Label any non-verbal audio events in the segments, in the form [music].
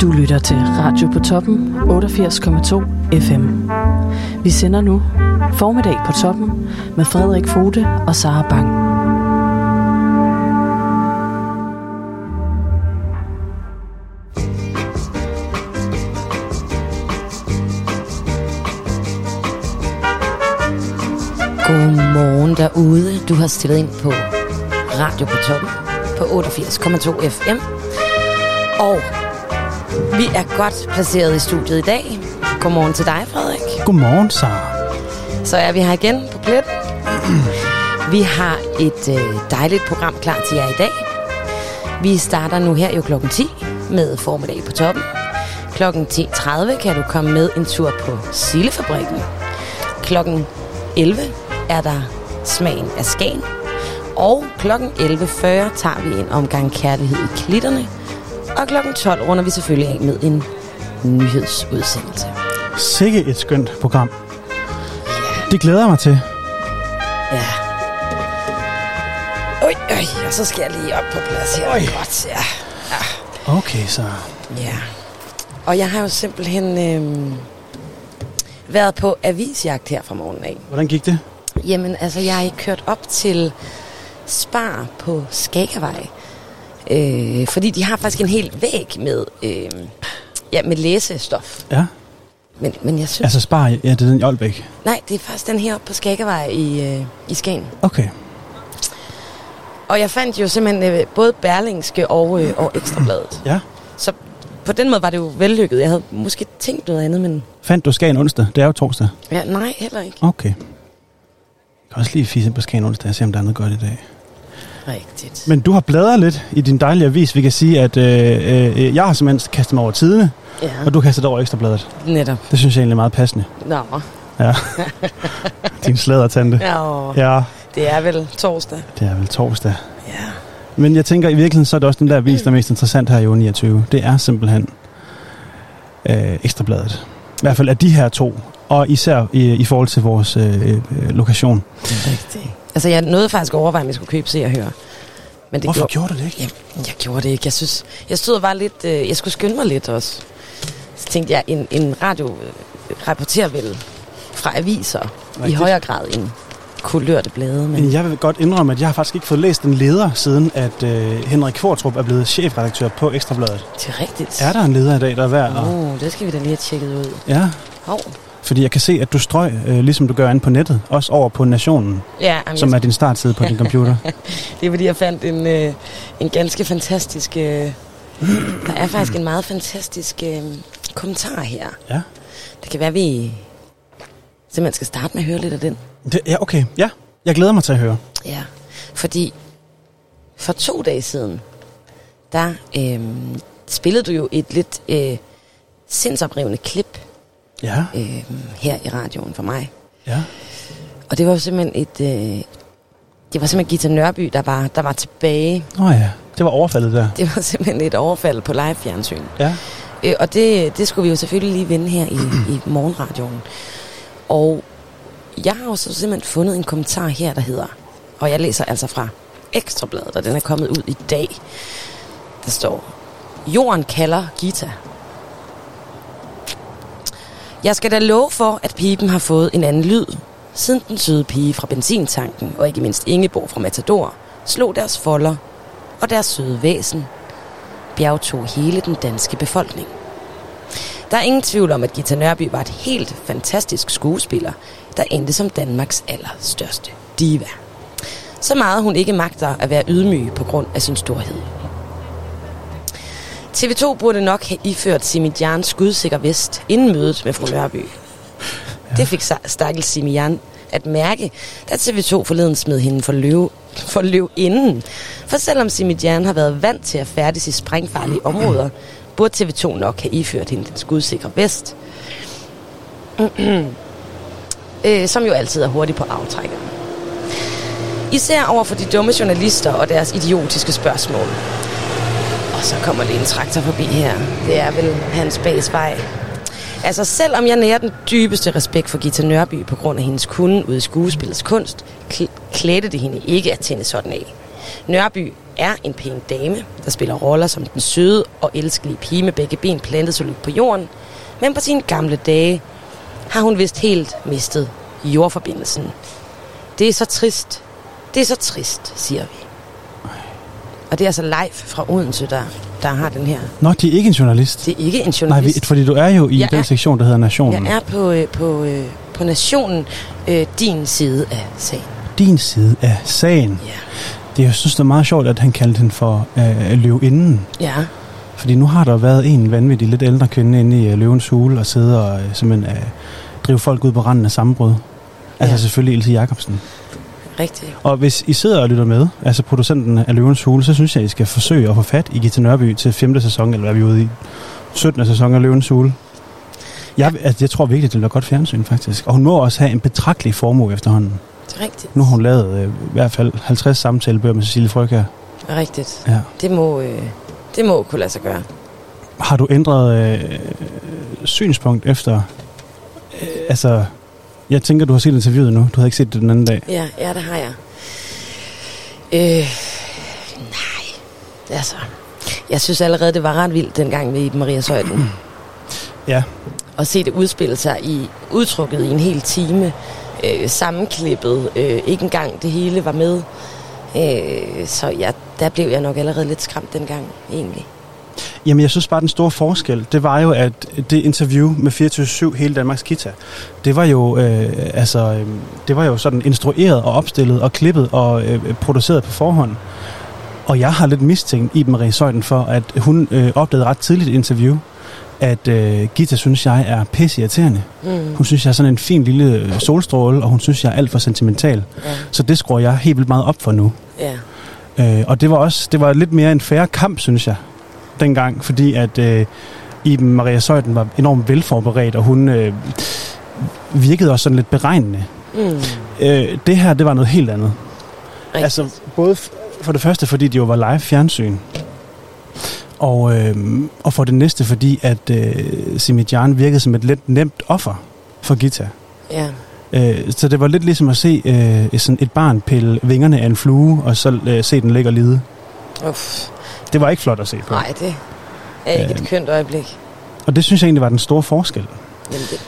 Du lytter til Radio på toppen 88,2 FM. Vi sender nu Formiddag på toppen med Frederik Fode og Sara Bang. Godmorgen derude. Du har stillet ind på Radio på toppen på 88,2 FM. Og vi er godt placeret i studiet i dag. Godmorgen til dig, Frederik. Godmorgen, Sara. Så er vi her igen på plet. Vi har et øh, dejligt program klar til jer i dag. Vi starter nu her jo klokken 10 med formiddag på toppen. Klokken 10.30 kan du komme med en tur på Sillefabrikken. Klokken 11 er der smagen af Skagen. Og klokken 11.40 tager vi en omgang kærlighed i klitterne. Og klokken 12 runder vi selvfølgelig af med en nyhedsudsendelse. Sikke et skønt program. Det glæder jeg mig til. Ja. Oj, øj, og så skal jeg lige op på plads her. Oj. Godt, ja. Okay, så. Ja. Og jeg har jo simpelthen øh, været på avisjagt her fra morgenen af. Hvordan gik det? Jamen, altså, jeg er kørt op til Spar på Skagervej. Øh, fordi de har faktisk en hel væg med, øh, ja, med læsestof. Ja. Men, men jeg synes... Altså spar, ja, det er den i Aalbæk. Nej, det er faktisk den her oppe på Skagervej i, øh, i Skagen. Okay. Og jeg fandt jo simpelthen øh, både Berlingske og, øh, og Ekstrabladet. Ja. Så på den måde var det jo vellykket. Jeg havde måske tænkt noget andet, men Fandt du Skagen onsdag? Det er jo torsdag. ja, nej, heller ikke. Okay. Jeg kan også lige fisse på Skagen onsdag og se, om der er noget godt i dag. Rigtigt. Men du har bladret lidt i din dejlige avis. Vi kan sige, at øh, øh, jeg har simpelthen kastet mig over tidene, Ja, og du har kastet dig over ekstrabladet. netop. Det synes jeg egentlig er meget passende. Nå, Ja. [laughs] Din slædertante. ja, Ja, det er vel torsdag. det er vel torsdag. Ja. Men jeg tænker, i virkeligheden, så er det også den der avis, der er mest interessant her i uge 29. Det er simpelthen øh, Ekstrabladet. I hvert fald af de her to. Og især i, i forhold til vores øh, øh, lokation. Det er rigtigt. Altså, jeg nåede faktisk at overveje, om jeg skulle købe Se og Høre. Men det Hvorfor gjorde, gjorde du det ikke? Jamen, jeg gjorde det ikke. Jeg synes, jeg stod var lidt... Øh, jeg skulle skynde mig lidt også. Så tænkte jeg, en, en radio øh, rapporterer vel fra aviser i Rigtigt. højere grad end kulørte blade. Men jeg vil godt indrømme, at jeg har faktisk ikke fået læst en leder, siden at øh, Henrik Kvartrup er blevet chefredaktør på Ekstrabladet. det er rigtigt. Er der en leder i dag, der er værd? Åh, oh, det skal vi da lige have tjekket ud. Ja, Hov. Fordi jeg kan se, at du strøg, øh, ligesom du gør inde på nettet, også over på Nationen, Ja, jamen, som er din startside på din computer. [laughs] det er fordi, jeg fandt en, øh, en ganske fantastisk... Øh, der er faktisk en meget fantastisk øh, kommentar her. Ja. Det kan være, vi simpelthen skal starte med at høre lidt af den. Det, ja, okay. Ja, jeg glæder mig til at høre. Ja, fordi for to dage siden, der øh, spillede du jo et lidt øh, sindsoprivende klip Ja, øh, her i radioen for mig. ja. Og det var jo simpelthen et... Øh, det var simpelthen Gita Nørby, der var, der var tilbage. Åh oh, ja, det var overfaldet der. Det var simpelthen et overfald på live-fjernsyn. Ja. Øh, og det, det skulle vi jo selvfølgelig lige vinde her i, i morgenradioen. Og jeg har jo så simpelthen fundet en kommentar her, der hedder, og jeg læser altså fra Ekstrabladet, og den er kommet ud i dag. Der står, Jorden kalder Gita. Jeg skal da love for, at pipen har fået en anden lyd, siden den søde pige fra benzintanken, og ikke mindst Ingeborg fra Matador, slog deres folder, og deres søde væsen bjergtog hele den danske befolkning. Der er ingen tvivl om, at Gita Nørby var et helt fantastisk skuespiller, der endte som Danmarks allerstørste diva. Så meget hun ikke magter at være ydmyg på grund af sin storhed. TV2 burde nok have iført Simijan skudsikker vest inden mødet med fru Nørby. Ja. Det fik sta- stakkels Simijan at mærke, da TV2 forleden smed hende for løv, for løv inden. For selvom Simijan har været vant til at færdes i sprængfarlige områder, burde TV2 nok have iført hende den skudsikre vest. [clears throat] øh, som jo altid er hurtig på aftrækkeren. Især over for de dumme journalister og deres idiotiske spørgsmål. Så kommer lige en traktor forbi her. Det er vel hans bagsvej. Altså, selvom jeg nærer den dybeste respekt for Gita Nørby på grund af hendes kunde ude i skuespillets kunst, kl- klædte det hende ikke at tænde sådan af. Nørby er en pæn dame, der spiller roller som den søde og elskelige pige med begge ben plantet solidt på jorden. Men på sine gamle dage har hun vist helt mistet jordforbindelsen. Det er så trist. Det er så trist, siger vi. Og det er altså live fra Odense, der, der har den her. Nå, de er ikke en journalist. Det er ikke en Nej, journalist. vi, fordi du er jo i Jeg den er- sektion, der hedder Nationen. Jeg er på, øh, på, øh, på Nationen, øh, din side af sagen. Din side af sagen. Ja. Det, jeg synes, det er meget sjovt, at han kaldte hende for øh, løvinden. Ja, Fordi nu har der været en vanvittig lidt ældre kvinde inde i øh, løvens hule og sidde og øh, simpelthen øh, drive folk ud på randen af sammenbrud. Altså Ja. selvfølgelig Ilse Jacobsen. Rigtigt. Og hvis I sidder og lytter med, altså producenten af Løvens Hule, så synes jeg, I skal forsøge at få fat i Gita Nørby til 5. sæson, eller hvad vi ude i? 17. sæson af Løvens Hule. Jeg, altså, jeg tror virkelig, det bliver godt fjernsyn, faktisk. Og hun må også have en betragtelig formue efterhånden. Det er rigtigt. Nu har hun lavet øh, i hvert fald 50 samtalebøger med Cecilie Frøkær. Rigtigt. Ja. Det må, øh, det må kunne lade sig gøre. Har du ændret øh, synspunkt efter... Øh, altså, jeg tænker, du har set interviewet nu. Du havde ikke set det den anden dag. Ja, ja, det har jeg. Øh, nej, altså... Jeg synes allerede, det var ret vildt, dengang vi i Maria Søjden. [clears throat] Ja. At se det udspille sig i udtrukket i en hel time. Øh, sammenklippet. Øh, ikke engang det hele var med. Øh, så ja, der blev jeg nok allerede lidt skræmt dengang, egentlig. Jamen, jeg synes bare, den store forskel, det var jo, at det interview med 24-7 hele Danmarks Kita, det var jo, øh, altså, øh, det var jo sådan instrueret og opstillet og klippet og øh, produceret på forhånd. Og jeg har lidt mistænkt Iben Marie Søjden for, at hun øh, opdagede ret tidligt i et interview, at øh, Gita synes jeg er pisse irriterende. Mm, Hun synes jeg er sådan en fin lille øh, solstråle, og hun synes jeg er alt for sentimental. ja, Så det skruer jeg helt vildt meget op for nu. ja. Øh, og det var også det var lidt mere en færre kamp, synes jeg, dengang, fordi at øh, Iben Maria Søjden var enormt velforberedt, og hun øh, virkede også sådan lidt beregnende. Mm, Øh, det her, det var noget helt andet. rigtigt. Altså, både for det første, fordi det jo var live fjernsyn, og, øh, og for det næste, fordi at øh, Simidjan virkede som et lidt nemt offer for Gita. ja. Øh, så det var lidt ligesom at se øh, sådan et barn pille vingerne af en flue, og så øh, se den ligge og lide. Uff. Det var ikke flot at se på. Nej, det er ikke et Øh. kønt øjeblik. Og det synes jeg egentlig var den store forskel. Jamen, det,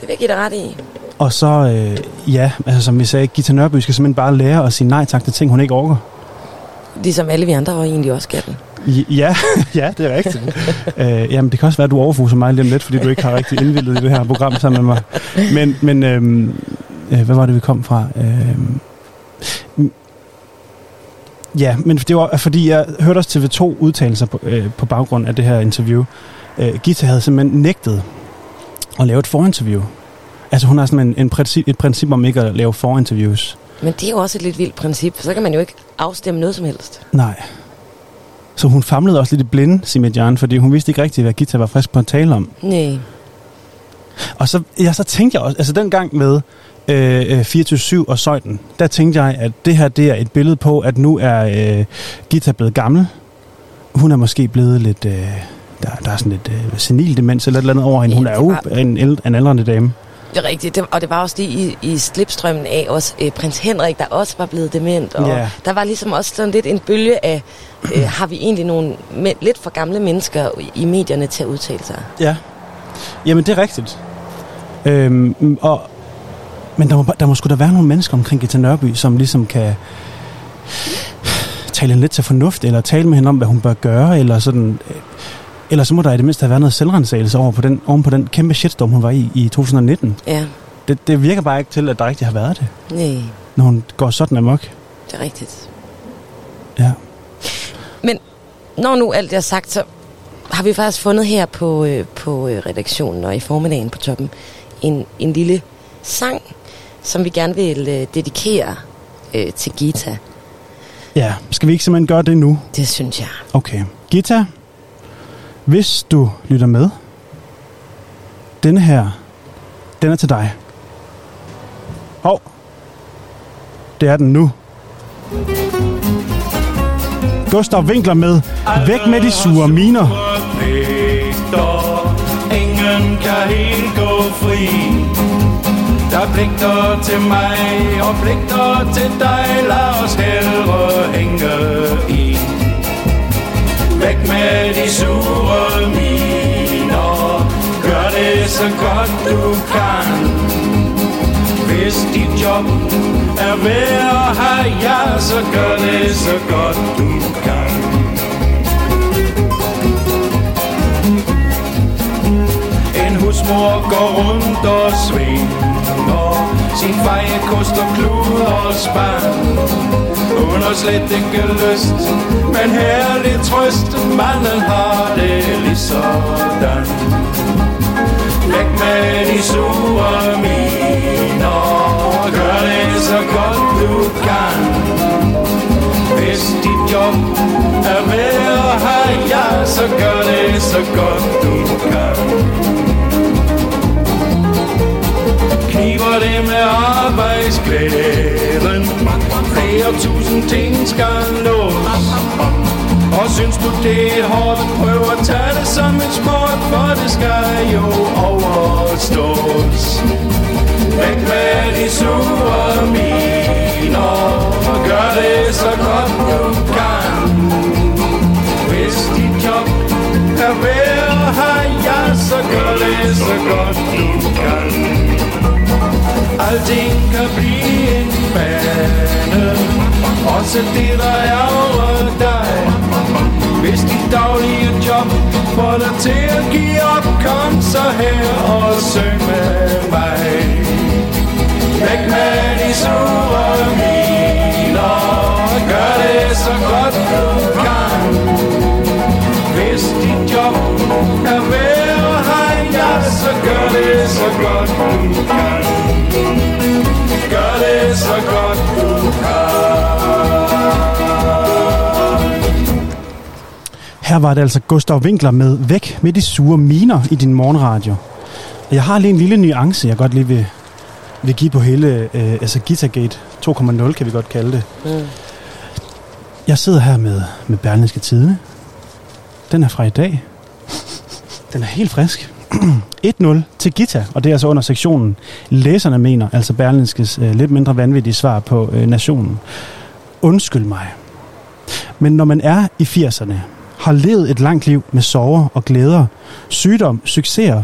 det vil jeg give dig ret i. Og så, øh, ja, altså som vi sagde, Gita Nørby skal simpelthen bare lære at sige nej tak til ting, hun ikke orker. Ligesom alle vi andre og egentlig også skal Ja, [laughs] ja, det er rigtigt. [laughs] øh, jamen, det kan også være, at du overfuser mig lige lidt, fordi du ikke har rigtig indvildet i det her program sammen med mig. Men, men øh, øh, hvad var det, vi kom fra? Øh, ja, men det var, fordi jeg hørte også TV2 udtalelser på, øh, på baggrund af det her interview. Øh, Gita havde simpelthen nægtet at lave et forinterview. Altså hun har sådan en, en princip, et princip om ikke at lave forinterviews. Men det er jo også et lidt vildt princip. Så kan man jo ikke afstemme noget som helst. Nej. Så hun famlede også lidt i blinde, Simidjan, fordi hun vidste ikke rigtigt, hvad Gita var frisk på at tale om. Nej. Og så, ja, så tænkte jeg også, altså den gang med øh, øh, 24-7 og Søjden, der tænkte jeg, at det her det er et billede på, at nu er øh, Gita blevet gammel. Hun er måske blevet lidt, øh, der, der er sådan lidt øh, senil demens eller et eller andet over hende. Hun er jo en, ældre, en aldrende dame. Det er rigtigt. Og det var også det i, i slipstrømmen af også øh, prins Henrik, der også var blevet dement. Og Ja. der var ligesom også sådan lidt en bølge af, øh, [clears throat] har vi egentlig nogle me- lidt for gamle mennesker i medierne til at udtale sig? Ja. Jamen, det er rigtigt. Øhm, og, men der må, der må sgu da være nogle mennesker omkring Gita Nørby, som ligesom kan tale hende lidt til fornuft, eller tale med hende om, hvad hun bør gøre, eller sådan... øh, Eller så må der i det mindste have været noget selvrensagelse over på den, oven på den kæmpe shitstorm, hun var i i 2019. Ja, Det, det virker bare ikke til, at der rigtig har været det, nej, når hun går sådan amok. det er rigtigt. Ja. Når nu alt er sagt, så har vi faktisk fundet her på, øh, på øh, redaktionen og i formiddagen på toppen en, en lille sang, som vi gerne vil øh, dedikere øh, til Gita. Ja, skal vi ikke simpelthen gøre det nu? Det synes jeg. Okay. Gita, hvis du lytter med, denne her, den er til dig. Hov. Det er den nu. Gustav Winkler med Væk med de sure miner. Fri. Der er pligter til mig og pligter til dig. Lad os hellere hænge i. Væk med de sure miner. Gør det så godt du kan. Hvis dit job er ved at have, ja, så gør det så godt du kan. En husmor går rundt og svinger sin fejekost og klud og spand. Hun har slet ikke lyst, men herlig trøst, manden har det ligesådan Læg med de sure miner, gør det så godt du kan. Hvis dit job er værd at have, ja, så gør det så godt du kan. Det med arbejdsglæden. Flere tusind ting skal nås Og synes du det er hårdt Prøv at tage det som en sport? For det skal jo overstås. Væk med de sure miner Og gør det så godt du kan. Hvis dit job er værd at have Ja, så gør det så godt du kan. Alting kan blive en bane. Også det der ærger dig. Hvis dit daglige job får dig til at give op Kom så her og syng med mig. Væk med de sure miner Gør det så godt du kan. Hvis dit job er værd at have Ja, så gør det så godt du kan. Gør det så godt du kan Her var det altså Gustav Winkler med Væk med de sure miner i din morgenradio. Og Jeg har lige en lille nuance, jeg godt lige vil, vil give på hele, øh, altså Gittergate 2.0 kan vi godt kalde det. Mm. Jeg sidder her med, med Berlingske Tidene. Den er fra i dag. Den er helt frisk. [clears throat] 1-0 til Gita, og det er altså under sektionen Læserne mener, altså Berlinskes øh, lidt mindre vanvittige svar på øh, nationen. Undskyld mig. Men når man er i 80'erne, har levet et langt liv med sorger og glæder, sygdom, succeser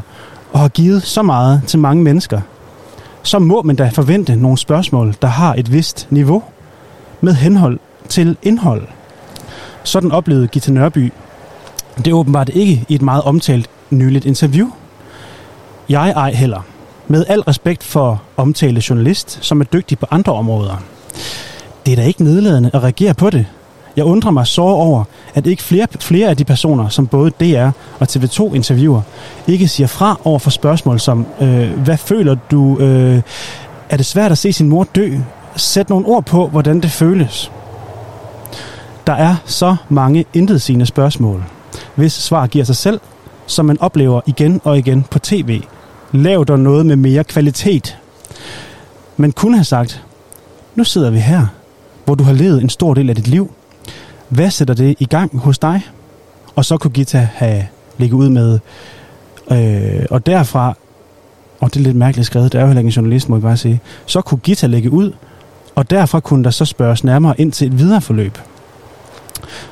og har givet så meget til mange mennesker, så må man da forvente nogle spørgsmål, der har et vist niveau med henhold til indhold. Sådan oplevede Gita Nørby det er åbenbart ikke i et meget omtalt nyligt interview. Jeg ej heller. Med al respekt for omtale journalist, som er dygtig på andre områder. Det er da ikke nedladende at reagere på det. Jeg undrer mig så over, at ikke flere, flere af de personer, som både DR og TV2 interviewer, ikke siger fra over for spørgsmål som, øh, hvad føler du, øh, er det svært at se sin mor dø? Sæt nogle ord på, hvordan det føles. Der er så mange intetsigende spørgsmål, hvis svar giver sig selv, som man oplever igen og igen på tv. Lav der noget med mere kvalitet. Man kunne have sagt, nu sidder vi her, hvor du har levet en stor del af dit liv. Hvad sætter det i gang hos dig? Og så kunne Gita have ligget ud med, øh, og derfra, og det er lidt mærkeligt skrevet, det er jo heller ikke en journalist, må jeg bare sige, så kunne Gita lægge ud, og derfra kunne der så spørges nærmere ind til et videre forløb.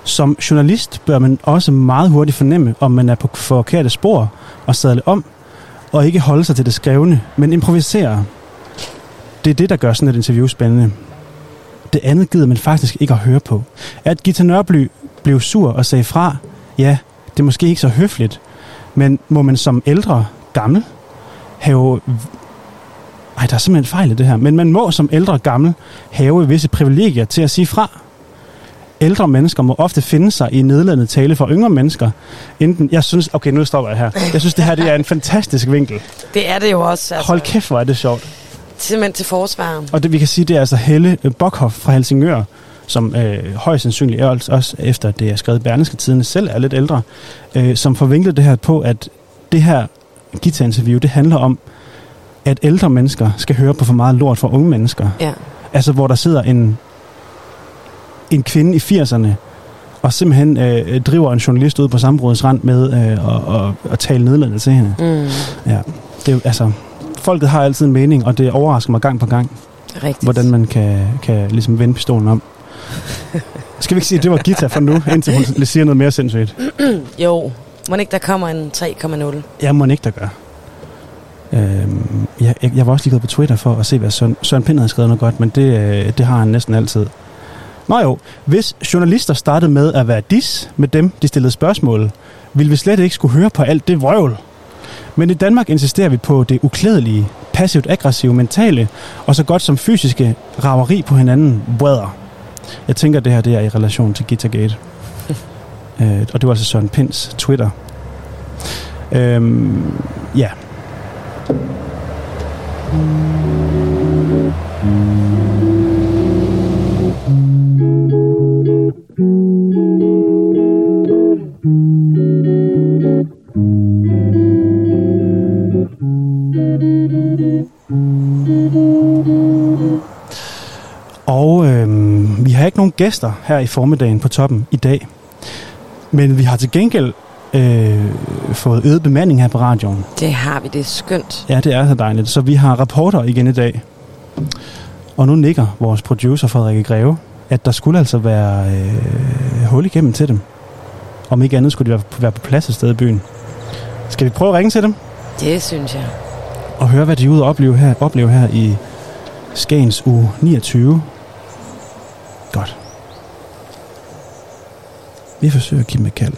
Som journalist bør man også meget hurtigt fornemme, om man er på forkerte spor og sadle om, og ikke holde sig til det skrevne, men improvisere. Det er det, der gør sådan et interview spændende. Det andet gider man faktisk ikke at høre på. At Gita Nørby blev sur og sagde fra, ja, det er måske ikke så høfligt, men må man som ældre, gammel, have... Ej, der er simpelthen fejl i det her. Men man må som ældre gammel have visse privilegier til at sige fra ældre mennesker må ofte finde sig i nedladende tale for yngre mennesker. Enten, jeg synes, okay, nu stopper jeg her. Jeg synes, det her det er en fantastisk vinkel. Det er det jo også. Altså, Hold kæft, hvor er det sjovt. Simpelthen til forsvaren. Og det vi kan sige, det er altså Helle Bokhoff fra Helsingør, som øh, højst sandsynligt er også- efter det er skrevet i Berlingske Tidene, selv er lidt ældre, øh, som forvinklede det her på, at det her Gita-interview, det handler om, at ældre mennesker skal høre på for meget lort fra unge mennesker. Ja. Altså, hvor der sidder en, en kvinde i 80'erne, og simpelthen øh, driver en journalist ud på samrådets rand med øh, at, at, at tale nedladende til hende. Mm. Ja, det altså folket har altid en mening, og det overrasker mig gang på gang, Rigtigt. hvordan man kan, kan ligesom vende pistolen om. [laughs] Skal vi ikke sige, at det var Gita for nu, indtil hun [clears throat] siger noget mere sindssygt? [clears throat] Jo, må ikke der kommer en 3,0? Jeg må ikke, der gør. Øhm, jeg, jeg, jeg var også lige gået på Twitter for at se, hvad Søren, Søren Pind havde skrevet noget godt, men det, øh, det har han næsten altid. Nå jo, hvis journalister startede med at være dis med dem, de stillede spørgsmål, ville vi slet ikke skulle høre på alt det vrøvl. Men i Danmark insisterer vi på det uklædelige, passivt aggressive, mentale og så godt som fysiske raveri på hinanden brødre. Jeg tænker, det her det er i relation til Gittergate. [laughs] øh, og det var altså Søren Pinds Twitter. Øhm, ja. Og øhm, vi har ikke nogen gæster her i formiddagen på toppen i dag. Men vi har til gengæld øh, fået øget bemanding her på radioen. Det har vi, det er skønt. Ja, det er så dejligt. Så vi har rapporter igen i dag. Og nu nikker vores producer Frederik Greve, at der skulle altså være øh, hul igennem til dem. Om ikke andet skulle de være, være på plads et sted i byen. Skal vi prøve at ringe til dem Det synes jeg. og høre, hvad de er ude og opleve her, opleve her i Skagens uge 29? Godt. Vi forsøger at give dem et kald.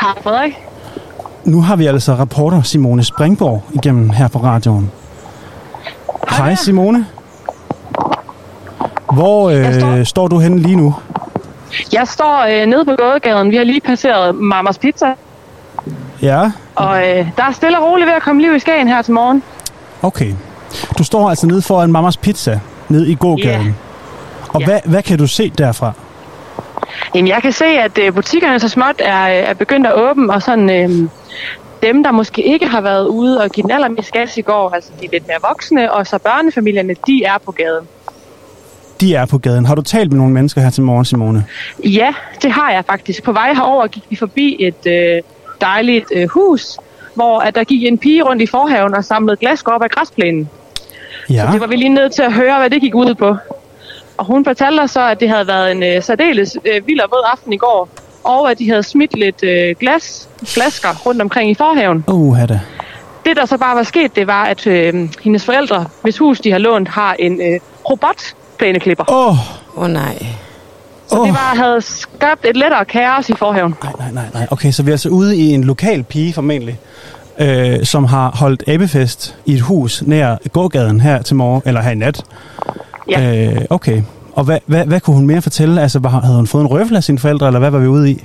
Hej Frederik. Nu har vi altså rapporter Simone Springborg igennem her på radioen. Hej Simone. Hvor øh, står- står du henne lige nu? Jeg står øh, nede på gågaden. Vi har lige passeret Mamas Pizza. Ja, Og øh, der er stille og roligt ved at komme liv i Skagen her til morgen. okay. Du står altså nede foran Mamas Pizza, nede i gågaden. Ja. Og Ja. hvad, hvad kan du se derfra? Jamen, jeg kan se, at øh, butikkerne så småt er, øh, er begyndt at åbne, og sådan øh, dem, der måske ikke har været ude og give den allermest gas i går, altså de lidt mere voksne, og så børnefamilierne, de er på gaden. De er på gaden. Har du talt med nogle mennesker her til morgen, Simone? Ja, det har jeg faktisk. På vej herover gik vi forbi et øh, dejligt øh, hus, hvor at der gik en pige rundt i forhaven og samlede glasgård op af græsplænen. Ja. Det var vi lige nødt til at høre, hvad det gik ud på. Og hun fortalte os så, at det havde været en øh, særdeles øh, vild og våd aften i går, og at de havde smidt lidt øh, glas, flasker rundt omkring i forhaven. Uh, da. Det, der så bare var sket, det var, at øh, hendes forældre, hvis hus de har lånt, har en øh, robotplæneklipper. Åh, oh, oh, nej. Så åh. det var, havde skabt et lettere kaos i forhaven. Nej, nej, nej, nej. Okay, så vi er altså ude i en lokal pige formentlig, øh, som har holdt abefest i et hus nær gågaden her til morgen, eller her i nat. Ja. Øh, okay. Og hvad, hvad, hvad kunne hun mere fortælle? Altså, havde hun fået en røffel af sine forældre, eller hvad var vi ude i?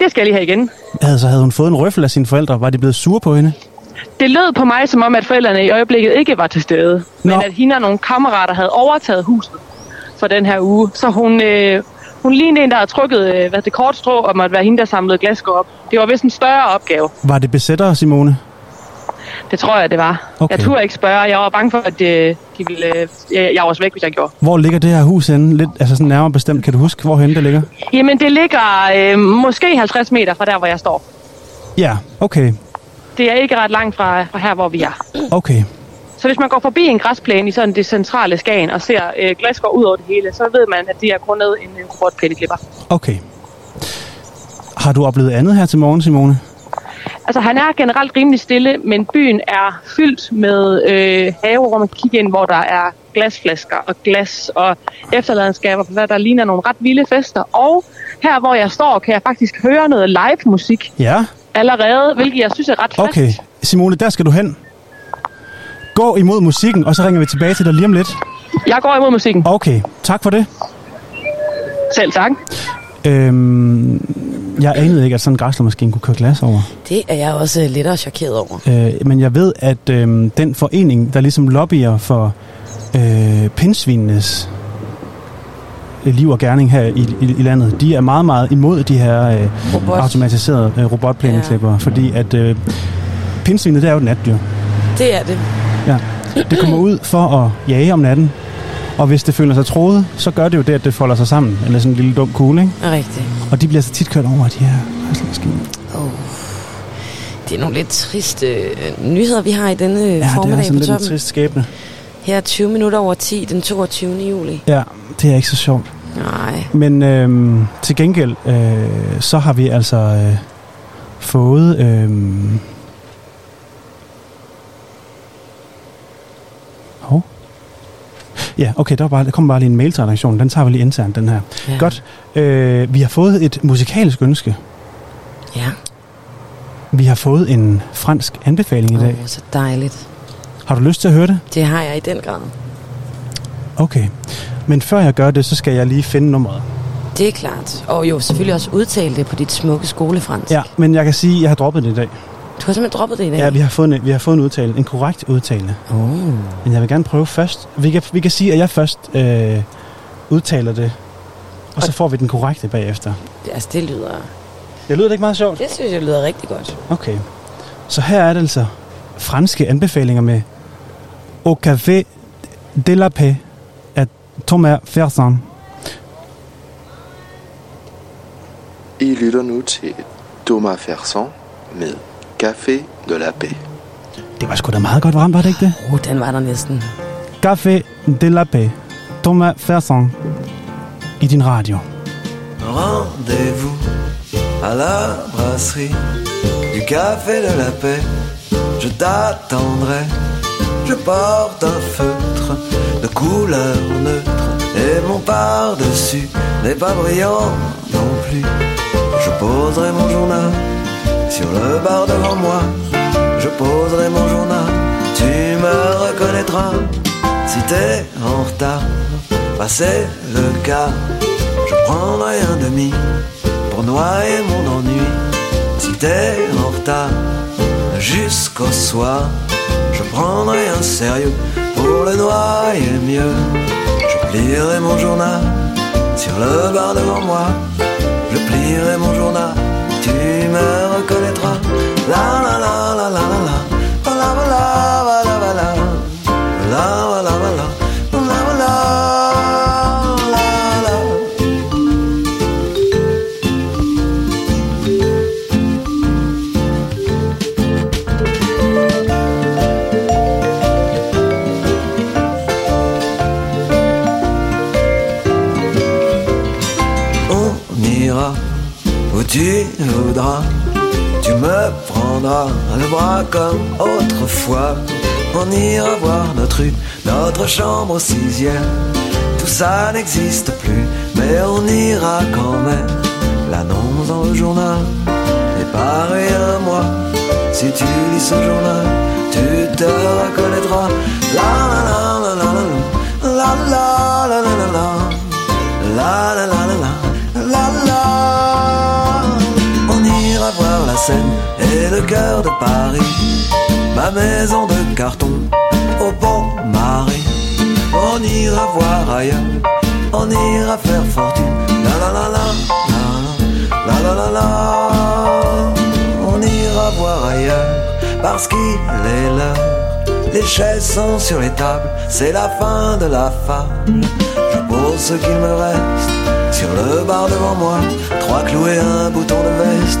Det skal jeg lige have igen. Altså, havde hun fået en røffel af sine forældre? Var de blevet sure på hende? Det lød på mig som om, at forældrene i øjeblikket ikke var til stede. Men Nå. at hende og nogle kammerater havde overtaget huset for den her uge. Så hun, øh, hun lignede en, der havde trukket øh, hvad det kort strå om at være hende, der samlede glasgård op. Det var vist en større opgave. Var det besættere, Simone? Det tror jeg, det var. Okay. Jeg turde ikke spørge. Jeg var bange for, at øh, de ville, øh, jeg, jeg var også væk, hvis jeg gjorde. Hvor ligger det her hus henne? Lidt, altså sådan nærmere bestemt. Kan du huske, hvor det ligger? Jamen, det ligger øh, måske 50 meter fra der, hvor jeg står. Ja, okay. Det er ikke ret langt fra, fra her, hvor vi er. Okay. Så hvis man går forbi en græsplæne i sådan det centrale Skagen og ser øh, glasgård ud over det hele, så ved man, at det er grundet en øh, robotplæneklipper. Okay. Har du oplevet andet her til morgen, Simone? Altså, han er generelt rimelig stille, men byen er fyldt med øh, haver, hvor man kan kigge ind, hvor der er glasflasker og glas og efterladenskaber, hvad der ligner nogle ret vilde fester. Og her, hvor jeg står, kan jeg faktisk høre noget live musik Ja. allerede, hvilket jeg synes er ret frisk. Okay. Simone, der skal du hen. Gå imod musikken, og så ringer vi tilbage til dig lige om lidt. Jeg går imod musikken. Okay, tak for det. Selv tak. Øhm, jeg anede ikke, at sådan en græslermaskine kunne køre glas over. Det er jeg også lidt og chokeret over. Øh, men jeg ved, at øhm, den forening, der ligesom lobbyer for øh, pindsvinenes øh, liv og gerning her i, i, i landet, de er meget, meget imod de her øh, Robot. automatiserede øh, robotplæneklipper, ja. fordi at øh, pindsvinet, det er jo et natdyr. Det er det. Ja. Det kommer ud for at jage om natten, Og hvis det føler sig troet, så gør det jo det, at det folder sig sammen. Eller sådan en lille dum kugle, ikke? Rigtigt. Og de bliver så tit kørt over, de her rejsemaskiner. Oh. Det er nogle lidt triste øh, nyheder, vi har i denne Ja, ja, det er formiddag sådan på lidt en toppen. trist skæbne. Her er 20 minutter over 10, den 22. juli. Ja, det er ikke så sjovt. Nej. Men øhm, til gengæld, øh, så har vi altså øh, fået... Øh, hov. Ja, okay, der, var bare, der kom bare lige en mail til redaktionen. Den tager vi lige internt, den her. Ja. Godt. Øh, vi har fået et musikalsk ønske. Ja. Vi har fået en fransk anbefaling i Åh, dag. oh, så dejligt. Har du lyst til at høre det? Det har jeg i den grad. Okay. Men før jeg gør det, så skal jeg lige finde nummeret. Det er klart. Og jo, selvfølgelig også udtale det på dit smukke skolefransk. Ja, men jeg kan sige, at jeg har droppet det i dag. Du har simpelthen droppet det i dag? Ja, vi har fået en, vi har fået en udtale, en korrekt udtale. Oh. Men jeg vil gerne prøve først. Vi kan, vi kan sige, at jeg først øh, udtaler det, og så får vi den korrekte bagefter. Altså, det lyder... Det lyder det ikke meget sjovt? Det synes jeg lyder rigtig godt. Okay. Så her er det altså franske anbefalinger med Au Café de la Paix af Thomas Fersen. I lytter nu til Thomas Ferson med Café de la Paix. Det var sgu da meget godt ramt, var det ikke det? Oh, den var der næsten. Café de la Paix. Thomas Fersen. I din radio. Rendez-vous à la brasserie du café de la paix. Je t'attendrai. Je porte un feutre de couleur neutre et mon par-dessus n'est pas brillant non plus. Je poserai mon journal sur le bar devant moi. Je poserai mon journal. Tu me reconnaîtras si t'es en retard. Passer le quart. Je prendrai un demi pour noyer mon ennui. Si t'es en retard jusqu'au soir, je prendrai un sérieux pour le noyer mieux. Je plierai mon journal sur le bar devant moi. Je plierai mon journal, tu me reconnaîtras. La la la la la la la. La la la la la la la. Tu voudras. Tu me prendras le bras comme autrefois. On ira voir notre rue, notre chambre au sixième. Tout ça n'existe plus, mais on ira quand même. L'annonce dans le journal est pareil à moi. Si tu lis ce journal, tu te reconnaîtras. La la la la la la la la la la la la la la la la Et le cœur de Paris. Ma maison de carton au bon marais. On ira voir ailleurs, on ira faire fortune. La la la la, la la la la la. On ira voir ailleurs parce qu'il est l'heure. Les chaises sont sur les tables, c'est la fin de la fable. Je pose ce qu'il me reste sur le bar devant moi. Trois clous et un bouton de veste.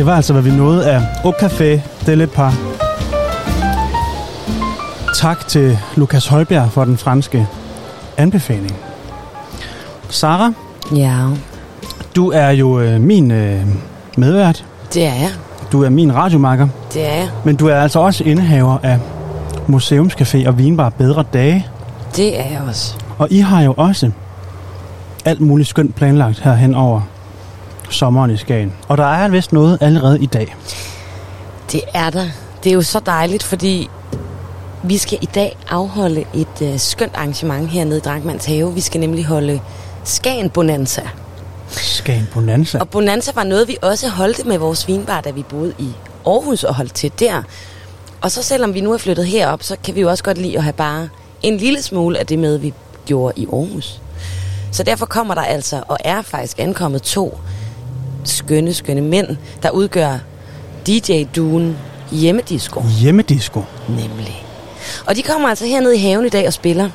det var altså, hvad vi nåede af Au Café de Le Pas. Tak til Lukas Højbjerg for den franske anbefaling. Sara, Ja, du er jo øh, min øh, medvært. det er jeg. Du er min radiomakker. Det er jeg. Men du er altså også indehaver af Museumscafé og Vinbar Bedre Dage. Det er jeg også. Og I har jo også alt muligt skønt planlagt herhen over sommeren i Skagen. Og der er vist noget allerede i dag. Det er der. Det er jo så dejligt, fordi vi skal i dag afholde et øh, skønt arrangement hernede i Drankmands Have. Vi skal nemlig holde Skagen Bonanza. Skagen Bonanza. Og Bonanza var noget, vi også holdte med vores vinbar, da vi boede i Aarhus og holdt til der. Og så selvom vi nu er flyttet herop, så kan vi jo også godt lide at have bare en lille smule af det med, vi gjorde i Aarhus. Så derfor kommer der altså, og er faktisk ankommet to skønne, skønne mænd, der udgør DJ-duen Hjemmedisco. Hjemmedisco. Nemlig. Og de kommer altså hernede i haven i dag og spiller.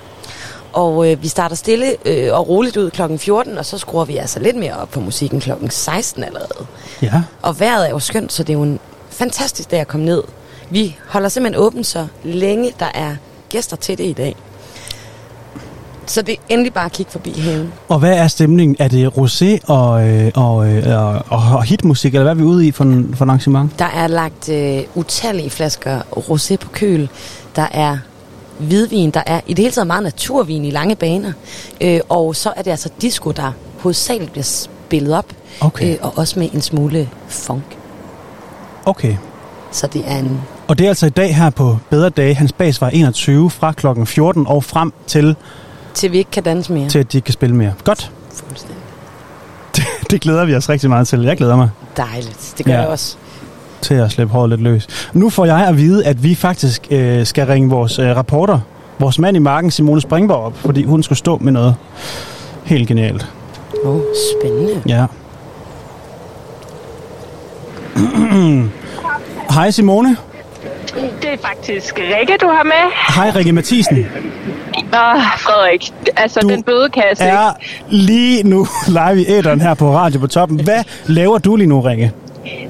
Og øh, vi starter stille øh, og roligt ud klokken 14, og så skruer vi altså lidt mere op på musikken klokken 16 allerede. Ja. Og vejret er jo skønt, så det er jo en fantastisk dag at komme ned. Vi holder simpelthen åbent, så længe der er gæster til det i dag. Så det er endelig bare at kigge forbi haven. Og hvad er stemningen? Er det rosé og, øh, og, øh, og, og hitmusik, eller hvad er vi ude i for, en, for en arrangement? Der er lagt øh, utallige flasker rosé på køl. Der er hvidvin. Der er i det hele taget meget naturvin i lange baner. Øh, og så er det altså disco, der hovedsageligt bliver spillet op. Okay. Øh, og også med en smule funk. Okay. Så det er en... Og det er altså i dag her på Bedre Dage, hans bas var 21 fra klokken 14 og frem til, Til vi ikke kan danse mere. til at de ikke kan spille mere. Godt. Fuldstændig. Det, [laughs] det glæder vi os rigtig meget til. Jeg glæder mig Dejligt. Det gør Ja. jeg også. til at slippe håret lidt løs. Nu får jeg at vide, at vi faktisk øh, skal ringe vores øh, rapporter, vores mand i marken, Simone Springborg, op, fordi hun skulle stå med noget helt genialt. Åh, oh, spændende. Ja. [clears throat] Hej Simone. Det er faktisk Rikke, du har med. Hej Rikke Mathisen. Åh, Frederik. Altså, Du den bødekasse. Er lige nu [laughs] live i æderen her på Radio på Toppen. Hvad laver du lige nu, Rikke?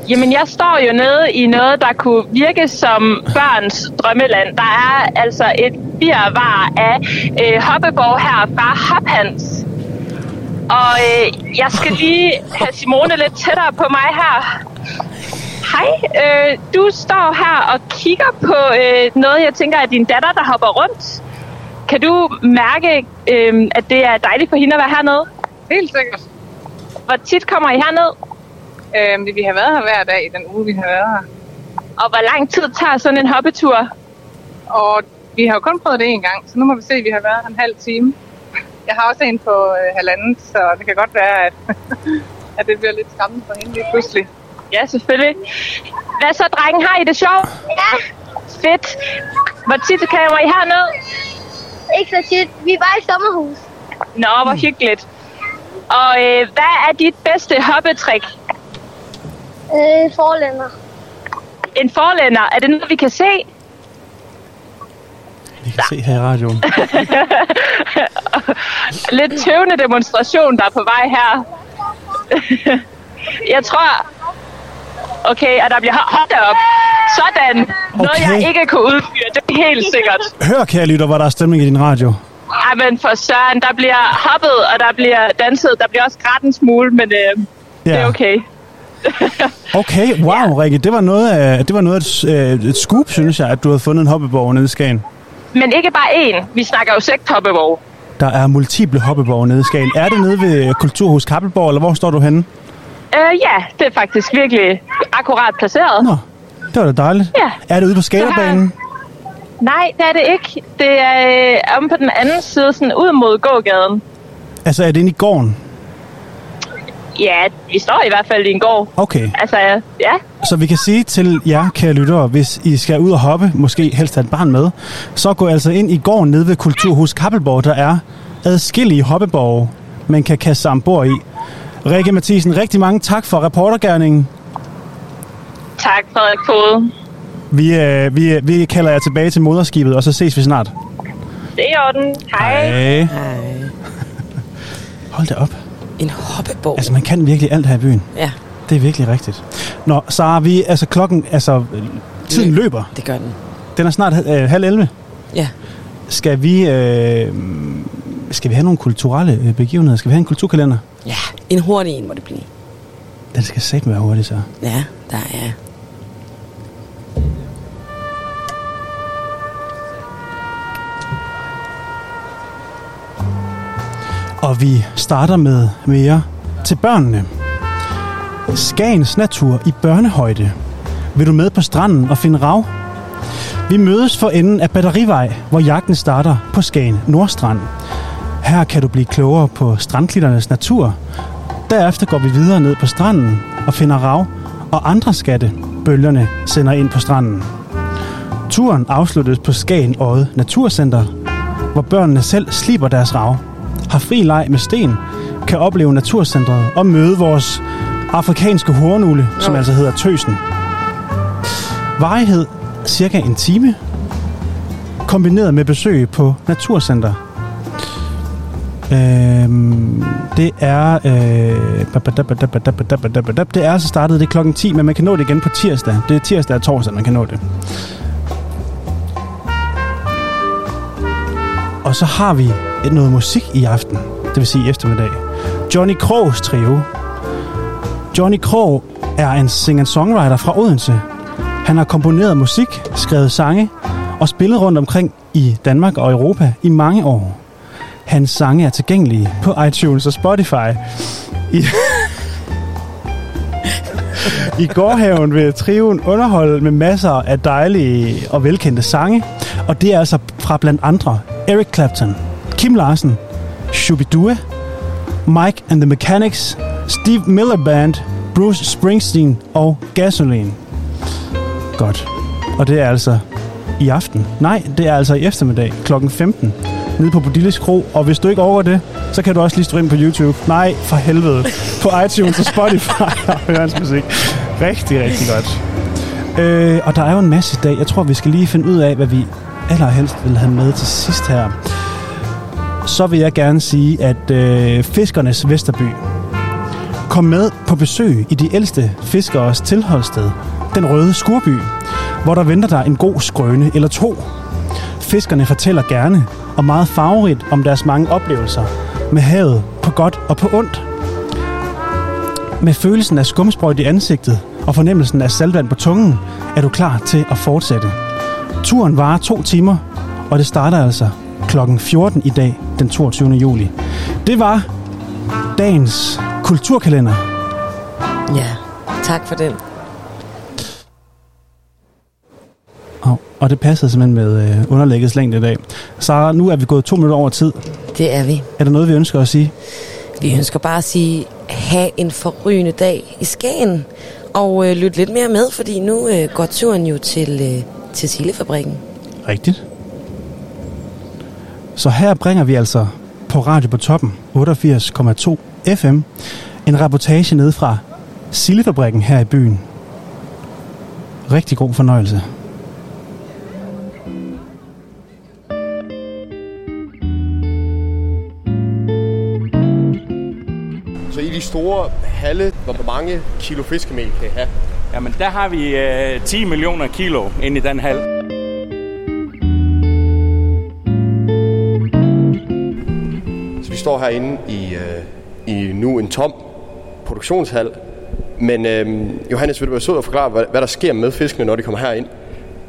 Jamen, jeg står jo nede i noget, der kunne virke som børns drømmeland. Der er altså et birvar af øh, hoppeborg her fra Hophans. Og øh, jeg skal lige [laughs] have Simone lidt tættere på mig her. Hej, øh, du står her og kigger på øh, noget, jeg tænker er din datter, der hopper rundt. Kan du mærke, øh, at det er dejligt for hende at være hernede? Helt sikkert. Hvor tit kommer I herned? Øhm, vi har været her hver dag i den uge, vi har været her. Og hvor lang tid tager sådan en hoppetur? Og vi har jo kun prøvet det en gang, så nu må vi se, at vi har været her en halv time. Jeg har også en på øh, halvandet, så det kan godt være, at, [laughs] at det bliver lidt skræmmende for hende lige pludselig. Ja, selvfølgelig. Hvad så, drengen? Har I det sjovt? Ja. Fedt. Hvor tit kommer I herned? Ikke så tit. Vi var i sommerhus. Nå, hvor hyggeligt. Og øh, hvad er dit bedste hoppetrik? Øh, forlænder. En forlænder. Er det noget, vi kan se? Vi kan se her i radioen. [laughs] Lidt tøvende demonstration, der er på vej her. [laughs] jeg tror... Okay, og der bliver hold da op. Sådan. Noget, Okay. jeg ikke kunne udføre. Det er helt sikkert. Hør, kære lytter, hvor der er stemning i din radio. Ej, men for søren, der bliver hoppet, og der bliver danset. Der bliver også grædt en smule, men øh, det er okay. [laughs] Okay, wow, Rikke, det var noget af, det var noget af et, øh, et scoop, synes jeg, at du havde fundet en hoppeborg nede i Skagen. Men ikke bare én. Vi snakker jo sekthoppeborg. Der er multiple hoppeborg nede i Skagen. Er det nede ved Kulturhus Kappelborg, eller hvor står du henne? Øh, ja, det er faktisk virkelig akkurat placeret. Nå, det var da dejligt. Ja. Er det ude på skaterbanen? Nej, det er det ikke. Det er øh, om på den anden side, sådan ud mod gågaden. Altså, er det inde i gården? Ja, vi står i hvert fald i en gård. Okay. Altså, ja. Så vi kan sige til jer, kære lyttere, hvis I skal ud og hoppe, måske helst have et barn med, så gå altså ind i gården nede ved Kulturhus Kappelborg. Der er adskillige hoppeborge, man kan kaste sig ombord i. Rikke Mathisen, rigtig mange tak for reportergærningen. Tak, Frederik Fode. Vi, øh, vi, vi kalder jer tilbage til moderskibet, og så ses vi snart. Det er orden. Hej. Hej. Hej. Hold da op. En hoppeborg. Altså, man kan virkelig alt her i byen. Ja, Det er virkelig rigtigt. Nå, Sara, vi, altså klokken, altså, øh, tiden Løb. løber. det gør den. Den er snart øh, halv 11. Ja. Skal vi, øh, skal vi have nogle kulturelle øh, begivenheder? Skal vi have en kulturkalender? Ja, en hurtig en må det blive. Den skal satme være hurtig, så. Ja, der er... Og vi starter med mere til børnene. Skagens natur i børnehøjde. Vil du med på stranden og finde rav? Vi mødes for enden af Batterivej, hvor jagten starter på Skagen Nordstrand. Her kan du blive klogere på strandklitternes natur. Derefter går vi videre ned på stranden og finder rav og andre skatte, bølgerne sender ind på stranden. Turen afsluttes på Skagen Odde Naturcenter, hvor børnene selv sliber deres rav, har fri leg med sten, kan opleve naturcentret og møde vores afrikanske hornugle, som Nå. altså hedder tøsen. Varighed cirka en time, kombineret med besøg på Naturcenter. Øhm, det er øh, det er så startet det klokken 10, men man kan nå det igen på tirsdag. Det er tirsdag og torsdag, man kan nå det. Og så har vi noget musik i aften, det vil sige eftermiddag. Johnny Krogs trio. Johnny Krog er en singer-songwriter fra Odense. Han har komponeret musik, skrevet sange og spillet rundt omkring i Danmark og Europa i mange år. Hans sange er tilgængelige på iTunes og Spotify. I, [laughs] I gårhaven vil triven underholde med masser af dejlige og velkendte sange. Og det er altså fra blandt andre Eric Clapton, Kim Larsen, Shubidua, Mike and the Mechanics, Steve Miller Band, Bruce Springsteen og Gasoline. Godt. Og det er altså i aften. Nej, det er altså i eftermiddag kl. 15 nede på Bodilles Kro. Og hvis du ikke overgår det, så kan du også lige ind på YouTube. Nej, for helvede. På iTunes og Spotify [laughs] og høre hans musik. Rigtig, rigtig godt. Øh, og der er jo en masse i dag. Jeg tror, vi skal lige finde ud af, hvad vi allerhelst vil have med til sidst her. Så vil jeg gerne sige, at øh, Fiskernes Vesterby kom med på besøg i de ældste fiskeres tilholdssted, den røde skurby, hvor der venter der en god skrøne eller to. Fiskerne fortæller gerne og meget farverigt om deres mange oplevelser med havet på godt og på ondt. Med følelsen af skumsprøjt i ansigtet og fornemmelsen af saltvand på tungen, er du klar til at fortsætte. Turen varer to timer, og det starter altså klokken 14 i dag, den 22. juli. Det var dagens kulturkalender. Ja, tak for den. Og, det passede simpelthen med øh, underlæggets længde i dag. Så nu er vi gået to minutter over tid. Det er vi. Er der noget, vi ønsker at sige? Vi ønsker bare at sige, have en forrygende dag i Skagen. Og øh, lyt lidt mere med, fordi nu øh, går turen jo til, øh, til Sillefabrikken. Rigtigt. Så her bringer vi altså på Radio på Toppen 88,2 FM en reportage ned fra Sillefabrikken her i byen. Rigtig god fornøjelse. Store halle, hvor mange kilo fiskemel kan I have? Jamen, der har vi øh, 10 millioner kilo inde i den hal. Så vi står herinde i, øh, i nu en tom produktionshal. Men øh, Johannes, vil du være sød og forklare, hvad, hvad der sker med fiskene, når de kommer herind?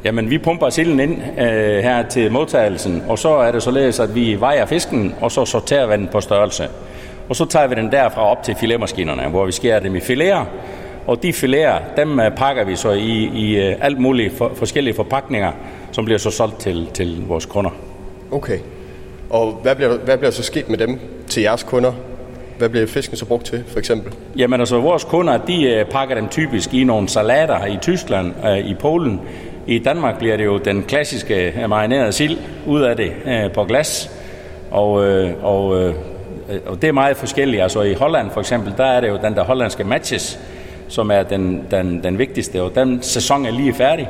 Jamen, vi pumper silden ind øh, her til modtagelsen, og så er det således, at vi vejer fisken, og så sorterer vi den på størrelse. Og så tager vi den derfra op til filetmaskinerne, hvor vi skærer dem i fileter, og de fileter, dem øh, pakker vi så i, i øh, alt mulige for, forskellige forpakninger, som bliver så solgt til, til vores kunder. Okay. Og hvad bliver, hvad bliver så sket med dem til jeres kunder? Hvad bliver fisken så brugt til, for eksempel? Jamen altså, vores kunder, de øh, pakker dem typisk i nogle salater i Tyskland, i Polen. I Danmark bliver det jo den klassiske marinerede sild ud af det på glas. Og, og, og det er meget forskelligt. Altså i Holland for eksempel, der er det jo den der hollandske matches, som er den, den, den vigtigste, og den sæson er lige færdig.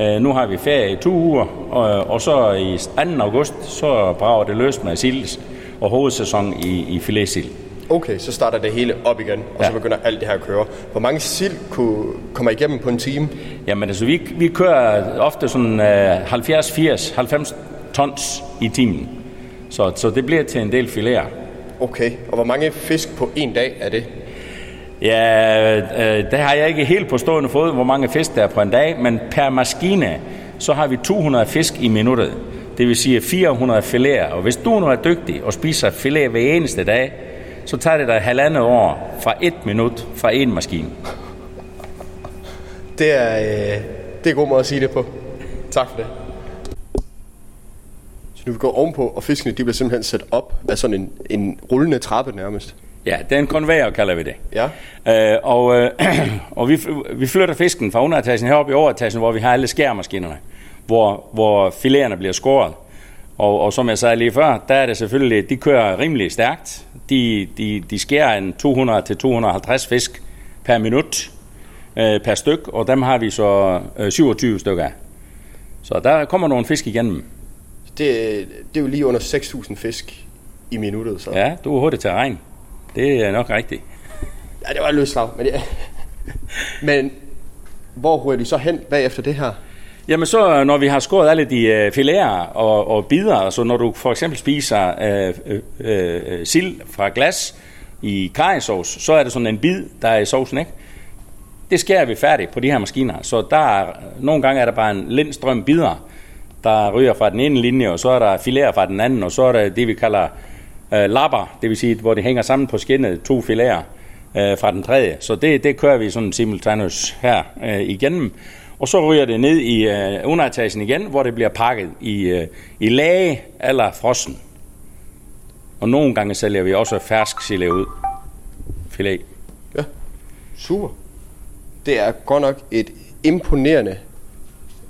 Øh, nu har vi ferie i to uger, og, og så i 2. august, så brager det løs med sild og hovedsæson i, i filetsild. Okay, så starter det hele op igen, og ja. så begynder alt det her at køre. Hvor mange sild kunne, kommer igennem på en time? Jamen altså, vi, vi kører ofte sådan øh, 70, 80, 90 tons i timen. Så, så det bliver til en del filéer. Okay, og hvor mange fisk på en dag er det? Ja, øh, det har jeg ikke helt på stående fod, hvor mange fisk der er på en dag, men per maskine, så har vi 200 fisk i minuttet. Det vil sige 400 filéer. Og hvis du nu er dygtig og spiser filet hver eneste dag, så tager det dig halvandet år fra et minut fra en maskine. Det er, øh, det er en god måde at sige det på. Tak for det. Nu vi går ovenpå, og fiskene de bliver simpelthen sat op af sådan en, en rullende trappe nærmest. Ja, det er en konvejer, kalder vi det. Ja. Øh, og øh, [clears throat] og vi, vi flytter fisken fra underetagen herop i overetagen, hvor vi har alle skærmaskinerne, hvor, hvor filéerne bliver skåret. Og, og som jeg sagde lige før, der er det selvfølgelig, de kører rimelig stærkt. De, de, de skærer en 200-250 fisk per minut øh, per styk, og dem har vi så øh, 27 stykker af. Så der kommer nogle fisk igennem. Det, det er jo lige under 6.000 fisk i minuttet. Så. Ja, du er hurtigt til at regne. Det er nok rigtigt. Ja, det var et løst slag, men, det, men hvor ryger de så hen bagefter det her? Jamen så, når vi har skåret alle de øh, filéer og, og bider, altså når du for eksempel spiser øh, øh, øh, sild fra glas i karrysovs, så er det sådan en bid, der er i sovsen, ikke? Det skærer vi færdigt på de her maskiner. Så der er, nogle gange er der bare en lindstrøm bider, der ryger fra den ene linje, og så er der filéer fra den anden, og så er der det, vi kalder øh, lapper, det vil sige, hvor det hænger sammen på skinnet, to filéer øh, fra den tredje. Så det, det kører vi sådan simultanus her øh, igennem. Og så ryger det ned i øh, underetagen igen, hvor det bliver pakket i, øh, i lage eller frossen. Og nogle gange sælger vi også fersk sille ud. Filet. Ja, super. Det er godt nok et imponerende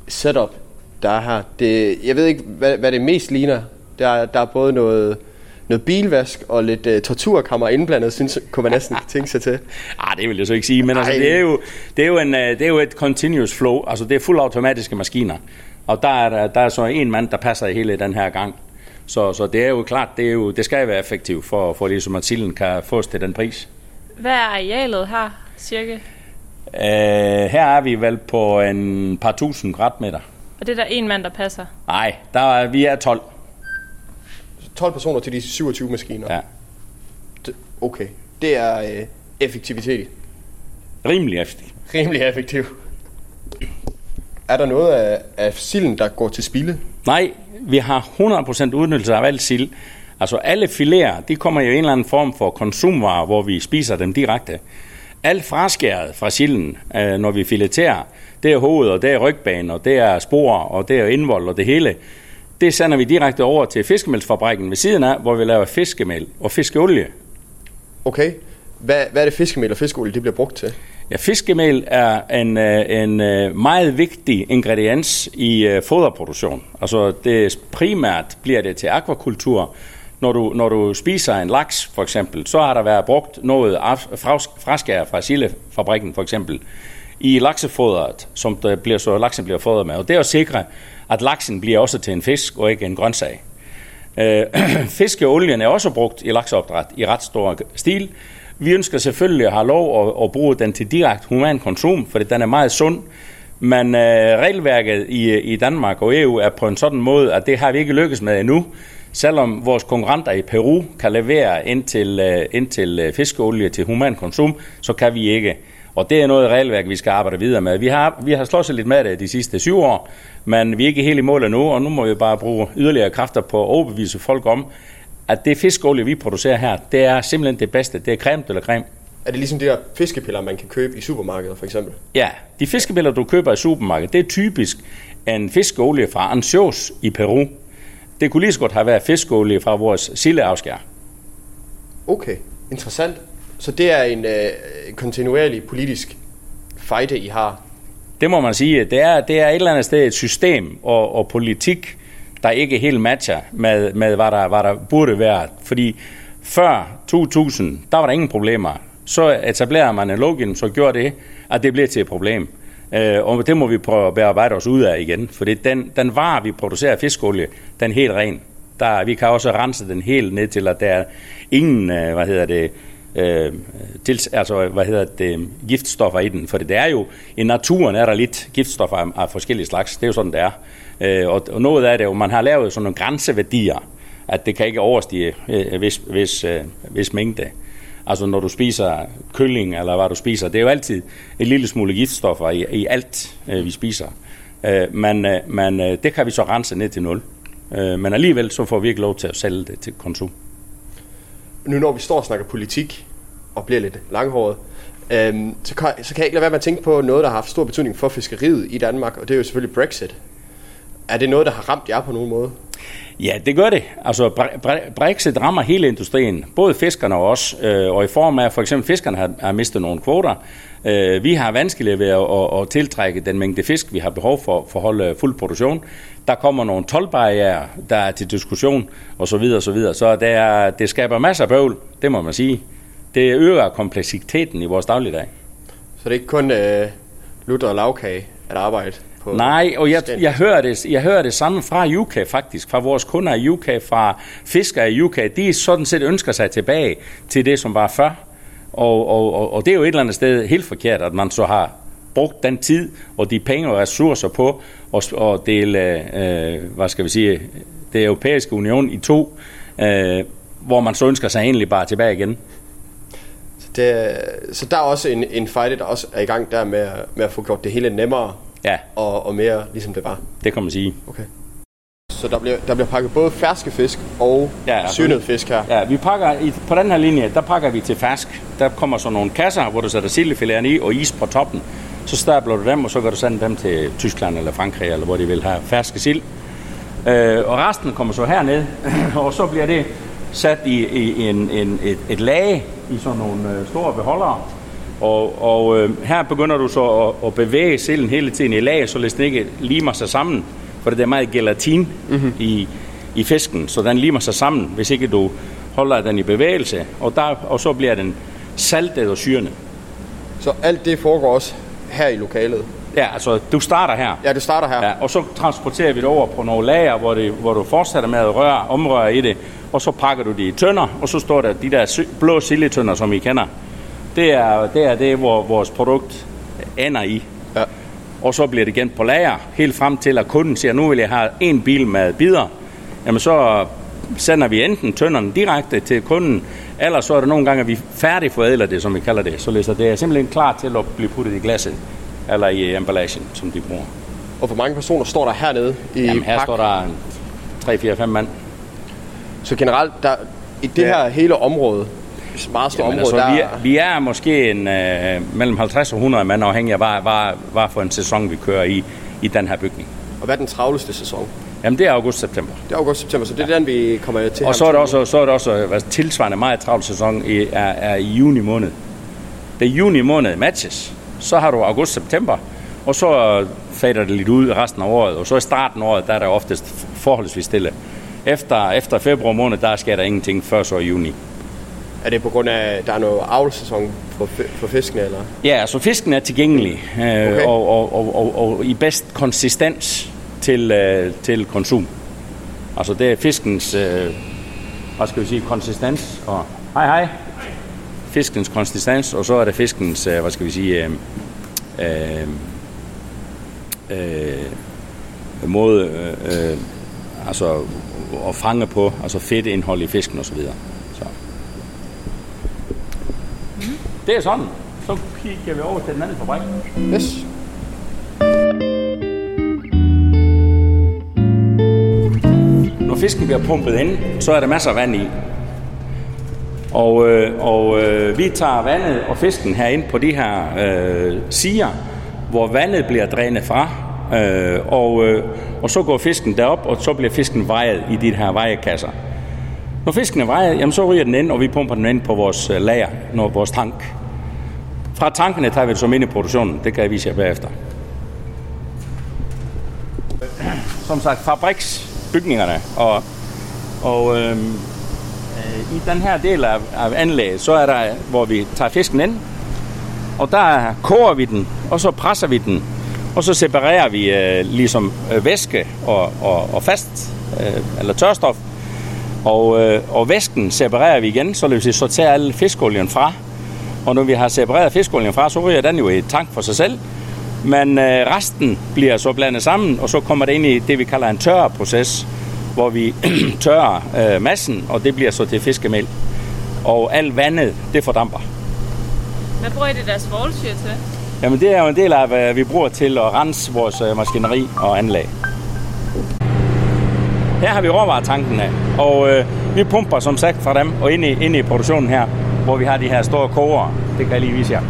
setup, der er her. Det, jeg ved ikke, hvad, hvad det mest ligner. Der, er- der er både noget, noget bilvask og lidt uh, torturkammer indblandet, synes, kunne man næsten [laughs] tænke sig til. Ah, det vil jeg så ikke sige, men altså, det, er jo, det, er jo en, øh, det er jo et continuous flow, altså det er fuldautomatiske maskiner. Og der er, der, er så en mand, der passer i hele den her gang. Så, så det er jo klart, det, er jo, det skal være effektivt, for, for ligesom at silden kan fås til den pris. Hvad er arealet her, cirka? Uh, her er vi vel på en par tusind kvadratmeter. Og det er der en mand, der passer. Nej, der er, vi er 12. 12 personer til de 27 maskiner. Ja. Det, okay, det er øh, effektivitet. Rimelig effektivt. Rimelig effektiv. Er der noget af, af silden, der går til spilde? Nej, vi har 100% udnyttelse af alt sild. Altså alle filéer, de kommer jo i en eller anden form for konsumvarer, hvor vi spiser dem direkte. Alt fraskæret fra silden, øh, når vi fileterer, det er hoved, og det er rygbanen, og det er spor, og det er indvold, og det hele. Det sender vi direkte over til fiskemælsfabrikken ved siden af, hvor vi laver fiskemel og fiskeolie. Okay. Hvad, hvad er det fiskemel og fiskeolie, det bliver brugt til? Ja, fiskemel er en, øh, en øh, meget vigtig ingrediens i foderproduktion. Altså det primært bliver det til akvakultur. Når du, når du spiser en laks for eksempel, så har der været brugt noget af- fraskær fra sildefabrikken for eksempel i laksefodret, som der bliver, så laksen bliver fodret med. Og det er at sikre, at laksen bliver også til en fisk og ikke en grøntsag. Øh, [clears throat] fiskeolien er også brugt i lakseopdræt i ret stor stil. Vi ønsker selvfølgelig at have lov at, at bruge den til direkte human konsum, for den er meget sund. Men øh, regelværket i, i Danmark og EU er på en sådan måde, at det har vi ikke lykkes med endnu. Selvom vores konkurrenter i Peru kan levere ind til, øh, ind til øh, fiskeolie til human konsum, så kan vi ikke. Og det er noget regelværk, vi skal arbejde videre med. Vi har, vi har slået lidt med det de sidste syv år, men vi er ikke helt i mål endnu, og nu må vi bare bruge yderligere kræfter på at overbevise folk om, at det fiskeolie, vi producerer her, det er simpelthen det bedste. Det er creme eller creme. Er det ligesom de der fiskepiller, man kan købe i supermarkedet for eksempel? Ja, de fiskepiller, du køber i supermarkedet, det er typisk en fiskeolie fra Anjos i Peru. Det kunne lige så godt have været fiskeolie fra vores silleafskær. Okay, interessant. Så det er en øh, kontinuerlig politisk fejde, I har. Det må man sige. Det er, det er et eller andet sted et system og, og politik, der ikke helt matcher med, med hvad, der, hvad der burde være. Fordi før 2000, der var der ingen problemer. Så etablerer man en lovgivning, så gjorde det, at det bliver til et problem. Øh, og det må vi prøve at bearbejde os ud af igen. For den, den vare, vi producerer af fiskolie, den er helt ren. Der, vi kan også rense den helt ned til, at der er ingen, øh, hvad hedder det, øh, til, altså, hvad hedder det, giftstoffer i den. For det er jo, i naturen er der lidt giftstoffer af, af forskellige slags. Det er jo sådan, det er. Øh, og, og noget af det er jo, man har lavet sådan nogle grænseværdier, at det kan ikke overstige øh, hvis, hvis, øh, hvis mængde. Altså når du spiser kylling, eller hvad du spiser, det er jo altid en lille smule giftstoffer i, i alt, øh, vi spiser. Øh, men øh, men øh, det kan vi så rense ned til nul. Øh, men alligevel så får vi ikke lov til at sælge det til konsum. nu når vi står og snakker politik, og bliver lidt langhåret, øhm, så, kan, så kan jeg ikke lade være med at tænke på noget, der har haft stor betydning for fiskeriet i Danmark, og det er jo selvfølgelig Brexit. Er det noget, der har ramt jer på nogen måde? Ja, det gør det. Altså, Brexit rammer hele industrien, både fiskerne og os, øh, og i form af, for eksempel fiskerne har, har mistet nogle kvoter. Øh, vi har vanskeligt ved at, at, at tiltrække den mængde fisk, vi har behov for for at holde øh, fuld produktion. Der kommer nogle tolvbarriere, der er til diskussion, og så videre, og så videre. Så det, er, det skaber masser af bøvl, det må man sige. Det øger kompleksiteten i vores dagligdag. Så det er ikke kun øh, lutter og lavkage at arbejde på? Nej, og jeg, jeg, hører det, jeg hører det samme fra UK faktisk, fra vores kunder i UK, fra fiskere i UK. De sådan set ønsker sig tilbage til det, som var før. Og, og, og, og det er jo et eller andet sted helt forkert, at man så har brugt den tid og de penge og ressourcer på at, at dele, øh, hvad skal vi sige, det europæiske union i to, øh, hvor man så ønsker sig egentlig bare tilbage igen. Så, det, så der er også en, en fight, der også er i gang der med, med at få gjort det hele nemmere ja. og, og mere ligesom det var. Det kan man sige. Okay. Så der bliver, der bliver pakket både ferske fisk og ja, syrnet fisk her. Ja, vi pakker i, på den her linje, der pakker vi til fersk. Der kommer så nogle kasser, hvor du sætter sildefiléerne i og is på toppen. Så stabler du dem, og så kan du sende dem til Tyskland eller Frankrig, eller hvor de vil have ferske sild. Øh, og resten kommer så herned, [clears throat] og så bliver det sat i, i en, en, et, et lag i sådan nogle øh, store beholdere. Og, og øh, her begynder du så at, at bevæge silden hele tiden i lag, så den ikke limer sig sammen. For det er meget gelatin mm-hmm. i, i fisken, så den limer sig sammen, hvis ikke du holder den i bevægelse. Og, der, og så bliver den saltet og syrende. Så alt det foregår også her i lokalet? Ja, altså du starter her. Ja, det starter her. Ja, og så transporterer vi det over på nogle lager, hvor, det, hvor du fortsætter med at røre, omrøre i det. Og så pakker du det i tønder, og så står der de der blå silletønder, som I kender. Det er det, er det hvor vores produkt ender i. Ja. Og så bliver det gemt på lager, helt frem til, at kunden siger, nu vil jeg have en bil med bidder. Jamen så sender vi enten tønderne direkte til kunden, eller så er der nogle gange, at vi færdigforædler det, som vi kalder det. Så det er simpelthen klar til at blive puttet i glasset, eller i emballagen, som de bruger. Og hvor mange personer står der hernede i Jamen her pak? står der 3, 4, 5 mand. Så generelt, der, i det Ja. her hele område, meget stort Jamen, område, altså, vi, der, er, vi er måske en, øh, mellem 50 og 100 mand, afhængig af, hvad, hvad, hvad for en sæson vi kører i, i den her bygning. og hvad er den travleste sæson? Jamen, det er august-september. Det er august-september, så det er den, vi kommer til Og så er det også, så er det også hvad, tilsvarende meget travlt sæson i, er, er i juni måned. Det er juni måned matches. Så har du august-september, og så fader det lidt ud resten af året. Og så i starten af året, der er der oftest forholdsvis stille. Efter, efter februar måned, der sker der ingenting før så i juni. Er det på grund af, at der er noget avlsæson for, for fiskene, eller? Ja, altså fisken er tilgængelig øh, Okay. og, og, og, og, og i bedst konsistens til, øh, til konsum. Altså det er fiskens, øh, hvad skal vi sige, konsistens og hej hej, fiskens konsistens, og så er det fiskens, øh, hvad skal vi sige, øh, øh, øh, måde øh, øh, altså at fange på, altså fedtindhold i fisken og så videre. Så. Det er sådan. Så kigger vi over til den anden fabrik. Yes. Når fisken bliver pumpet ind, så er der masser af vand i. Og, øh, og øh, vi tager vandet og fisken herind på de her øh, siger, hvor vandet bliver drænet fra. Øh, og, øh, og så går fisken derop, og så bliver fisken vejet i de her vejekasser. Når fisken er vejet, jamen, så ryger den ind, og vi pumper den ind på vores øh, lager, når vores tank. Fra tankene tager vi det som ind i produktionen. Det kan jeg vise jer bagefter. Som sagt, fabriksbygningerne. Og, og øhm, øh, i den her del af, af anlægget, så er der, hvor vi tager fisken ind. Og der koger vi den, og så presser vi den. Og så separerer vi øh, ligesom øh, væske og, og, og fast, øh, eller tørstof. Og, øh, og væsken separerer vi igen, så vi sortere alle fiskolien fra. Og når vi har separeret fiskolien fra, så ryger den jo i tank for sig selv. Men øh, resten bliver så blandet sammen, og så kommer det ind i det, vi kalder en tørreproces, hvor vi [clears throat] tørrer øh, massen, og det bliver så til fiskemel. Og alt vandet, det fordamper. Hvad bruger I det der svovlsyre til? Jamen det er jo en del af, hvad vi bruger til at rense vores øh, maskineri og anlæg. Her har vi råvaretankene, og øh, vi pumper som sagt fra dem og ind i, ind i produktionen her, hvor vi har de her store koger. Det kan jeg lige vise jer.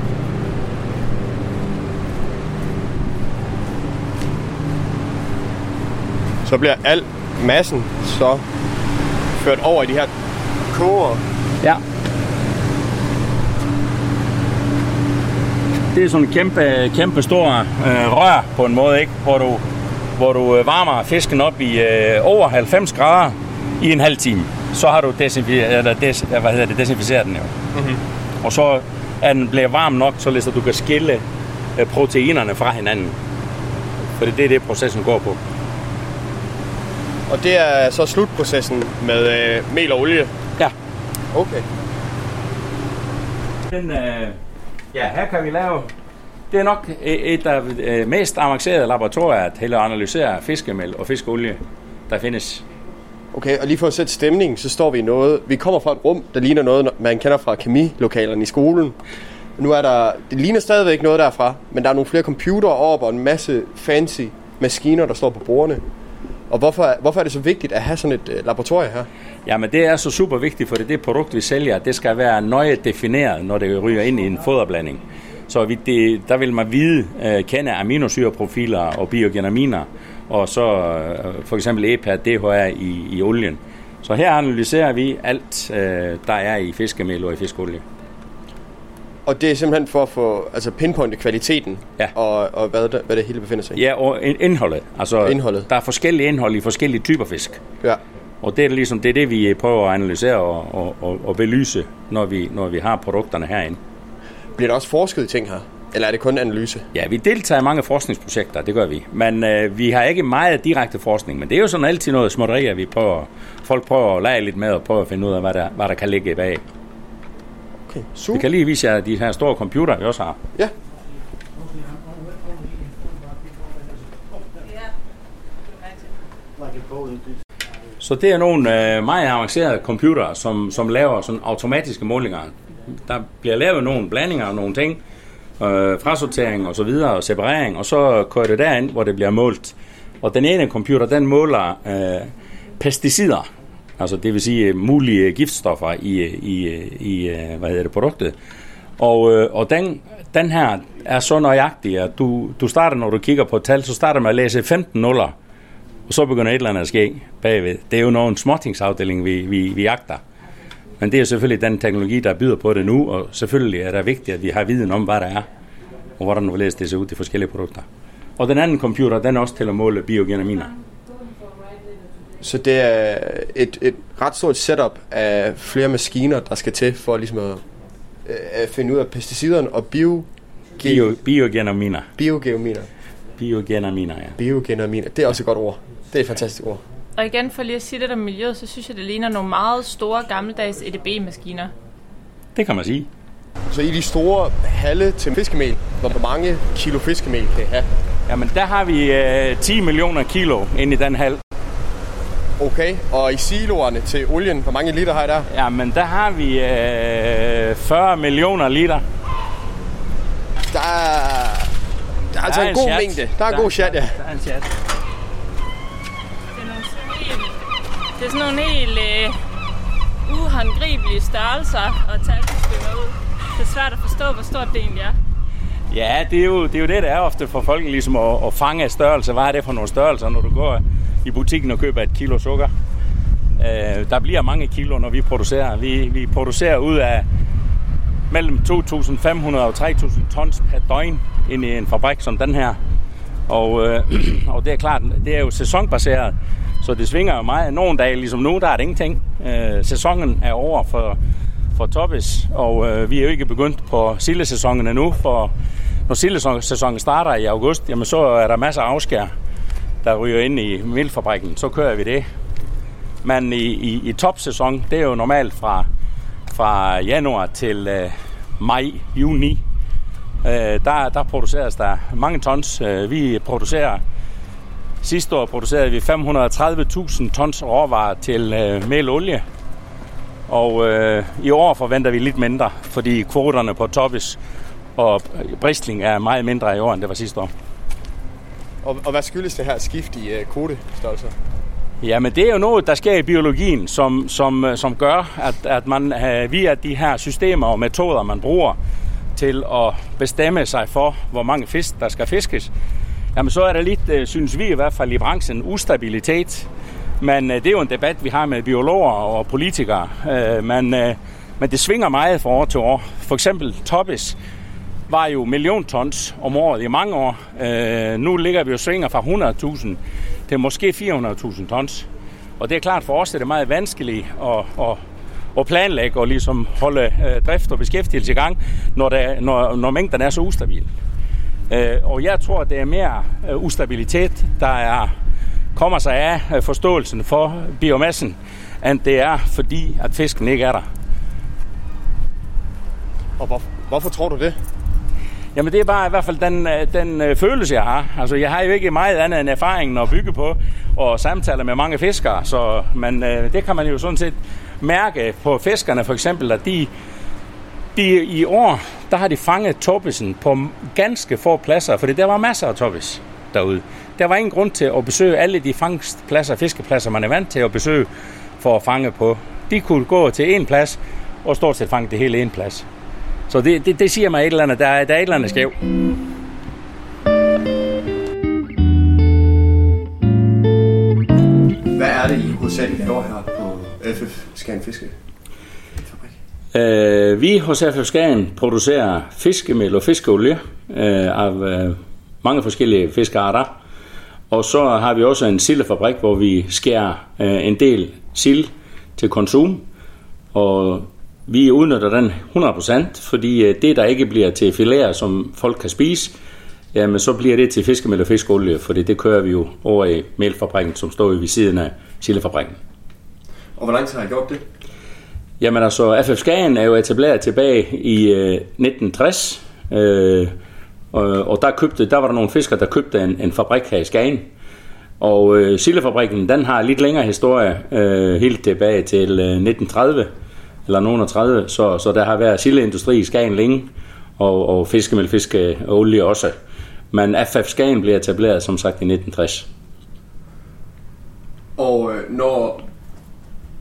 Så bliver al massen så ført over i de her koger. Ja. Det er sådan en kæmpe, kæmpe stor øh, rør på en måde, ikke? Hvor du, hvor du øh, varmer fisken op i øh, over 90 grader i en halv time. Så har du desinfi- eller des, hvad hedder det, desinficeret den jo. Mm-hmm. Og så er den bliver varm nok, således at du kan skille øh, proteinerne fra hinanden. For det er det, processen går på. Og det er så slutprocessen med øh, mel og olie? Ja. Okay. Den, øh, ja, her kan vi lave... Det er nok et af de øh, mest avancerede laboratorier til at analysere fiskemel og fiskeolie, der findes. Okay, og lige for at sætte stemning, så står vi i noget... Vi kommer fra et rum, der ligner noget, man kender fra kemilokalerne i skolen. Nu er der... Det ligner stadigvæk noget derfra, men der er nogle flere computere op og en masse fancy maskiner, der står på bordene. Og hvorfor, hvorfor er det så vigtigt at have sådan et øh, laboratorium her? Jamen det er så super vigtigt, for det, det produkt, vi sælger, det skal være nøje defineret, når det ryger ind i en foderblanding. Så vi, det, der vil man vide, øh, kende aminosyreprofiler og biogenaminer, og så øh, for eksempel EPA, DHR i, i olien. Så her analyserer vi alt, øh, der er i fiskemel og i fiskeolie. Og det er simpelthen for at få altså pinpointe kvaliteten ja. og, og hvad, der, hvad det hele befinder sig i? Ja, og indholdet. Altså, indholdet. Der er forskellige indhold i forskellige typer fisk. Ja. Og det er ligesom det, er det vi prøver at analysere og, og, og, og belyse, når vi, når vi har produkterne herinde. Bliver der også forsket i ting her? Eller er det kun analyse? Ja, vi deltager i mange forskningsprojekter, det gør vi. Men øh, vi har ikke meget direkte forskning, men det er jo sådan altid noget småtteri, at vi prøver, folk prøver at lege lidt med og prøve at finde ud af, hvad der, hvad der kan ligge bag. Okay, super. Vi kan lige vise jer de her store computer, vi også har. Ja. Så det er nogle øh, meget avancerede computere, som, som laver sådan automatiske målinger. Der bliver lavet nogle blandinger og nogle ting, øh, frasortering og så videre, og separering, og så kører det derind, hvor det bliver målt. Og den ene computer, den måler øh, pesticider, altså det vil sige mulige giftstoffer i, i, i øh, hvad hedder det, produktet. Og, øh, og den, den her er så nøjagtig, at du, du starter, når du kigger på et tal, så starter med at læse 15 nuller, og så begynder et eller andet at ske bagved. Det er jo nogen småtingsafdeling, vi, vi, vi jagter. Men det er selvfølgelig den teknologi, der byder på det nu, og selvfølgelig er det vigtigt, at vi har viden om, hvad der er, og hvordan hvorledes det ser ud, de forskellige produkter. Og den anden computer, den er også til at måle biogenaminer. Så det er et, et ret stort setup af flere maskiner, der skal til for ligesom at, at finde ud af pesticiderne og bio... Bio, biogenaminer. Biogenaminer. Biogenaminer, ja. Biogenaminer. Det er også et godt ord. Det er et fantastisk ord. Og igen, for lige at sige det om miljøet, så synes jeg, det ligner nogle meget store gammeldags EDB-maskiner. Det kan man sige. Så i de store halle til fiskemel, hvor mange kilo fiskemel kan I have? Jamen, der har vi øh, 10 millioner kilo inde i den hal. Okay, og i siloerne til olien, hvor mange liter har I der? Jamen, der har vi øh, 40 millioner liter. Der er, der er altså er en en god chat. mængde. Der er en Der- god chat, ja. Der er en chat. Det er, nogle sådan helt, det er sådan nogle helt øh, uhåndgribelige størrelser og tal, der svinger ud. Det er svært at forstå, hvor stort det egentlig er. Ja, det er, jo, det er jo det, der er ofte for folk ligesom at, at fange størrelse. Hvad er det for nogle størrelser, når du går i butikken og køber et kilo sukker? Øh, der bliver mange kilo, når vi producerer. Vi, vi producerer ud af mellem 2.500 og 3.000 tons per døgn ind i en fabrik som den her. Og, øh, [clears throat] og det er klart, det er jo sæsonbaseret, så det svinger jo meget. Nogle dage, ligesom nu, der er det ingenting. Øh, sæsonen er over for, for toppes, og øh, vi er jo ikke begyndt på sillesæsonen endnu, for når sillesæsonen starter i august, jamen så er der masser af afskær, der ryger ind i mælfabrikken. Så kører vi det. Men i, i, i topsæson, det er jo normalt fra, fra januar til øh, maj, juni, øh, der, der produceres der mange tons. Øh, vi producerer, sidste år producerede vi 530.000 tons råvarer til øh, mel og olie. Og øh, i år forventer vi lidt mindre, fordi kvoterne på toppes og bristling er meget mindre i år, end det var sidste år. Og, og hvad skyldes det her skift i uh, kvotestørrelser? Jamen, det er jo noget, der sker i biologien, som, som, øh, som gør, at, at man øh, via de her systemer og metoder, man bruger til at bestemme sig for, hvor mange fisk, der skal fiskes, jamen så er der lidt, øh, synes vi i hvert fald i branchen, ustabilitet. Men øh, det er jo en debat, vi har med biologer og politikere. Øh, men, men det svinger meget fra år til år. For eksempel Toppes var jo million tons om året i mange år. Nu ligger vi jo svinger fra 100.000 til måske 400.000 tons. Og det er klart for os, at det er meget vanskeligt at, at, at planlægge og ligesom holde øh, drift og beskæftigelse i gang, når, der, når, når mængden er så ustabil. Øh, og jeg tror, at det er mere øh, ustabilitet, der er, kommer sig af øh, forståelsen for biomassen, end det er fordi, at fisken ikke er der. Og hvor, hvorfor tror du det? Jamen det er bare i hvert fald den, den følelse, jeg har. Altså jeg har jo ikke meget andet end erfaringen at bygge på og samtale med mange fiskere. Så, øh, det kan man jo sådan set mærke på fiskerne for eksempel, at de, de i år, der har de fanget toppesen på ganske få pladser, fordi der var masser af toppes derude. Der var ingen grund til at besøge alle de fangstpladser, fiskepladser, man er vant til at besøge for at fange på. De kunne gå til en plads og stort set fange det hele en plads. Så det, det, det siger mig et eller andet. Der er, der er et eller andet skæv. Hvad er det, I hovedsageligt laver her på FF Skagen Fiske? Øh, vi hos FF Skagen producerer fiskemel og fiskeolie øh, af øh, mange forskellige fiskearter. Og så har vi også en sildefabrik, hvor vi skærer øh, en del sild til konsum. Og vi udnytter den 100%, fordi øh, det, der ikke bliver til filéer, som folk kan spise, jamen så bliver det til fiskemel og fiskeolie, fordi det kører vi jo over i mælfabrikken, som står ved siden af sildefabrikken. Og hvor lang tid har I gjort det? Jamen altså, FF Skagen er jo etableret tilbage i øh, 1960, øh, og, og der, købte, der var der nogle fiskere, der købte en, en fabrik her i Skagen. Og øh, sildefabrikken, den har lidt længere historie, øh, helt tilbage til øh, 1930, eller nogen af 30, så, så der har været sildeindustri i Skagen længe, og, og fiskemel, fiske og olie også. Men FF Skagen blev etableret, som sagt, i 1960. Og øh, når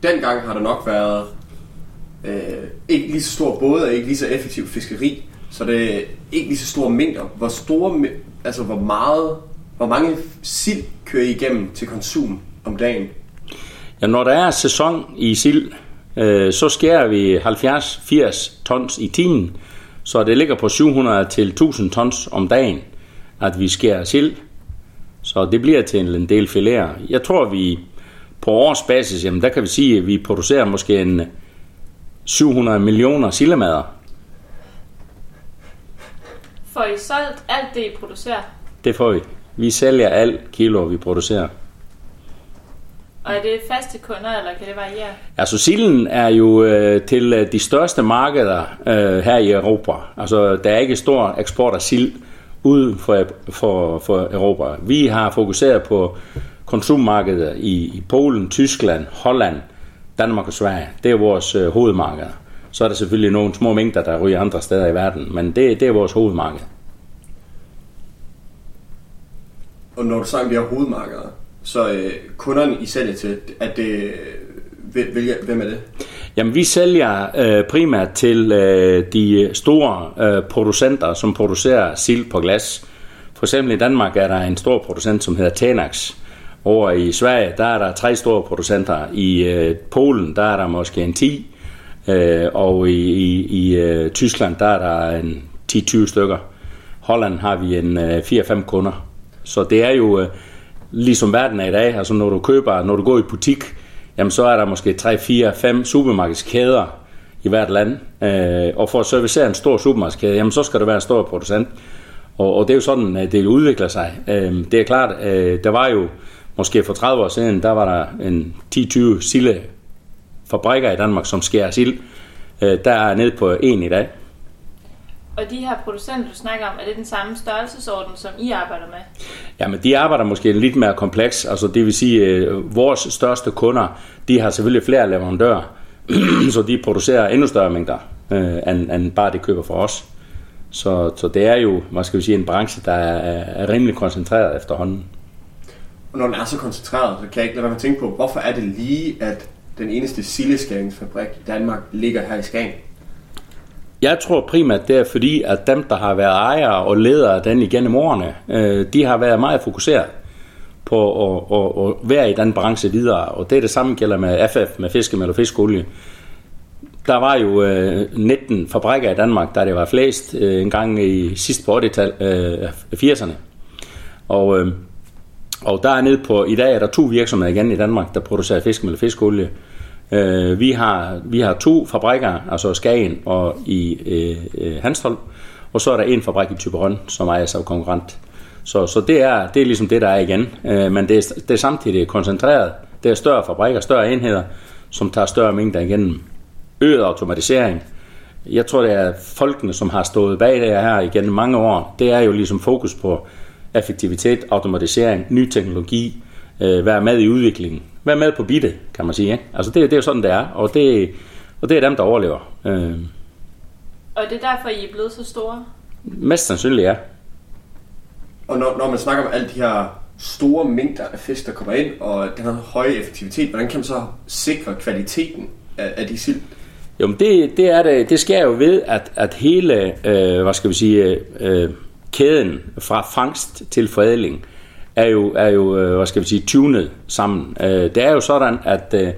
dengang har der nok været øh, ikke lige så stor både og ikke lige så effektiv fiskeri, så det er ikke lige så store mængder. Hvor store, altså hvor meget, hvor mange sild kører I igennem til konsum om dagen? Ja, når der er sæson i sild, øh, så skærer vi 70-80 tons i timen, så det ligger på 700 til 1000 tons om dagen, at vi skærer sild. Så det bliver til en del filéer. Jeg tror, vi på årsbasis, jamen der kan vi sige, at vi producerer måske en 700 millioner sildemader. Får I solgt alt det, I producerer? Det får vi. Vi sælger alt kilo, vi producerer. Og er det faste kunder, eller kan det variere? Altså silden er jo øh, til øh, de største markeder øh, her i Europa. Altså der er ikke stor eksport af sild ud for, for, for Europa. Vi har fokuseret på konsummarkeder i, i Polen, Tyskland, Holland, Danmark og Sverige. Det er vores øh, hovedmarkeder. Så er der selvfølgelig nogle små mængder, der ryger andre steder i verden, men det, det er vores hovedmarked. Og når du snakker om de her hovedmarkeder, så øh, kunderne I sælger til, at det, hvil- hvilke, hvem er det? Jamen, vi sælger øh, primært til øh, de store øh, producenter, som producerer sild på glas. For eksempel i Danmark er der en stor producent, som hedder Tenax. Over i Sverige, der er der tre store producenter. I øh, Polen, der er der måske en 10. Øh, og i, i, i øh, Tyskland, der er der en 10-20 stykker. Holland har vi en øh, 4-5 kunder. Så det er jo øh, ligesom verden er i dag. Altså når du køber, når du går i butik, jamen så er der måske 3, 4, 5 supermarkedskæder i hvert land. Øh, og for at servicere en stor supermarkedskæde, jamen så skal der være en stor producent. Og, og det er jo sådan, at det udvikler sig. Øh, det er klart, øh, der var jo måske for 30 år siden, der var der en 10-20 sille fabrikker i Danmark, som skærer sild. Øh, der er ned på en i dag. Og de her producenter, du snakker om, er det den samme størrelsesorden, som I arbejder med? Jamen, de arbejder måske lidt mere kompleks. Altså, det vil sige, øh, vores største kunder, de har selvfølgelig flere leverandører, [clears throat] så de producerer endnu større mængder, øh, end, end bare det køber for os. Så, så det er jo, hvad skal vi sige, en branche, der er, er rimelig koncentreret efterhånden. Når den er så koncentreret, så kan jeg ikke lade være med at tænke på, hvorfor er det lige, at den eneste sildeskæringsfabrik i Danmark ligger her i Skagen? Jeg tror primært, det er fordi, at dem, der har været ejere og ledere af den igennem årene, øh, de har været meget fokuseret på at, at, at være i den branche videre. Og det er det samme gælder med FF, med fiskemel og fiskolie. Der var jo øh, 19 fabrikker i Danmark, der det var flest øh, en gang i sidst på 80'erne. Øh, 80'erne. og, øh, og der er nede på, i dag er der to virksomheder igen i Danmark, der producerer fiskemel og fiskolie. Øh, vi, har, vi har to fabrikker, altså Skagen og i øh, øh, Hanstholm, og så er der en fabrik i Typerøn, som ejes af konkurrent. Så, så det, er, det er ligesom det, der er igen. Øh, men det er, det er samtidig koncentreret. Det er større fabrikker, større enheder, som tager større mængder igennem. Øget automatisering. Jeg tror, det er folkene, som har stået bag det her igennem mange år. Det er jo ligesom fokus på effektivitet, automatisering, ny teknologi, øh, være med i udviklingen. Være med på bitte, kan man sige. Ikke? Altså det, det er jo sådan, det er. Og det, og det er dem, der overlever. Øh, Og det er derfor, I er blevet så store? mest sandsynligt ja. Og når, når man snakker om alle de her store mængder af fisk, der kommer ind, og den her høje effektivitet, hvordan kan man så sikre kvaliteten af, af de sild? Jo, men det, det, er det, det sker jo ved, at, at hele øh, hvad skal vi sige, øh, kæden fra fangst til forædling er jo, er jo øh, hvad skal vi sige, tunet sammen. Øh, det er jo sådan, at øh,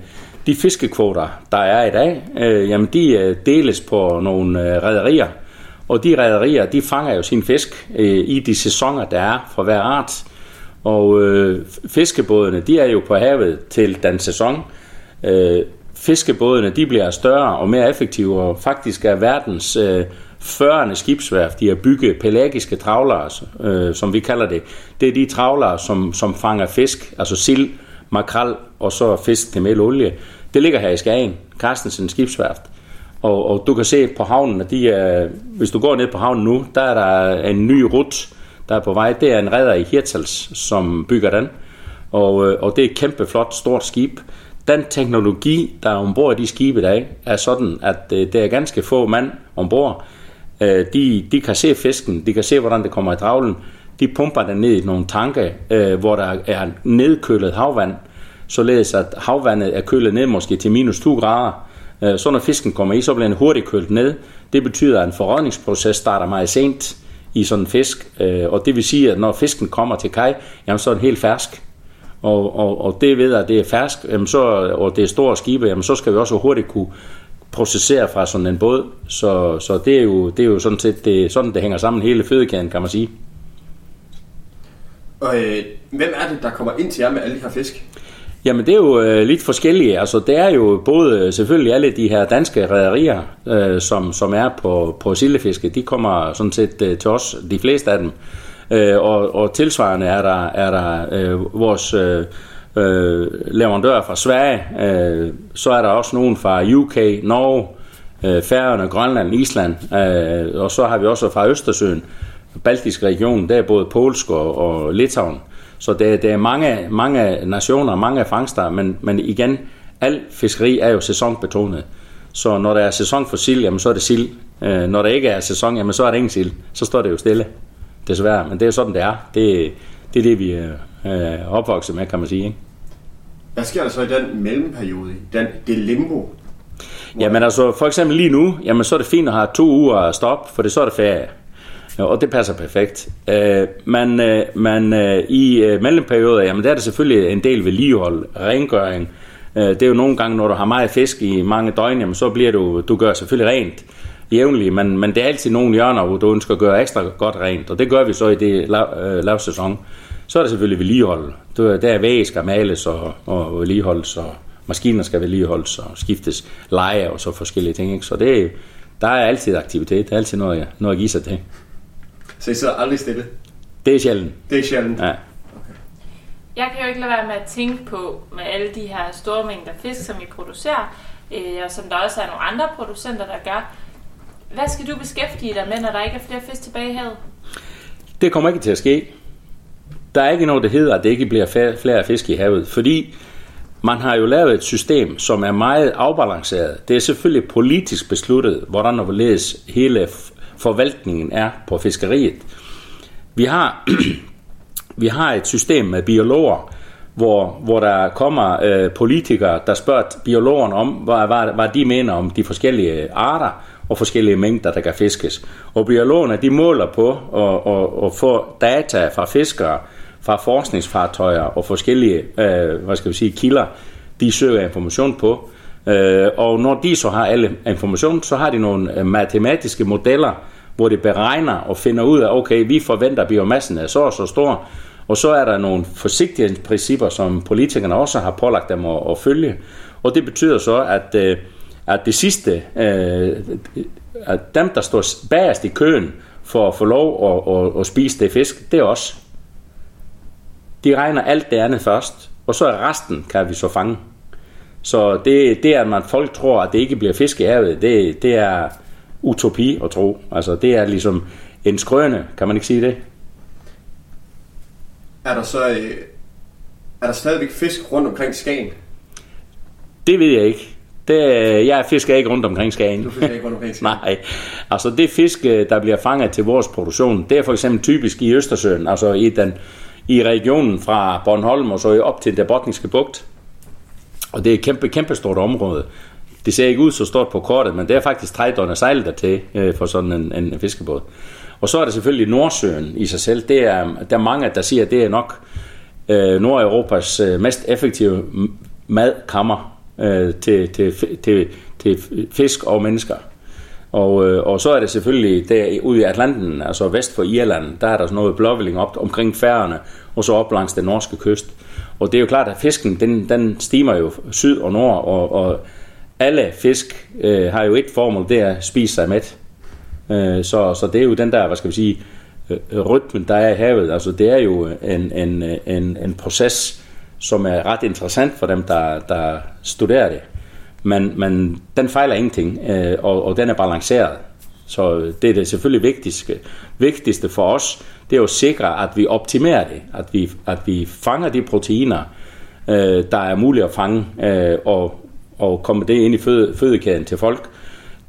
de fiskekvoter, der er i dag, jamen de deles på nogle rædderier, og de rædderier, de fanger jo sin fisk i de sæsoner, der er for hver art. Og øh, fiskebådene, de er jo på havet til den sæson. Øh, fiskebådene, de bliver større og mere effektive, og faktisk er verdens øh, førende skibsværft, de har bygget pelagiske travlere, øh, som vi kalder det. Det er de travlere, som, som fanger fisk, altså sild, makrel og så fisk til melolie. olie. Det ligger her i Skagen, Carstensen skibsværft. Og, og du kan se på havnen, at de er, hvis du går ned på havnen nu, der er der en ny rut, der er på vej. Det er en redder i Hirtals, som bygger den. Og, øh, og det er et kæmpe flot, stort skib. Den teknologi, der er ombord i de skibe i dag, er sådan, at øh, det er ganske få mand ombord. Øh, de, de kan se fisken, de kan se, hvordan det kommer i travlen. De pumper den ned i nogle tanke, øh, hvor der er nedkølet havvand, således at havvandet er kølet ned måske til minus 2 grader. Øh, så når fisken kommer i, så bliver den hurtigt kølet ned. Det betyder, at en forrådningsproces starter meget sent i sådan en fisk, øh, og det vil sige, at når fisken kommer til kaj, jamen så er den helt fersk. Og, og, og det ved at det er fersk, jamen så, og det er store skibe, jamen så skal vi også hurtigt kunne processere fra sådan en båd. Så, så det, er jo, det er jo sådan set det, sådan, det hænger sammen hele fødekæden, kan man sige. Og øh, hvem er det, der kommer ind til jer med alle de her fisk? Jamen det er jo øh, lidt forskellige. Altså det er jo både øh, selvfølgelig alle de her danske rædderier, øh, som, som er på, på sildefiske, de kommer sådan set øh, til os, de fleste af dem. Øh, og, og tilsvarende er der, er der øh, vores øh, øh, leverandører fra Sverige, øh, så er der også nogen fra UK, Norge, øh, Færøerne, Grønland, Island, øh, og så har vi også fra Østersøen, Baltiske region, der er både polsk og, og Litauen. Så det, det er mange, mange nationer, mange fangster, men, men igen, al fiskeri er jo sæsonbetonet. Så når der er sæson for sild, jamen så er det sild. Øh, når der ikke er sæson, jamen så er det ingen sild. Så står det jo stille, desværre. Men det er jo sådan, det er. Det, det er det, vi øh, øh, opvokset med, kan man sige. Ikke? Hvad sker der så i den mellemperiode, den, det limbo? Jamen altså, for eksempel lige nu, jamen så er det fint at have to uger at stoppe, for det så er det ferie. Og det passer perfekt. Øh, men øh, men øh, i øh, mellemperioder, jamen der er det selvfølgelig en del vedligehold, rengøring. Øh, det er jo nogle gange, når du har meget fisk i mange døgn, jamen så bliver du, du gør selvfølgelig rent jævnligt, men, men det er altid nogle hjørner, hvor du ønsker at gøre ekstra godt rent, og det gør vi så i det lav, øh, lav sæson. Så er det selvfølgelig vedligehold. Der der er væg skal males og, og vedligeholdes, og maskiner skal vedligeholdes og skiftes leje og så forskellige ting. Ikke? Så det, der er altid aktivitet, der er altid noget, noget at give sig til. Så I sidder aldrig stille? Det er sjældent. Det er sjældent? Ja. Jeg kan jo ikke lade være med at tænke på, med alle de her store mængder fisk, som I producerer, øh, og som der også er nogle andre producenter, der gør. Hvad skal du beskæftige dig med, når der ikke er flere fisk tilbage i havet? Det kommer ikke til at ske. Der er ikke noget, der hedder, at det ikke bliver flere fisk i havet, fordi man har jo lavet et system, som er meget afbalanceret. Det er selvfølgelig politisk besluttet, hvordan og hvorledes hele forvaltningen er på fiskeriet. Vi har, [clears throat] vi har et system med biologer, hvor, hvor der kommer øh, politikere, der spørger biologerne om, hvad, hvad, hvad de mener om de forskellige arter og forskellige mængder, der kan fiskes. Og biologerne, de måler på at, og, og få data fra fiskere, fra forskningsfartøjer og forskellige øh, hvad skal vi sige, kilder, de søger information på. Øh, og når de så har alle information, så har de nogle øh, matematiske modeller, hvor de beregner og finder ud af, okay, vi forventer, at biomassen er så og så stor, og så er der nogle forsigtighedsprincipper, som politikerne også har pålagt dem at, at følge. Og det betyder så, at, øh, at det sidste, øh, at dem, der står bagerst i køen for at få lov at, at, at spise det fisk, det er os. De regner alt det andet først, og så er resten, kan vi så fange. Så det, det at man folk tror, at det ikke bliver fisk i havet, det, det er utopi at tro. Altså det er ligesom en skrøne, kan man ikke sige det? Er der så øh, er der stadigvæk fisk rundt omkring Skagen? Det ved jeg ikke. Det, jeg fisker ikke rundt omkring Skagen. Du fisker ikke rundt omkring Skagen? [laughs] Nej. Altså det fisk, der bliver fanget til vores produktion, det er for eksempel typisk i Østersøen, altså i, den, i regionen fra Bornholm og så op til den botniske bugt. Og det er et kæmpe, kæmpe stort område. Det ser ikke ud så stort på kortet, men det er faktisk tre døgn sejlet der til øh, for sådan en, en fiskebåd. Og så er der selvfølgelig Nordsøen i sig selv. Det er, der er mange, der siger, at det er nok øh, Nordeuropas øh, mest effektive madkammer øh, til, til, til, til fisk og mennesker. Og, øh, og så er det selvfølgelig der ude i Atlanten, altså vest for Irland, der er der sådan noget blåvilling op omkring færgerne, og så op langs den norske kyst. Og det er jo klart, at fisken, den, den stimer jo syd og nord, og, og alle fisk øh, har jo et formål, det er at spise sig mæt. Øh, så, så det er jo den der, hvad skal vi sige, øh, rytmen, der er i havet. Altså det er jo en, en, en, en proces, som er ret interessant for dem, der, der studerer det. Men, men den fejler ingenting, øh, og, og den er balanceret. Så det er det selvfølgelig vigtigste, vigtigste for os, det er at sikre, at vi optimerer det, at vi, at vi fanger de proteiner, øh, der er muligt at fange, øh, og, og komme det ind i føde, fødekæden til folk.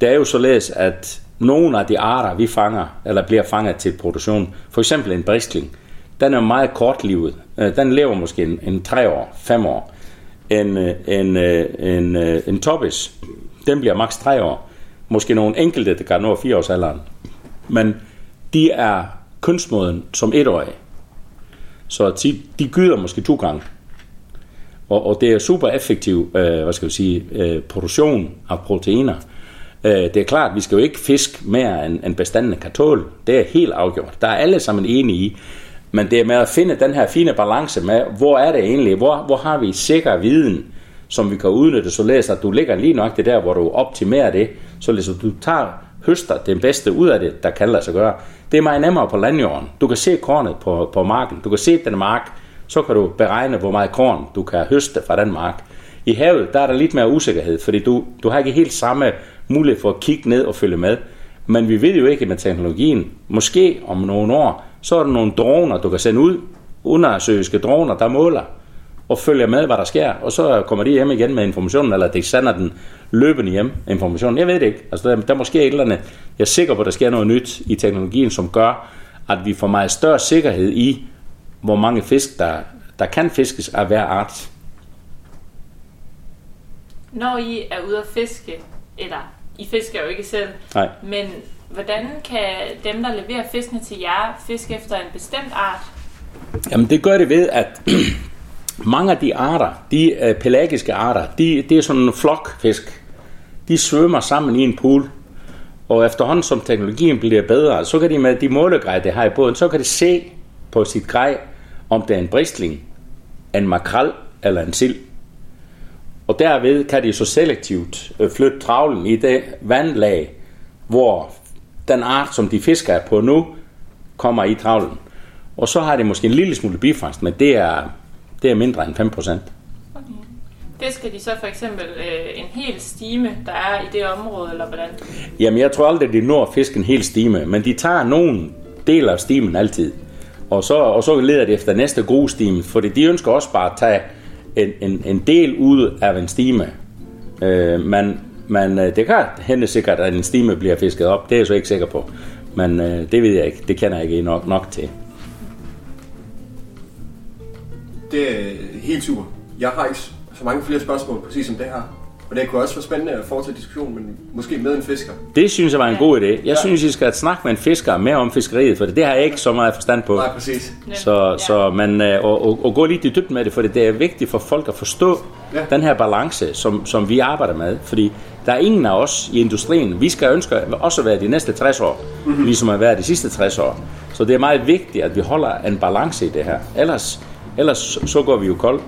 Det er jo således, at nogle af de arter, vi fanger, eller bliver fanget til produktion, for eksempel en bristling, den er meget kortlivet. Øh, den lever måske en, en 3 år, 5 år. En, øh, en, øh, en, en, en toppis, den bliver maks 3 år. Måske nogle enkelte, der kan nå 4 års alderen. Men de er kønsmoden som etårige. Så de, de gyder måske to gange. Og, og det er super effektiv øh, hvad skal vi sige, øh, produktion af proteiner. Øh, det er klart, vi skal jo ikke fiske mere end, end bestandene kan tåle. Det er helt afgjort. Der er alle sammen enige i. Men det er med at finde den her fine balance med, hvor er det egentlig, hvor, hvor har vi sikker viden, som vi kan udnytte, så læser at du ligger lige nok det der, hvor du optimerer det, så læser du tager høster den bedste ud af det, der kan lade sig gøre. Det er meget nemmere på landjorden. Du kan se kornet på, på marken. Du kan se den mark, så kan du beregne, hvor meget korn du kan høste fra den mark. I havet, der er der lidt mere usikkerhed, fordi du, du har ikke helt samme mulighed for at kigge ned og følge med. Men vi ved jo ikke med teknologien. Måske om nogle år, så er der nogle droner, du kan sende ud, undersøgelske droner, der måler og følger med, hvad der sker, og så kommer de hjem igen med informationen, eller de sender den løbende hjem, informationen. Jeg ved det ikke. Altså, der, der måske et eller andet. Jeg er sikker på, at der sker noget nyt i teknologien, som gør, at vi får meget større sikkerhed i, hvor mange fisk, der, der kan fiskes af hver art. Når I er ude at fiske, eller I fisker jo ikke selv, Nej. men hvordan kan dem, der leverer fiskene til jer, fiske efter en bestemt art? Jamen det gør det ved, at [clears throat] mange af de arter, de øh, pelagiske arter, de, det er sådan en flokfisk. De svømmer sammen i en pool. Og efterhånden som teknologien bliver bedre, så kan de med de målegrej, det har i båden, så kan de se på sit grej, om det er en bristling, en makrel eller en sild. Og derved kan de så selektivt øh, flytte travlen i det vandlag, hvor den art, som de fisker på nu, kommer i travlen. Og så har de måske en lille smule bifangst, men det er, det er mindre end 5 procent. Fisker de så for eksempel øh, en hel stime, der er i det område, eller hvordan? Jamen, jeg tror aldrig, de når at fiske en hel stime, men de tager nogle del af stimen altid. Og så, og så leder de efter næste grusstime, for de ønsker også bare at tage en, en, en del ud af en stime. Øh, men, men øh, det kan hende sikkert, at en stime bliver fisket op. Det er jeg så ikke sikker på. Men øh, det ved jeg ikke. Det kender jeg ikke nok, nok til. Det er helt super. Jeg har ikke så mange flere spørgsmål, præcis som det her. Og det kunne også være spændende at fortsætte diskussionen, men måske med en fisker. Det synes jeg var en god idé. Jeg synes, I skal snakke med en fisker mere om fiskeriet, for det har jeg ikke så meget forstand på. Nej, præcis. Så, så man, øh, og, og, og gå lidt i dybden med det, for det er vigtigt for folk at forstå Ja. ja. den her balance, som, som vi arbejder med. Fordi der er ingen af os i industrien, vi skal ønske også at være de næste 60 år, Mhm. mm-hmm. ligesom at være de sidste 60 år. Så det er meget vigtigt, at vi holder en balance i det her. Ellers, ellers så går vi jo kold.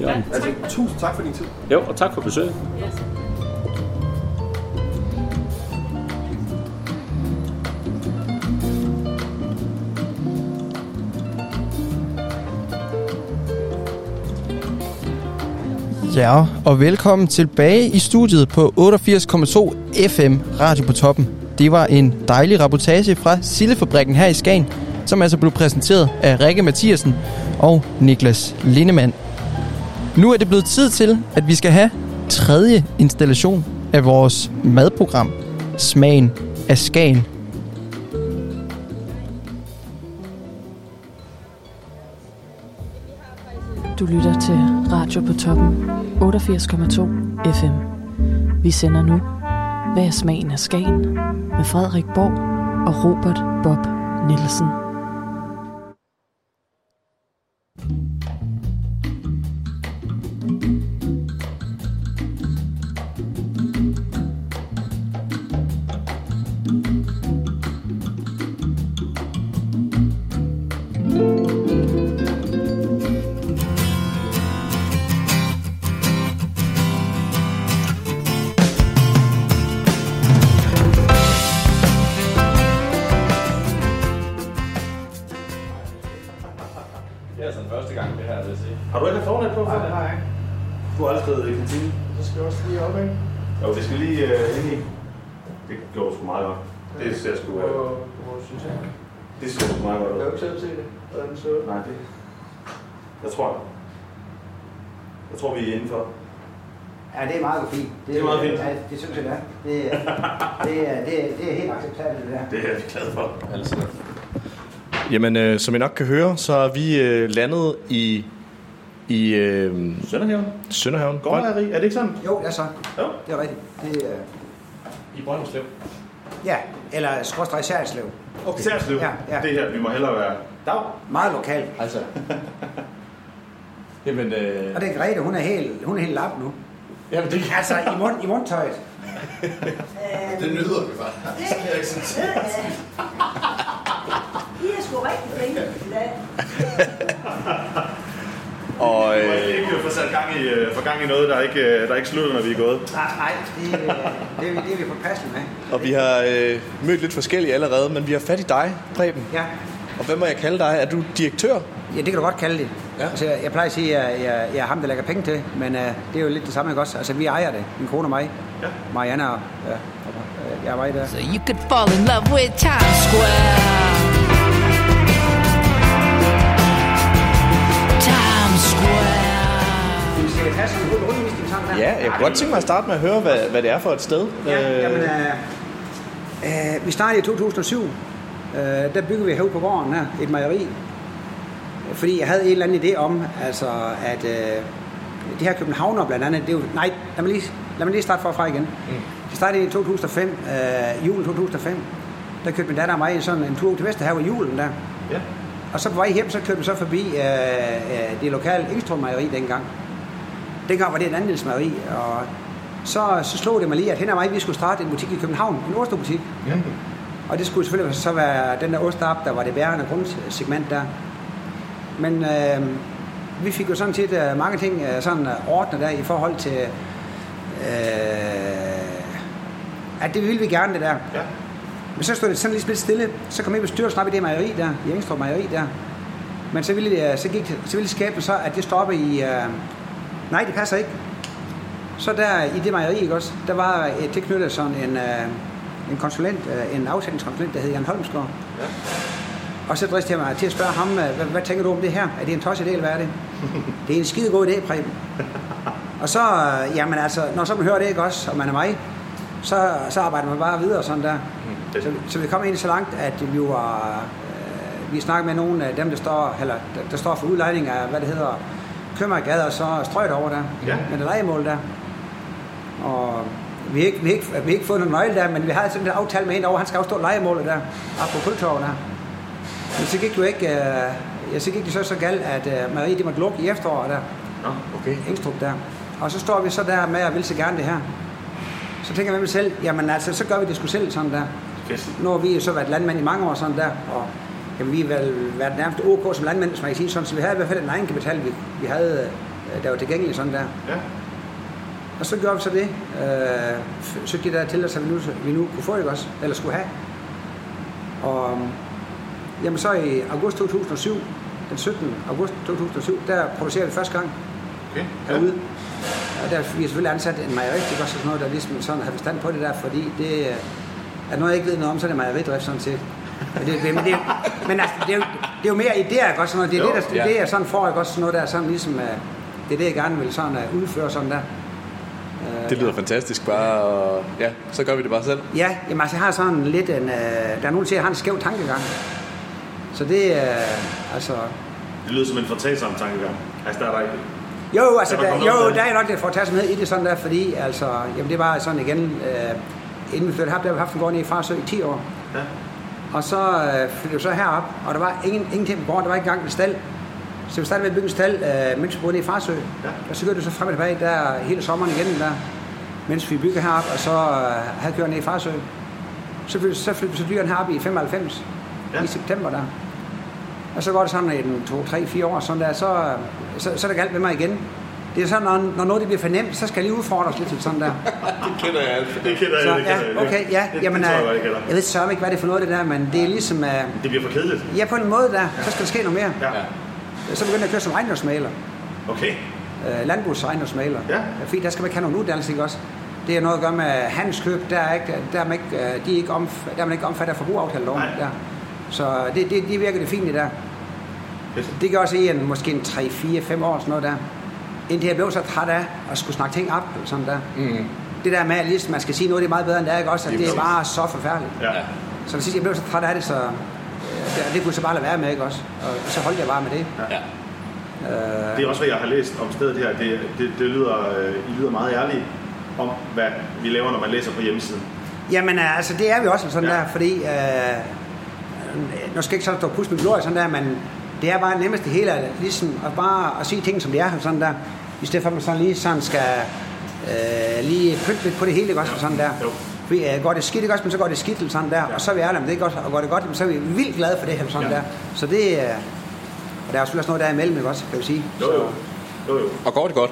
Ja. Altså, tusind tak for din tid. Jo, og tak for besøget. Ja, og velkommen tilbage i studiet på 88,2 FM Radio på toppen. Det var en dejlig reportage fra Sillefabrikken her i Skagen, som altså blev præsenteret af Rikke Mathiasen og Niklas Lindemann. Nu er det blevet tid til, at vi skal have tredje installation af vores madprogram, Smagen af Skagen. Du lytter til Radio på toppen 88,2 FM. Vi sender nu Hvad er smagen af Skagen? med Frederik Borg og Robert Bob Nielsen. Glade for. Altså. Jamen, øh, som I nok kan høre, så er vi øh, landet i... I øh, Sønderhaven. Sønderhaven. Gårdmejeri, er det ikke sådan? Jo, det er så. Jo. Det er rigtigt. Det er, I Brønderslev. ja, eller skråstrej Særsløv. Okay. Særslev. Ja, ja. Det her, vi må hellere være... Dag. Meget lokalt. Altså. [laughs] Jamen, øh... Og det er Grete, hun er helt, hun er helt lap nu. Jamen, det... Altså, i, mund, i mundtøjet. Det nyder vi bare. Det kan jeg ikke sige. I er sgu rigtig flinke i dag. Og, øh... ikke få sat gang i, øh, få gang i noget, der ikke, øh, der ikke slutter, når vi er gået. Nej, nej, det, øh, det, er, vi- det er vi påpasselige med. Og vi har øh, mødt lidt forskellige allerede, men vi har fat i dig, Preben. Ja. Og hvad må jeg kalde dig? Er du direktør? Ja, det kan du godt kalde det. Ja. Altså, jeg, jeg plejer at sige, at jeg, jeg, jeg er ham, der lægger penge til, men uh, det er jo lidt det samme, ikke også? Altså, vi ejer det. Min kone og mig. Ja. Marianne og, ja, og øh, jeg er mig der. So you could fall in love with Times Square. Times Square. Vi skal have sådan en god undervisning sammen her. Ja, jeg kunne godt tænke mig at starte med at høre, hvad, hvad det er for et sted. Ja, Øh, jamen, øh, øh, vi startede i 2007. Øh, der byggede vi herude på gården her, et mejeri. Fordi jeg havde en eller anden idé om, altså, at øh, det her københavner blandt andet, det er jo, nej, lad mig lige, lad mig lige starte forfra igen. Mm. Det startede i 2005, øh, julen 2005. Der købte min datter og mig sådan en tur til Vesterhav i julen der. Ja. Og så på vej hjem, så kørte vi så forbi øh, øh, det lokale Engstrøm Mejeri dengang. Dengang var det et andelsmejeri, og så, så slog det mig lige, at hen ad mig, vi skulle starte en butik i København, en osterbutik. Ja. Og det skulle selvfølgelig så være den der ostap, der var det bærende grundsegment der. Men øh, vi fik jo sådan set øh, mange ting øh, sådan øh, ordnet der i forhold til, øh, at det ville vi gerne det der. Ja. Men så stod det sådan lidt stille. Så kom jeg i bestyrelsen op i det mejeri der, i Engstrup Mejeri der. Men så ville, øh, så gik, så ville skabet så, at det stoppede i... Øh, nej, det passer ikke. Så der i det mejeri, ikke også, der var et tilknyttet sådan en, øh, en konsulent, øh, en afsætningskonsulent, der hed Jan Holmsgaard. Ja. Og så dristede jeg mig til at spørge ham, øh, hvad, hvad tænker du om det her? Er det en tosset idé, eller hvad er det? [laughs] det er en skide god idé, Preben. Og så, øh, jamen altså, når så man hører det, ikke også, og man er mig, så, så arbejder man bare videre sådan der. Så, så vi kom ind så langt, at vi var, vi snakker med nogle af dem, der står, eller, der, står for udlejning af, hvad det hedder, Købmagergade og så strøget over der, Ja. med det legemål der. Og vi har ikke, vi har ikke, vi har ikke fået nogen nøgle der, men vi har sådan en aftale med en over, han skal afstå legemålet der, op på Kultorv der. Men så gik jo ikke, øh, ja, så gik det så så galt, at øh, Marie, det måtte lukke i efteråret der. Nå, okay. Engstrup der. Og så står vi så der med, og vil så gerne det her. Så tænker jeg med mig selv, jamen altså, så gør vi det sgu selv sådan der. Fedt. Nu har vi jo så været landmænd i mange år sådan der, og jamen, vi har vel været nærmest OK som landmænd, hvis man kan sige sådan, så vi havde i hvert fald en egenkapital, vi, vi havde, øh, der var tilgængelig sådan der. Ja. Og så gjorde vi så det. Øh, søgte de der til os, vi nu, vi nu kunne få, ikke også? Eller skulle have. Og jamen så i august 2007, den 17. august 2007, der producerede vi første gang Okay. herude. Og der vi har selvfølgelig ansat en mejerit, ikke også sådan noget, der ligesom sådan havde forstand på det der, fordi det øh, er noget, jeg ikke ved noget om, så er det mejeridrift sådan set. Men, det, men, det, men altså, det, er jo, det er jo mere idéer, ikke også sådan noget. Det er Jo, det, der, er ja. det, jeg sådan får, ikke også sådan noget der, sådan ligesom, øh, det er det, jeg gerne vil sådan udføre sådan der. Øh, Det lyder fantastisk bare, og ja, så gør vi det bare selv. Ja, jamen altså, jeg har sådan lidt en... Øh, der er nogen, der siger, at jeg har en skæv tankegang. Så det er... Øh, altså... Det lyder som en fortagsom tankegang. Altså, der er der ikke... Jo, altså, Er der der, jo, der er nok det for at tage sig med i det sådan der, fordi altså, jamen det var sådan igen, øh, inden vi flyttede herop, der har vi haft en gård nede i Farsø i 10 år. Ja. Og så øh, flyttede vi så herop, og der var ingen, ingenting på gården, der var ikke engang en stald. Så vi startede med at bygge en stald, øh, mens vi boede nede i Farsø. Ja. Og så gør det så frem og tilbage der hele sommeren igen der, mens vi bygger herop, og så øh, havde kørt ned i Farsø. Så flyttede, så flyttede vi så dyrene herop i 95, ja. i september der. Og så går det sådan en, to, tre, fire år, sådan der, så, øh, så, så er det galt med mig igen. Det er sådan, når, når noget det bliver for nemt, så skal jeg lige udfordres lidt sådan der. [laughs] Det kender jeg alt. Det kender jeg, Så, det kender jeg. ja, okay, ja, Det, jamen, det tror jeg øh, jeg jeg ved sørme ikke, hvad det er for noget, det der, men det er ligesom, uh, Det bliver for kedeligt. ja, på en måde der, så skal der ske noget mere. Ja. Så begynder jeg at køre som ejendomsmaler, Okay. uh, landbrugsejendomsmaler. Ja. Fordi der skal man ikke have nogen uddannelse, ikke også? Det er noget at gøre med handelskøb, der er, ikke, der er, man, ikke, øh, de er, ikke omf- der er man ikke omfattet af forbrugeraftaleloven. Nej. Der. Så det, det, det virker det fint i der. Det gør også i en, måske en 3, 4, 5 år, sådan noget der. Indtil jeg blev så træt af at skulle snakke ting op, sådan der. Mm. Det der med, at ligesom, man skal sige noget, det er meget bedre end det er, ikke også? At det er bare så forfærdeligt. Ja. Så sidst, jeg blev så træt af det, så øh, det, det kunne jeg så bare lade være med, ikke også? Og så holdt jeg bare med det. Ja. Øh, Det er også, hvad jeg har læst om stedet her. Det, det, det lyder, øh, I lyder meget ærlige om, hvad vi laver, når man læser på hjemmesiden. Jamen, øh, altså, det er vi også sådan Ja. der, fordi... Øh, nu skal jeg ikke sådan stå og med glorie sådan der, men det er bare nemmest det hele, at ligesom at bare at sige ting, som de er sådan der, i stedet for at man sådan lige sådan skal øh, lige pynte lidt på det hele, ikke også, sådan der. Jo. Fordi øh, går det skidt, ikke også, men så går det skidt, eller sådan der, og så er vi ærlige om det, ikke også, og går det godt, jamen, så er vi vildt glade for det her, sådan Ja. der. Så det er... Og der er jo selvfølgelig også noget der imellem, ikke også, kan vi sige. Jo, jo. jo, jo. Og går det godt?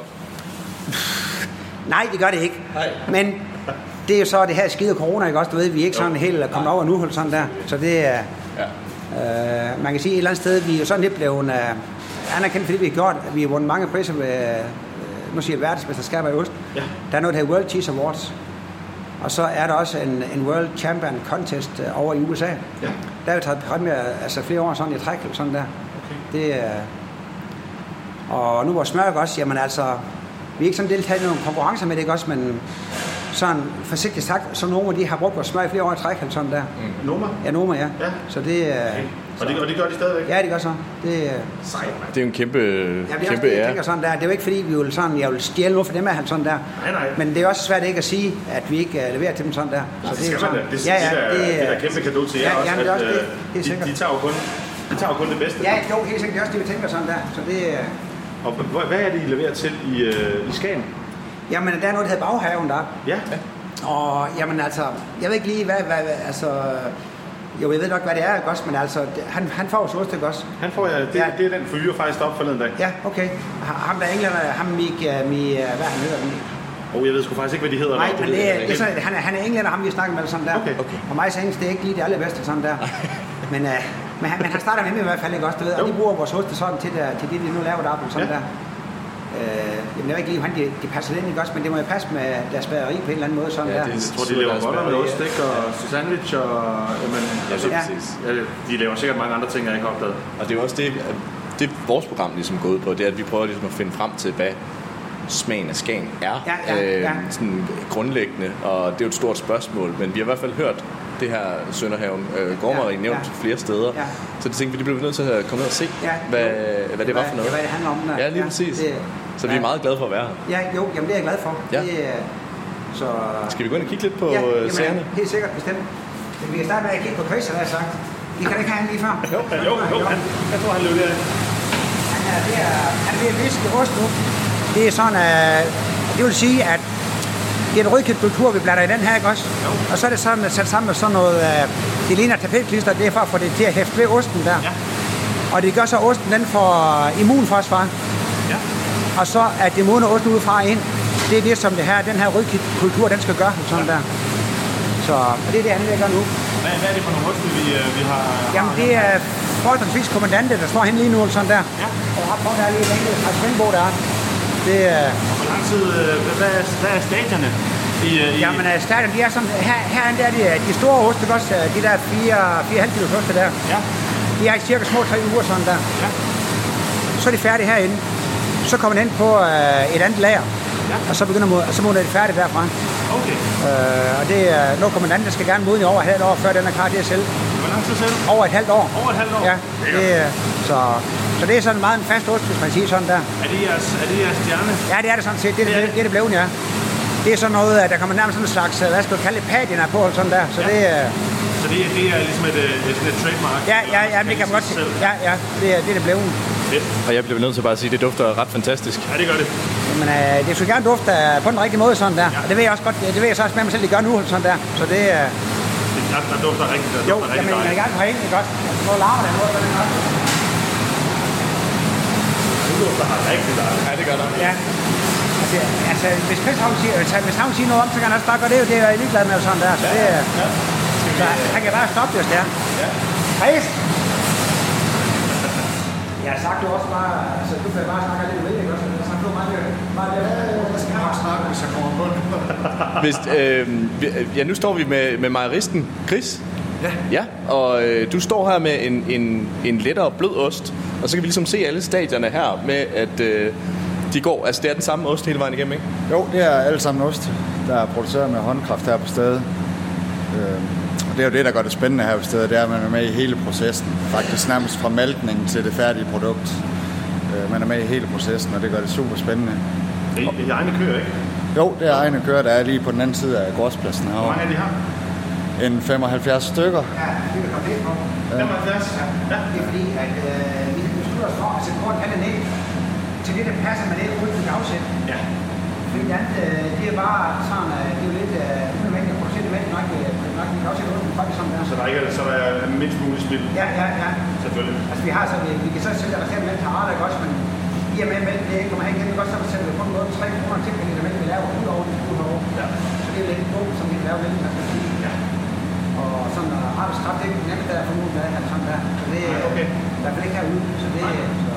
[laughs] Nej, det gør det ikke. Nej. Men det er jo så det her skide corona, ikke også? Du ved, vi er ikke sådan helt kommet over nu, eller sådan der. Så det er... Ja. Øh, man kan sige et eller andet sted, vi er jo sådan lidt blevet øh, anerkendt, fordi vi har gjort, at vi har vundet mange priser ved, øh, nu siger jeg verdensmesterskaber i Ost. Ja. Der er noget, der hedder World Cheese Awards. Og så er der også en, en World Champion Contest øh, over i USA. Ja. Der er jo taget præmier altså flere år sådan i træk, eller sådan der. Okay. Det er... Og nu var smørk også, jamen altså, vi er ikke sådan deltaget i nogle konkurrencer med det, ikke også, men sådan forsigtigt sagt, så nogle de har brugt vores smør i flere år i træk, eller sådan der. Mm. Noma? Ja, Noma, ja. Ja. Så det er... Okay. Og, det, og det gør de stadigvæk? Ja, det gør så. Det, er- Sejt, mand. Det er jo en kæmpe, Ja, det er også kæmpe det, jeg sådan der. Det er jo ikke fordi, vi vil sådan, jeg vil stjæle noget for dem af han sådan der. Nej, nej. Men det er også svært ikke at sige, at vi ikke uh, leverer til dem sådan der. Så det er skal sådan. man da. Det, ja, ja, det, er, det er da kæmpe kado til jer ja, også. Jamen, det er også at, det. øh, Det er de, sikkert. de, tager jo kun, de tager jo kun det bedste. Ja, jo, helt sikkert. Det er også det, vi tænker sådan der. Så det er... Og hvad, hvad er det, I leverer til i, øh, i Skagen? Jamen, der er noget, der hedder baghaven der. Ja. Og jamen altså, jeg ved ikke lige, hvad, hvad, hvad altså... Jo, jeg ved nok, hvad det er, ikke også? Men altså, han, han får jo ost, ikke også? Han får, ja, det, Ja. det er den fyre faktisk op forleden dag. Ja, okay. Ha- Ham der er englænder, ham Mik, uh, Mi, uh, hvad han hedder? Og jeg ved sgu faktisk ikke, hvad de hedder. Nej, men det, er- det sådan, han, er, han er englænder, ham vi snakker med sådan der. Okay, okay. For mig så er engelsk, det er ikke lige det allerbedste sådan der. [laughs] men, uh, men, han, men han starter med i hvert fald, ikke også? Du ved, og de bruger vores oste sådan til, der, til det, vi nu laver deroppe, og sådan Ja. der. Øh, jamen, jeg ved ikke lige, hvordan de, de passer ind, ikke også? Men det må jo passe med deres bageri på en eller anden måde, sådan Ja, der. det er- Jeg tror, de laver boller med ost, ikke? Og sandwich og... Jamen, Ja, altså, lige Ja. præcis. ja, de laver sikkert mange andre ting, jeg ikke har opdaget. Og det er jo også det, at det vores program ligesom går ud på, det er, at vi prøver ligesom at finde frem til, hvad smagen af Skagen er. Ja, ja, ja. Sådan grundlæggende, og det er jo et stort spørgsmål, men vi har i hvert fald hørt det her Sønderhaven øh, Gårdmejeri Ja, nævnt ja. flere steder. Ja. Så det tænkte vi, det blev vi nødt til at komme ned og se, Ja, hvad, jo. hvad det var for noget. Ja, hvad det handler om. Der. Ja, lige Ja, præcis. det- Så vi er ja. meget glade for at være her. Ja, jo, jamen det er jeg glad for. Ja. Det, så... Skal vi gå ind og kigge lidt på ja, øh, jamen, serierne? Helt sikkert, bestemt. Vi kan starte med at kigge på Chris, har jeg sagt. I kan ikke have han lige før? Jo, jo, jo. Han, jeg tror, han løb der. Han er ved at, han er ved at viske ost nu. Det er sådan, at det vil sige, at det er en rødkædkultur, vi blander i den her, ikke også? Jo. Og så er det sådan at sat sammen med sådan noget, uh, det ligner tapetklister, det er for at få det til at hæfte ved osten der. Ja. Og det gør så, at osten den får immunforsvar. Ja. Og så at det modne osten udefra og ind, det er det, som det her, den her rødkædkultur, den skal gøre. Sådan der. Så og det er det, han gøre nu. Hvad, hvad er det for nogle oste, vi, øh, vi har? Jamen, det er forholdsvis kommandante, der står henne lige nu, sådan der. Ja. Og har på der er lige en enkelt fra Svendbo, der er. Det er... Hvor lang tid, øh, hvad, er, hvad er stadierne? I, øh, i, Jamen, stadion, de er sådan, her, herinde der er de, de store oste, også? De der 4,5 kilo oste der. Ja. De er cirka små tre uger sådan der. Ja. Så er de færdige herinde. Så kommer den ind på uh, et andet lager. Ja. Og så begynder mod, og så må de færdige derfra. Okay. Uh, og det er noget kommandant, der skal gerne modne over et halvt år, før den er klar til at sælge. Hvor lang tid selv? Over et halvt år. Over et halvt år? Ja, det, er, så, så det er sådan meget en fast ost, hvis man siger sådan der. Er det jeres, er det jeres stjerne? Ja, det er det sådan set. Det er det, det, er det blevet, ja. Det er sådan noget, at der kommer nærmest sådan en slags, øh, hvad skal du kalde det, patina på, sådan der. Så det er... Så det, er- det er ligesom et, øh, et, et trademark? Ja, ja, ja, det kan man godt sige. Ja, ja, det er det, er det blevet. Fedt. Og jeg bliver nødt til bare at sige, at det dufter ret fantastisk. Ja, det gør det. Men øh, det skulle gerne dufte øh, på den rigtige måde, sådan der. Og det ved jeg også godt, det ved jeg så også med mig selv, det gør nu, sådan der. Så det er... Det, der, der dufter rigtigt. Der Jo, dufter jamen, rigtig jeg er i gang på ikke godt? Nu larmer den måde, hvad den gør. Det dufter har rigtig dejligt. Ja, det gør der. Ja. Altså, altså hvis Chris Havn siger, hvis han, hvis siger noget om, så kan han også bare gøre det, jo, det er jeg ligeglad med og sådan der. Så det er... Så han kan bare stoppe det, hvis det er. Ja. Chris! Jeg har sagt jo også bare, altså du kan bare snakke lidt med det, ikke også? Jeg snakker meget, meget, meget, jeg skal nok snakke, hvis jeg kommer på det. [laughs] Hvis, øh, ja, nu står vi med, med mejeristen Chris. Ja. Ja, og øh, du står her med en, en, en lettere blød ost, og så kan vi ligesom se alle stadierne her med, at øh, de går, altså det er den samme ost hele vejen igennem, ikke? Jo, det er alle sammen ost, der er produceret med håndkraft her på stedet. Øh, og det er jo det, der gør det spændende her på stedet, det er, at man er med i hele processen. Faktisk nærmest fra malkning til det færdige produkt. Øh, man er med i hele processen, og det gør det super spændende. Det er, det er egne køer, ikke? Jo, det er egne køer, der er lige på den anden side af gårdspladsen Hvor herovre. mange er de har? En 75 stykker. Ja, det komme lidt på. 75? Ja. Det er fordi, at øh, vi har besluttet os for at sætte korten alle ned til det, der passer med det, uden for afsæt. Ja. Fordi det andet, øh, det er bare sådan, øh, det er jo lidt øh, at øh, vi kan også sætte uden for sådan der. Så der, ikke er, så der er mindst muligt spild? Ja, ja, ja. Selvfølgelig. Altså vi har så, vi, vi kan så sælge mælk til Arla, ikke også, men i og med at det ikke kommer hen igen, også, så sætter vi kun noget 3 kroner til, fordi det vi laver ud over det ud over. Ja. Så det er lidt dumt, som vi laver mælk, man kan sige. Ja. Og sådan uh, arbejdskraft, det er ikke nemt der at ud af, alt sådan der. Så det er okay. i hvert fald ikke herude, så det er, så...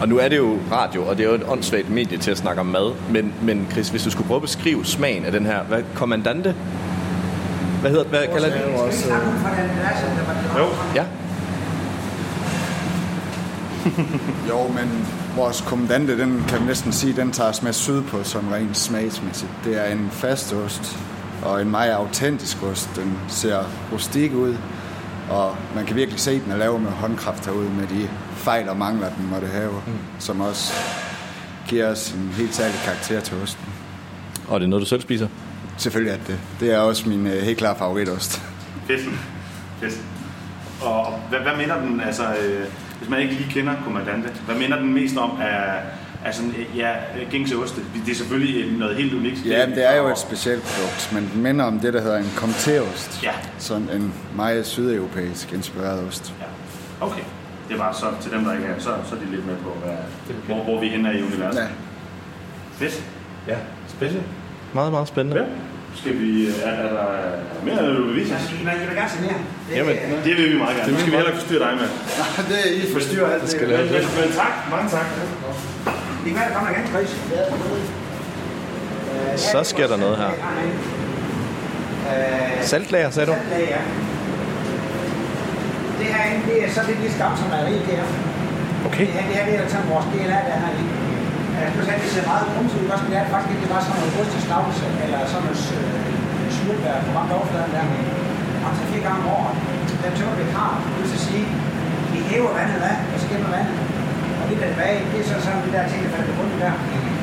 Og nu er det jo radio, og det er jo et åndssvagt medie til at snakke om mad. Men, men Chris, hvis du skulle prøve at beskrive smagen af den her, hvad, kommandante? Hvad hedder hvad kalder det? Der var Jo. Ja. Jo, men vores kommandante, den kan man næsten sige, den tager os med sydpå som rent smagsmæssigt. Det er en fast ost, og en meget autentisk ost. Den ser rustik ud, og man kan virkelig se, at den er lavet med håndkraft herude, med de fejl og mangler, den måtte have, mm. som også giver os en helt særlig karakter til osten. Og det er noget, du selv spiser? Selvfølgelig er det det. Er også min øh, helt klare favoritost. Fedt. Fedt. Og og hvad, hvad minder den, altså, øh, hvis man ikke lige kender kommandante, hvad minder den mest om af, af sådan, øh, ja, gængse oste? Det er selvfølgelig noget helt unikt. Ja, men det er jo et specielt produkt, men den minder om det, der hedder en komteost. Ja. Sådan en meget sydeuropæisk inspireret ost. Ja. Okay. Det var så til dem, der ikke er, så, så er de lidt med på, hvad, hvor, hvor vi henne er i universet. Ja. Fedt. Ja, spændende. Meget, meget spændende. Ja. Skal vi, er, er der mere, du vil vise os? Jeg vil gerne se mere. Jamen, det vil vi meget gerne. Det Det skal vi heller ikke forstyrre dig med. Nej, det er I forstyrrer alt det. Men, men, men tak, mange tak. Det kan være, der kommer igen, Chris. Så sker der noget her. Saltlager, sagde du? Saltlager, ja. Det her det er så lidt lige skam som mejeri, det her. Okay. Det her, det her det er sådan vores DNA, der er herinde. Det ser meget rumset ud, også, men det er faktisk ikke bare sådan noget ostestavelse, eller sådan noget øh, smut, der er på ramt overfladen der. Og efterhånden 3-4 gange om året, der tømmer vi kar, det vil så sige, vi hæver vandet af, og så gemmer vandet. Og det der er tilbage, det er så sådan de der ting, der falder på bunden der.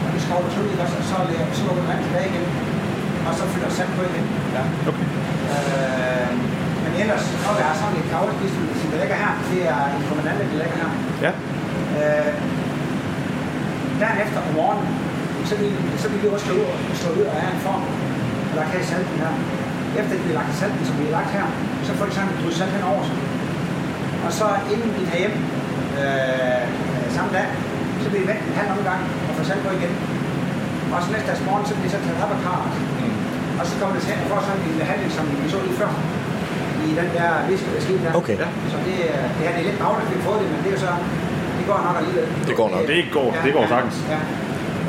Og det skovler ud, ikke også, og så, lægger- så lukker vandet tilbage igen. Og så fylder sand på igen. Ja. Okay. Øh, men ellers, når vi har sådan et kavleskist, som der ligger her, det er en kommandant, der ligger her. Ja. Øh, dagen efter om morgenen, så vil, så vil vi også slå ud, slå ud af en form, og der kan i salten her. Efter vi har lagt salten, som vi har lagt her, så for eksempel du salt hen over sig. Og så inden vi tager hjem øh, samme dag, så bliver vi vendt en halv omgang og får salt på igen. Og så næste dags morgen, så bliver det så taget op af karret. Og så kommer det til få sådan en behandling, som vi så lige før. I den der viskemaskine der. Okay. Ja. Så det, det, er, det er lidt bagligt, at vi har fået det, men det er jo så, det går nok alligevel. Det går nok. Det går, det går sagtens. Ja.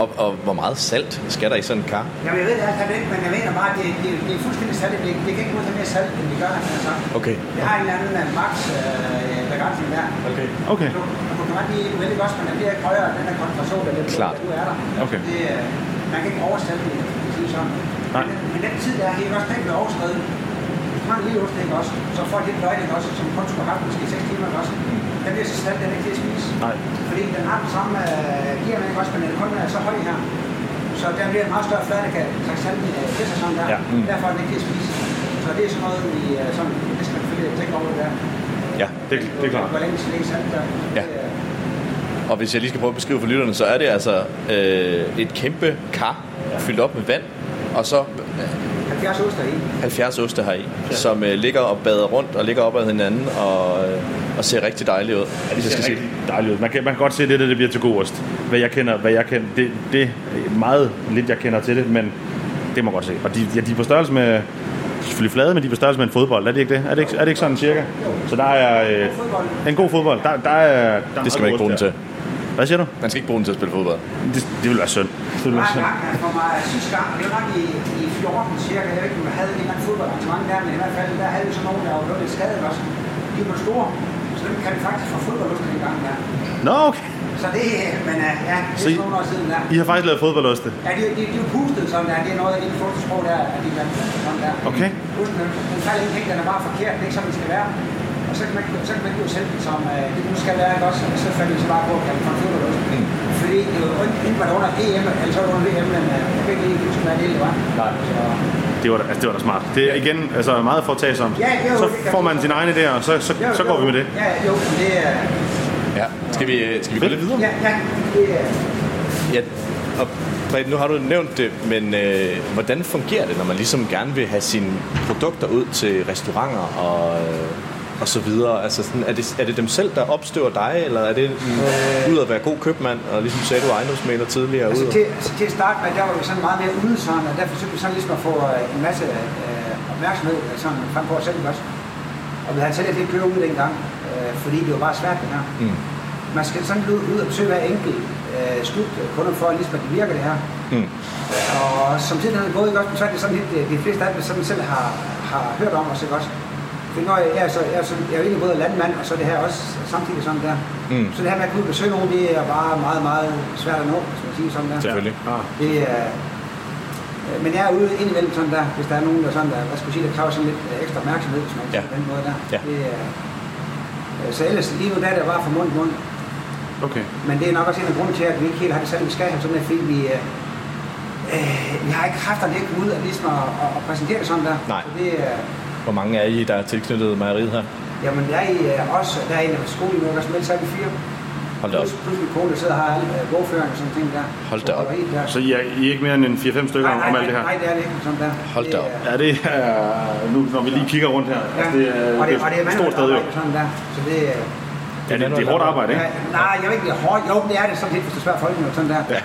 Og, og hvor meget salt skal der i sådan en kar? Jamen, jeg ved det alt ikke, men jeg mener bare, at det, det, det er fuldstændig salt. Det, det kan ikke modtage mere salt, end det gør, altså. Okay. Det har en eller anden uh, max uh, begrænsning der. Okay. Okay. Du, du kan godt lide, det godt, men den bliver ikke højere, den der koncentration, der, der, Klart. der, du er der. Okay. Det, uh, man kan ikke oversætte det, hvis sige sådan. Nej. Men, men den tid, der er helt også, den bliver overskrevet. Du har en lille ost, også, så får et løgn, også, som kun skulle have haft måske 6 timer, også. Den bliver så salt, den er ikke til at spise. Nej. Fordi den har den samme gear, ikke også, men den kun er så høj her. Så der bliver en meget større flade, der kan trække salt i til sig sådan der. Ja. Mm. Derfor er den ikke til at spise. Så det er sådan noget, vi uh, sådan, næsten kan følge tænke over det der. Ja, det, det er klart. Hvor længe skal ligge salt der? Ja. Og hvis jeg lige skal prøve at beskrive for lytterne, så er det altså øh, et kæmpe kar fyldt op med vand, og så 70 oster i. 70 oste her i, som øh, ligger og bader rundt og ligger op ad hinanden og, øh, og ser rigtig dejligt ud. Ja, det ser rigtig dejligt ud. Man kan, man kan godt se, at det, der, det bliver til god ost. Hvad jeg kender, hvad jeg kender, det, det er meget lidt, jeg kender til det, men det må man godt se. Og de, ja, de er på størrelse med, selvfølgelig flade, men de er på størrelse med en fodbold. Er det ikke det? Er det ikke, er det ikke sådan cirka? Så der er øh, en god fodbold. Der, der er, der Det skal man ikke bruge den til. Hvad siger du? Man skal ikke bruge den til at spille fodbold. Det, det vil være synd. Det vil være synd. for mig sidste gang, det var nok i, i 14 cirka, jeg ved ikke, om jeg havde en eller anden fodboldarrangement der, men i hvert fald, der havde vi så nogen, der var lidt skadet også. De var store, dem kan vi faktisk få fodboldost en gang der. Nå, okay. Så det, men uh, ja, det Så er I- nogle år siden der. I har faktisk lavet fodboldoste. Ja, de, de, de er jo pustet sådan der, det er noget af det fotosprog der, at de kan sådan der. Okay. Pusten, den, falder ikke helt, den er bare forkert, det er ikke sådan, den skal være. Og så kan man, så kan man jo sælge den som, øh, det nu skal være, ikke også? Og så falder vi så bare på, at man får fodboldost. Mm. Fordi det var enten var det under EM, eller så var det under VM, men øh, jeg kan ikke lige huske, hvad det egentlig var. Nej. Så, Det var, da- altså, det var da smart. Det er igen altså, meget foretagsomt. Ja, jo, så får man sin egne der, og så, så, Jo, så jo. går vi med det. Ja, jo, det er... Ja. Skal vi, øh, skal vi gå lidt videre? Ja, ja, det er... Ja, og Preben, nu har du nævnt det, men øh, hvordan fungerer det, når man ligesom gerne vil have sine produkter ud til restauranter og, øh, og så videre? Altså, sådan, er, det, er det dem selv, der opstøver dig, eller er det øh... ud at være god købmand, og ligesom sagde du ejendomsmæler tidligere? Altså ud til, altså til at starte med, der var vi sådan meget mere sådan, og der forsøgte vi sådan ligesom at få øh, en masse øh, opmærksomhed øh, sådan frem på os selv også. Og vi havde selv lidt køre ud dengang, øh, fordi det var bare svært det her. Mm. Man skal sådan ud, ud og besøge hver enkelt øh, slut øh, kunder for, ligesom at det virker det her. Mm. Og som tiden er gået, ikke også, så er det sådan lidt, de fleste af dem sådan selv har, har hørt om os, ikke også? For når jeg, jeg, er så, jeg, er så, jeg er jo egentlig både landmand, og så er det her også samtidig sådan der. Mm. Så det her med at kunne besøge nogen, det er bare meget, meget svært at nå, hvis man siger sådan der. Selvfølgelig. Det er, øh, men jeg er ude indimellem sådan der, hvis der er nogen, der sådan der, hvad skulle jeg sige, der kræver sådan lidt øh, ekstra opmærksomhed, hvis man Ja. ja. på den måde der. Ja. Det er, øh, så ellers lige nu der er det bare fra mund til mund. Okay. Men det er nok også en af grunden til, at vi ikke helt har det selv, vi skal have sådan der, fordi vi, øh, øh, vi har ikke kræfterne ikke ud at, ligesom at, at, at præsentere det sådan der. Nej. Så det er, Hvor mange er I, der er tilknyttet mejeriet her? jamen der er I øh, også, der er en af skolen, der er så er vi fire. Hold da op. Plus, plus min kone, der sidder alle øh, bogføring og sådan ting der. Hold da op. Der. Så I er, I er ikke mere end en 4-5 stykker om, nej, om nej, alt det her? Nej, det er det ikke sådan der. Hold da Det op. er- Ja, det er, nu når vi lige kigger rundt her, altså, det er, og det, det og det er er et stort sted jo. sådan der. Så det, er- Ja, det, det er hårdt arbejde, ikke? Ja, nej, jeg ved ikke, det er hårdt. Jo, det er det sådan set, hvis du spørger folk sådan der. Ja.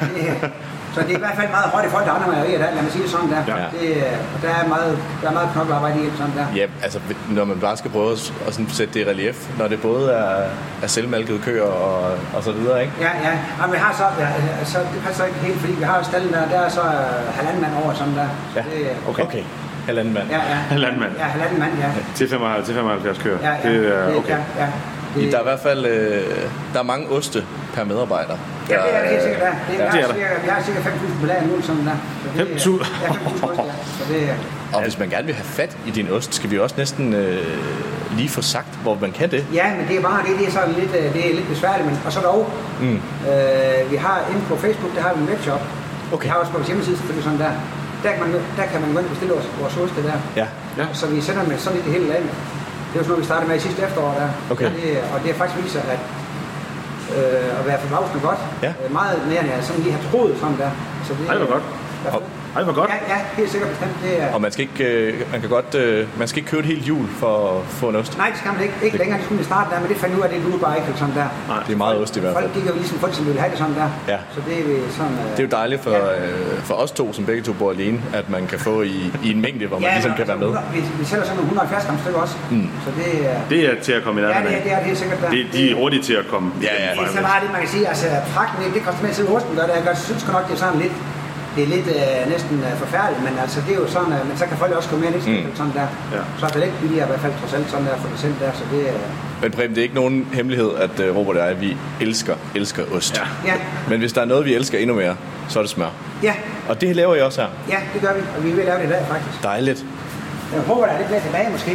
Så det er i hvert fald meget hårdt i forhold til andre mejerier, der, lad mig sige det sådan der. Ja. Det, er- der er meget, der er meget knoklearbejde i det sådan der. Ja, altså når man bare skal prøve at, at sådan sætte det i relief, når det både er, er selvmalkede køer og, og så videre, ikke? Ja, ja. Og vi har så, ja, så det passer ikke helt, fordi vi har stallen der, der er så øh, halvanden mand over sådan der. Så Ja, det, er- okay. okay. Halvanden mand. Ja, ja. Halvanden mand. Ja, halvanden mand, ja. Til 75, til 75 kører. Ja, ja. Det er Det- okay. Ja, ja. I, der er i hvert fald øh, der er mange oste per medarbejder. Ja, det er det helt sikkert, der. Det, Ja, ja, det vi, er har der. cirka, vi har cirka 5.000 på lager nu, sådan der. Så det er- 5.000? Ja, 5.000 ost, ja. Så det, er- Og hvis man gerne vil have fat i din ost, skal vi også næsten øh, lige få sagt, hvor man kan det. Ja, men det er bare det, det er sådan lidt, øh, det er lidt besværligt, men og så dog, Mm. øh, vi har inde på Facebook, der har vi en webshop. Okay. Vi har også på vores hjemmeside selvfølgelig sådan der. Der kan man, der kan man gå ind og bestille vores, vores oste der. Ja. ja. Så vi sender med sådan lidt i hele landet. Det var sådan noget, vi startede med i sidste efterår der. Okay. Og det, og det har faktisk vist sig, at øh, at være forbavsende godt. Ja. Øh, meget mere, end jeg sådan lige har troet sådan der. Så det, Ej, hvor godt. Ej, hvor godt. Ja, ja, helt sikkert bestemt. Det er, Og man skal ikke, øh, man kan godt, øh, man skal ikke købe et helt jul for at få en ost. Nej, det skal man ikke. Ikke længere, det skulle vi starte der, men det fandt ud af, at det duede bare ikke sådan der. Nej. Det er meget ost i hvert fald. Folk gik jo ligesom folk, som ville have det sådan der. Ja. Så det er sådan... Øh, Det er jo dejligt for, øh, for os to, som begge to bor alene, at man kan få i, i en mængde, hvor man ja, ligesom kan være med. altså, Vi, vi sælger sådan nogle 170 gram stykker også. Mm. Så det er... Det er til at komme i Ja, nærheden det er, af. det er det helt sikkert der. De, de er hurtige til at komme. Ja, ja. Det er så meget det, man kan sige. Altså, fragten, det, det koster mere tid, osten gør det. Jeg synes godt nok, det er sådan lidt, det er lidt øh, næsten øh, forfærdeligt, men altså, det er jo sådan, øh, men så kan folk også gå mere lidt mm. sådan der. Ja. Så er det lidt billigere i hvert fald trods alt sådan der for det selv der, så det er... Men Preben, det er ikke nogen hemmelighed, at øh, Robert og jeg, vi elsker, elsker ost. Ja. Ja, Men hvis der er noget, vi elsker endnu mere, så er det smør. ja, Og det laver I også her. ja, det gør vi, og vi at lave det i dag faktisk. Dejligt. Jeg håber, der er lidt mere tilbage måske,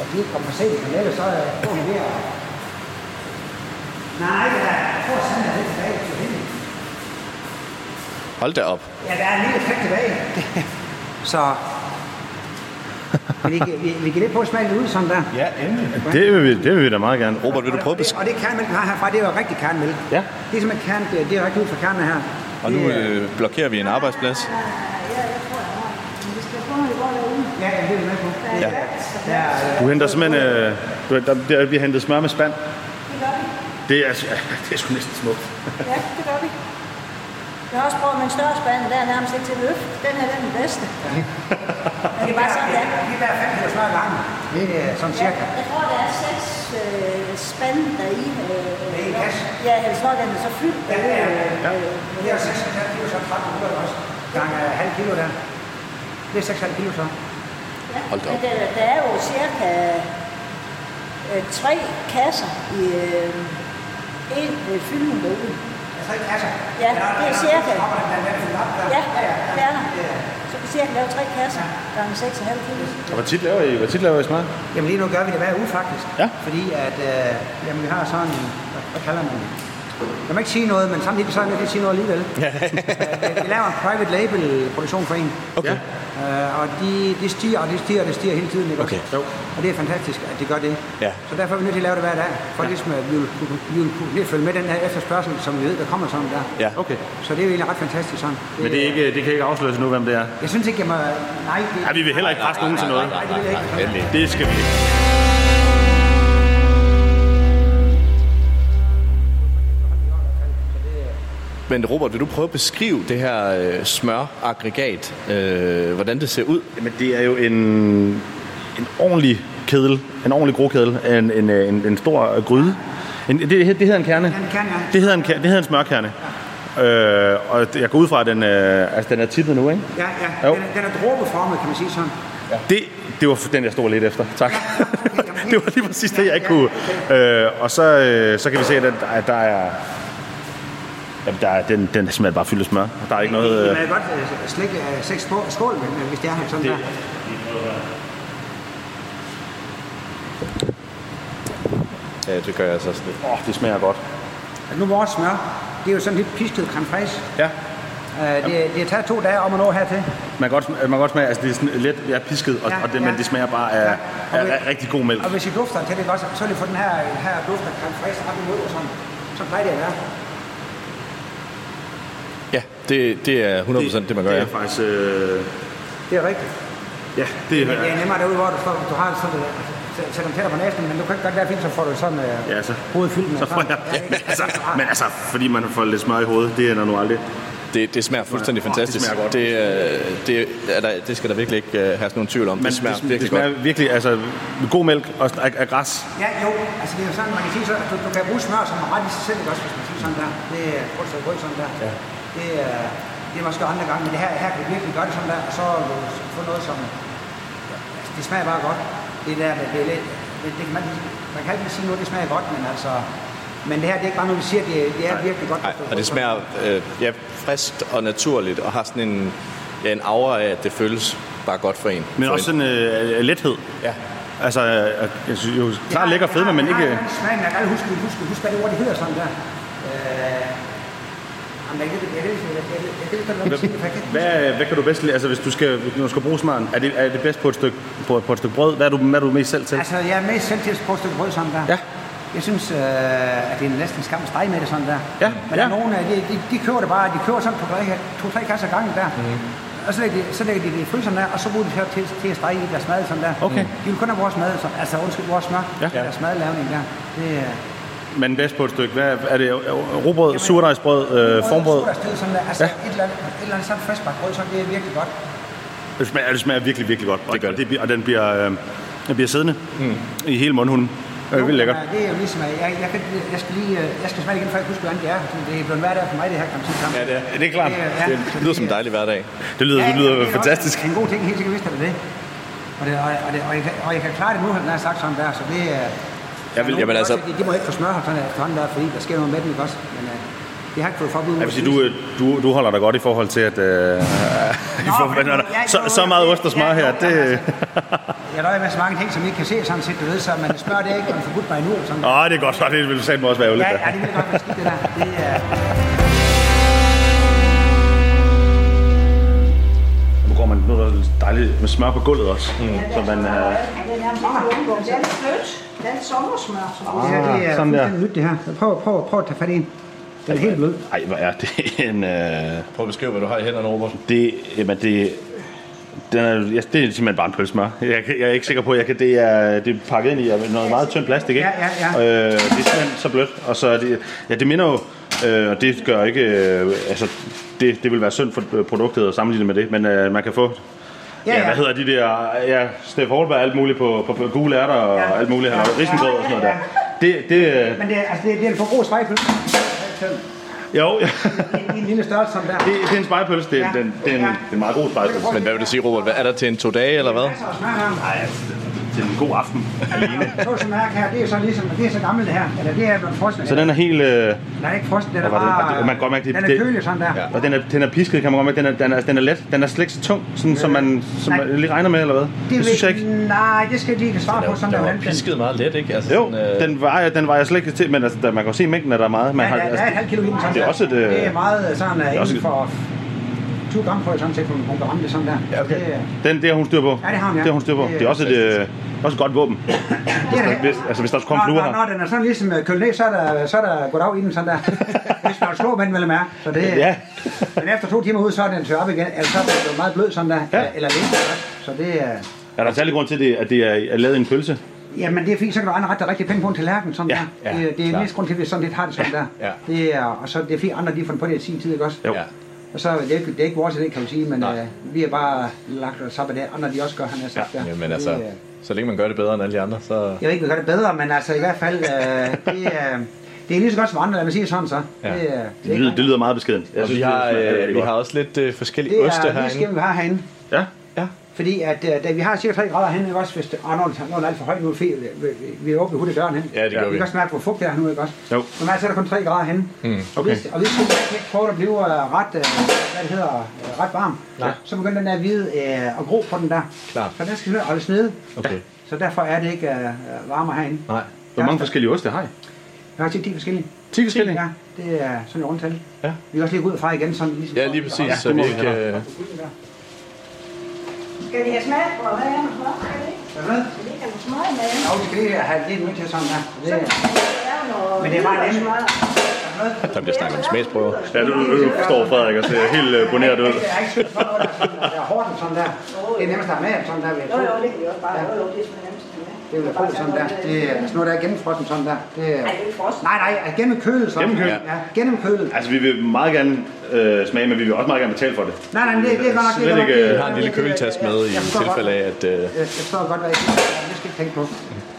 at de ikke kommer for sent, men ellers så er jeg ved at... Nej, det er, jeg tror sådan, der er lidt tilbage. Hold da op. Ja, der er en lille effekt tilbage. [laughs] så... Vi, vi, vi kan lidt på at smage det ud sådan der. Ja, endelig. Det vil, vi, det vil vi da meget gerne. Robert, vil du prøve at Og det kernemælk, vi har herfra, det er jo rigtig kernemælk. Ja. Det er simpelthen kerne, det, det er rigtig ud fra kernen her. Og nu Det er- øh, blokerer vi en arbejdsplads. Ja, ja, det er vi med på. Det, Ja. Der, er, Du henter simpelthen... Øh, du, der, der bliver hentet smør med spand. Det er, det er sgu næsten smukt. Ja, det gør vi. Jeg har også prøvet med en større spand, der er nærmest ikke til at løfte. Den her den er den bedste. [laughs] Men det er bare sådan, det er. De der 5 kilo smør gangen, det er sådan cirka. Jeg tror, der er seks øh, spand der i. Øh, Det er i kasse. Ja, ellers når den er så fyldt. Ja, det er, øh, ja. det er 6,5 kilo, så er 13 kilo også. Gange halv kilo der. Det er 6,5 kilo så. Ja, Hold da men op. der, der er jo cirka øh, tre kasser i øh, en øh, fyldning derude. Tre kasser? Ja, det er cirka. Ja, Ja, det er der. Så vi cirka lave tre kasser gange 6,5 kilo. Og hvor tit laver I, hvor tit laver I smør? Jamen lige nu gør vi det hver uge faktisk. Ja. Fordi at, øh, jamen, vi har sådan, hvad, hvad kalder man det? Jeg må ikke sige noget, men samtidig så er jeg nødt til at sige noget alligevel. [laughs] Øh, vi laver en private label produktion for en. Okay. Øh, og de, de stiger, og de stiger, og det stiger hele tiden. Ikke? Okay. også? Og det er fantastisk, at de gør det. Ja. Så derfor er vi nødt til at lave det hver dag, for ligesom, at vi vil, kunne- vi vil kunne følge med den her efterspørgsel, som vi ved, der kommer sådan der. Ja. Okay. Så det er jo egentlig ret fantastisk sådan. Men det, er ikke, det kan ikke afsløres nu, hvem det er. Jeg synes ikke, jeg må... Nej, det, Ja, vi vil heller ikke presse nogen til noget. Nej, det vil jeg ikke. Endelig. Det skal vi ikke. Men Robert, vil du prøve at beskrive det her øh, smøraggregat, øh, hvordan det ser ud? Jamen, det er jo en, en ordentlig kedel, en ordentlig grokedel, en, en, en, en stor øh, gryde. En, det, det hedder en kerne. En kerne, ja. Det hedder en, det hedder en smørkerne. Øh, og jeg går ud fra, at den, øh, altså, den er tippet nu, ikke? Ja, ja. Jo. Den, er- den er dråbeformet, kan man sige sådan. Det, det var den, jeg stod lidt efter. Tak. [laughs] det var lige præcis det, jeg ikke kunne. Øh, og så, øh, så kan vi se, at, den, at der er... Jamen, der er, den, den er simpelthen bare fyldt af smør. Der er ikke noget... Man Øh, kan godt slikke seks skål, med, hvis det er sådan der. Ja, det gør jeg så sådan lidt. åh, det smager godt. Altså, nu vores smør, det er jo sådan lidt pisket creme fraiche. Ja. Uh, det, det har taget to dage om at nå hertil. Man kan godt, man kan godt smage, altså det er sådan lidt ja, pisket, og, Ja, og det, ja. men det smager bare af, Og af, vi- af rigtig god mælk. Og hvis I dufter til det godt, så vil I få den her, her duft af creme fraiche op imod og sådan. Så plejer det at være. Ja, det, det er 100% det, det man gør, Det ja. er faktisk... Øh, Det er rigtigt. ja, det er... Det er nemmere derude, hvor du, står, du har sådan øh, sæt- sæt dem tættere på næsen, men du kan ikke godt være fint, så får du sådan øh, Ja, så, hovedet fyldt med så får jeg, men, [laughs] altså, men altså, fordi man får lidt smør i hovedet, det er der nu aldrig. Det, det smager fuldstændig det fantastisk. smager godt. Det, øh, det, er der, det skal der virkelig ikke øh, have nogen tvivl om. Men det smager det, virkelig det smager godt. virkelig, altså, med god mælk og af, af græs. Ja, jo, altså det er jo sådan, man kan sige så, at du, du kan bruge smør som ret i sig selv, også, hvis man siger sådan der. Det er at grød sådan der. Ja. Det, er, det er måske andre gange, men det her, her kan du virkelig gøre det sådan der, og så få noget som, altså, det smager bare godt. Det der, med, det er lidt, det, det kan man, man kan ikke sige noget, det smager godt, men altså, men det her, det er ikke bare noget, vi siger, det, det er virkelig godt. Nej, og det smager øh, ja, friskt og naturligt, og har sådan en, ja, en aura af, at det føles bare godt for en. Men for også en. sådan øh, lethed. Ja. Altså, øh, jeg synes jo, klart lækker fedme, men ikke... Smagen, jeg kan aldrig huske, huske, huske, hvad det ord, det hedder sådan der. Øh, Hvad, hvad kan du bedst lide? Altså, hvis du skal, hvis du skal bruge smøren, er det, er det bedst på et stykke, på, på et stykke brød? Hvad er du, hvad er du mest selv til? Altså, jeg er mest selv til at prøve et stykke brød sådan der. Ja. Jeg synes, øh, at det er næsten skam at stege med det sådan der. Ja, Men der ja. er nogen, af de, de, de køber det bare, de køber sådan to, tre, to-tre kasser gangen der. Mhm. Og så lægger, de, så lægger de det i fryseren der, og så bruger de det til, til at stege i deres mad sådan der. Okay. De vil kun have vores mad, så, altså undskyld, vores smør. Ja. Deres madlavning der. Det er... Men bedst på et stykke. Hvad, er det robrød, surdejsbrød, øh, formbrød? Surdejsbrød, sådan der. Altså, ja. et, eller andet, et eller andet sådan friskbagt brød, så det er virkelig godt. Det smager, det smager virkelig, virkelig godt. Det gør det. Og den bliver, øh, den bliver siddende mm. i hele mundhulen. Det er vildt lækkert. Ja, det er jo ligesom, at jeg, jeg, kan, jeg skal lige, øh, jeg skal smage igen, før jeg husker, hvordan det er. fordi Det er blevet hver dag for mig, det her, kan man sige sammen. Ja, det er, det er klart. Det, er- ja. Det lyder som en dejlig hverdag. Det lyder, det lyder det er fantastisk. Også en god ting, helt sikkert vidste jeg det. Og, det, og, og, det, og, jeg, kan, og jeg kan klare det nu, når jeg har sagt sådan der, så det er... Jeg vil, jamen altså, De, de må ikke få smør sådan efterhånden der, fordi der sker noget med den, ikke også? Men øh, det har ikke fået forbud. Jeg vil sige, du, øh, du, du holder dig godt i forhold til, at... Øh, i forhold, men- ja, så, jo, så meget ost og smør ja, her, det... Jeg løjer med så mange ting, som I ikke kan se sådan set, du ved, så men smør det er ikke blevet forbudt mig endnu. Sådan. Åh, det er godt, så det vil satme også være ærgerligt. Ja, ja, det vil godt være skidt, det der. Det er... Nu går man, nu er der dejligt med smør på gulvet også. Mm. Så man, øh, Det er nærmest ikke. Det er lidt blødt. Det er lidt sommersmør. som Det her, det er Ah, sådan der. nyt, det her. Prøv, prøv, prøv at tage fat i en. Den er helt blød. Ej, hvor er det [laughs] en... Øh... Prøv at beskrive, hvad du har i hænderne, Robert. Det, jamen det, den er, ja, det er simpelthen bare en pølsmør. Jeg, jeg er ikke sikker på, at jeg kan, det, er, det er pakket ind i noget meget tynd plastik, ikke? Ja, ja, Øh, det er simpelthen så blødt. Og så er det, ja, det minder jo, øh, og det gør ikke, øh, altså, det, det vil være synd for produktet at sammenligne med det, men øh, man kan få Ja, Ja, ja. ja. hvad hedder de der, ja, Steff Holberg, alt muligt på, på, på gule ærter og Ja. alt muligt, Ja. ja. risengrød og sådan noget der. Det, det, øh, Men det, er- altså, det, er- det er en for god spejpølse. jo, [laughs] ja. I en lille størrelse som der. det, det er en spejepølse, det, er- Ja. den, det, er en, det er en meget god spejepølse. Men hvad vil du sige, Robert? Hvad er der til en to dage, eller hvad? Nej, altså, til en god aften alene. [laughs] Prøv at mærke her, det er så ligesom, det er så gammelt det her. Eller det er blevet frosset. Så den er helt... Øh, Den er ikke frosset, den er Hvad var det? bare... Og det- man kan godt mærke, det- den er kølig sådan der. Ja. Og den er, den er pisket, kan man godt mærke. Den er, den er, den er let. Den er slet ikke så tung, sådan, som man, som Nej. man lige regner med, eller hvad? Det, det synes jeg ikke. Nej, det skal de ikke svare på, sådan Den der. var den- pisket meget let, ikke? Altså, Jo, sådan, øh, den vejer, den vejer slet ikke til, men altså, man kan jo se mængden, at der er meget. Man Ja, har, der, der er et halvt kilo i den sådan det er også et... Øh, Det er meget sådan, uh, er inden for 20 gram, tror jeg sådan set, for hun kan ramme det sådan der. Ja, okay. Det, er- den, det har hun styr på. Ja, det har hun, ja. Det har hun styr på. Det er Det er også et, øh, også et godt våben. [coughs] det er det. Hvis, altså, hvis der skulle komme fluer her. når den er sådan ligesom øh, kølet ned, så er der, så er der gået af i den sådan der. [laughs] Hvis man slår med den, vel at mærke. Så det, Ja. Men efter to timer ud, så er den tør op igen. Altså, så er den meget blød sådan der. Ja. Eller, lidt. Så det er... Er der en særlig grund til, det, at det er, er lavet i en pølse? Jamen, det er fint, så kan du andre rette dig rigtig pænt på en tallerken, sådan Ja, der. ja, det, det er klart. mest grund til, at vi sådan lidt har det sådan der. Ja. Det er, og så det er fint, andre de fundet på det i sin tid, ikke også? Jo. Ja. Og så det er, ikke, det er ikke vores idé, kan man sige, men øh, vi har bare lagt os op af det, andre de også gør, han har sagt der. Jamen altså, Det, øh, så længe man gør det bedre end alle de andre, så... jeg ved ikke, vi gør det bedre, men altså i hvert fald, øh, det, er, det er lige så godt som andre, lad mig sige sådan så. Ja. Det, er- det, Det lyder, det lyder meget beskedent. Jeg Og vi synes, har, det øh, vi har også lidt øh, forskellige det oste er lige herinde. vi har herinde. Ja. Fordi at, øh, da vi har cirka 3 grader herinde, ikke også, hvis det, det, når det er alt for højt nu, fint, vi, vi, vi åbner hurtigt døren hen. Ja, det gør vi. vi. kan også mærke, hvor fugt det er nu, ikke også? Jo. Normalt så er der kun 3 grader henne. Mm. Og Okay. hvis, og hvis du ikke prøver at blive øh, ret, øh, hvad det hedder, øh, ret varm, Nej. så begynder den der hvide øh, at gro på den der. Klart. Så den skal simpelthen holdes nede. Okay. Så derfor er det ikke øh, varmere herinde. Nej. Hvor mange forskellige oste har I? Jeg har tit 10 forskellige. 10 forskellige? Ja, det er sådan et rundtal. Ja. Vi kan også lige gå ud fra igen, sådan ligesom. Ja, lige præcis, Ja, så vi ikke... Øh, Skal vi have smag på? Hvad er? Skal vi ikke? Hvad? Skal vi ikke have noget smag med? Ja, vi skal lige have lidt med til sådan der. Det, kan noget Men det er bare nemt. der bliver snakket om smagsprøver. Ja, nu, nu står Frederik og ser helt øh, boneret ud. Jeg er ikke for noget, der er sådan, der er hårdt sådan der. Det er nemmest at have med, sådan der. Jo, jo, det kan vi også bare. Jo, jo, det er sådan Det jeg tro sådan der. Det er sådan noget, der er gennemfrossen sådan der. Det er... Nej, det er ikke frossen. Nej, nej, er gennemkølet sådan. Gennemkølet? Ja, gennemkølet. Altså, vi vil meget gerne øh, smage, men vi vil også meget gerne betale for det. Nej, nej, det, det er godt nok. det er Slet godt nok- ikke, øh, er- Vi har en lille køletaske med i Jeg tilfælde af, at... Øh, Jeg, jeg forstår godt, hvad jeg siger. Det skal jeg ikke tænke på.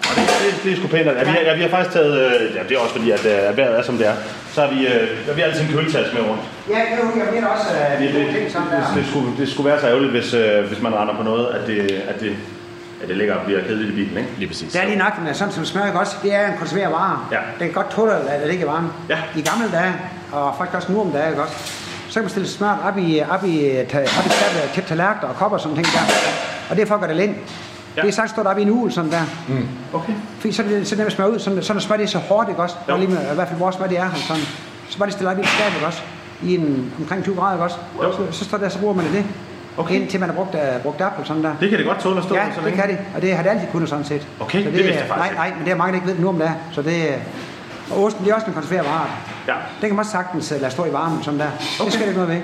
Og det, det, det er sgu pænt. Ja, vi, har, ja, vi har faktisk taget, øh, ja, det er også fordi, at øh, vejret er som det er, så har vi, øh, vi har altid en køletaske med rundt. Ja, det er jo, jeg mener også, at Det, det, det, det, ting sådan det, der. det, skulle, det skulle være så ærgerligt, hvis, øh, hvis man render på noget, at det, at det, at det ligger og bliver kedeligt i bilen, ikke? lige præcis. Det er lige nok, men sådan som smør ikke også, det er en konserveret vare. Ja. Den kan godt tåle, at det ligger varmt. Ja. I gamle dage, og faktisk også nu om dagen, ikke også, så kan man stille smør op i, op i, op i skabet til tallerkener og kopper og sådan ting der. Og det er for at gøre det lind. Ja. Det er sagt stået op i en uge sådan der. Mm. Okay. Fordi så er det så nemt at smøre ud, sådan, sådan at smør det er så hårdt, ikke også? Og lige med, i hvert fald vores smør, det er her, sådan. Så bare det stille op i et skab, ikke også? I en, omkring 20 grader, ikke også? Så, så står der, så bruger man det. Okay. Indtil man har brugt, uh, brugt apple sådan der. Det kan det godt tåle at stå Ja, der så det længe. kan det. Og det har det altid kunnet sådan set. Okay, så det vidste jeg faktisk Nej, nej, men det er mange, der ikke ved nu om det er. Så det er- og osten, det er også en konserveret. Ja. Det kan man sagtens uh, lade stå i varmen, sådan der. Okay. Det skal det ikke noget ved.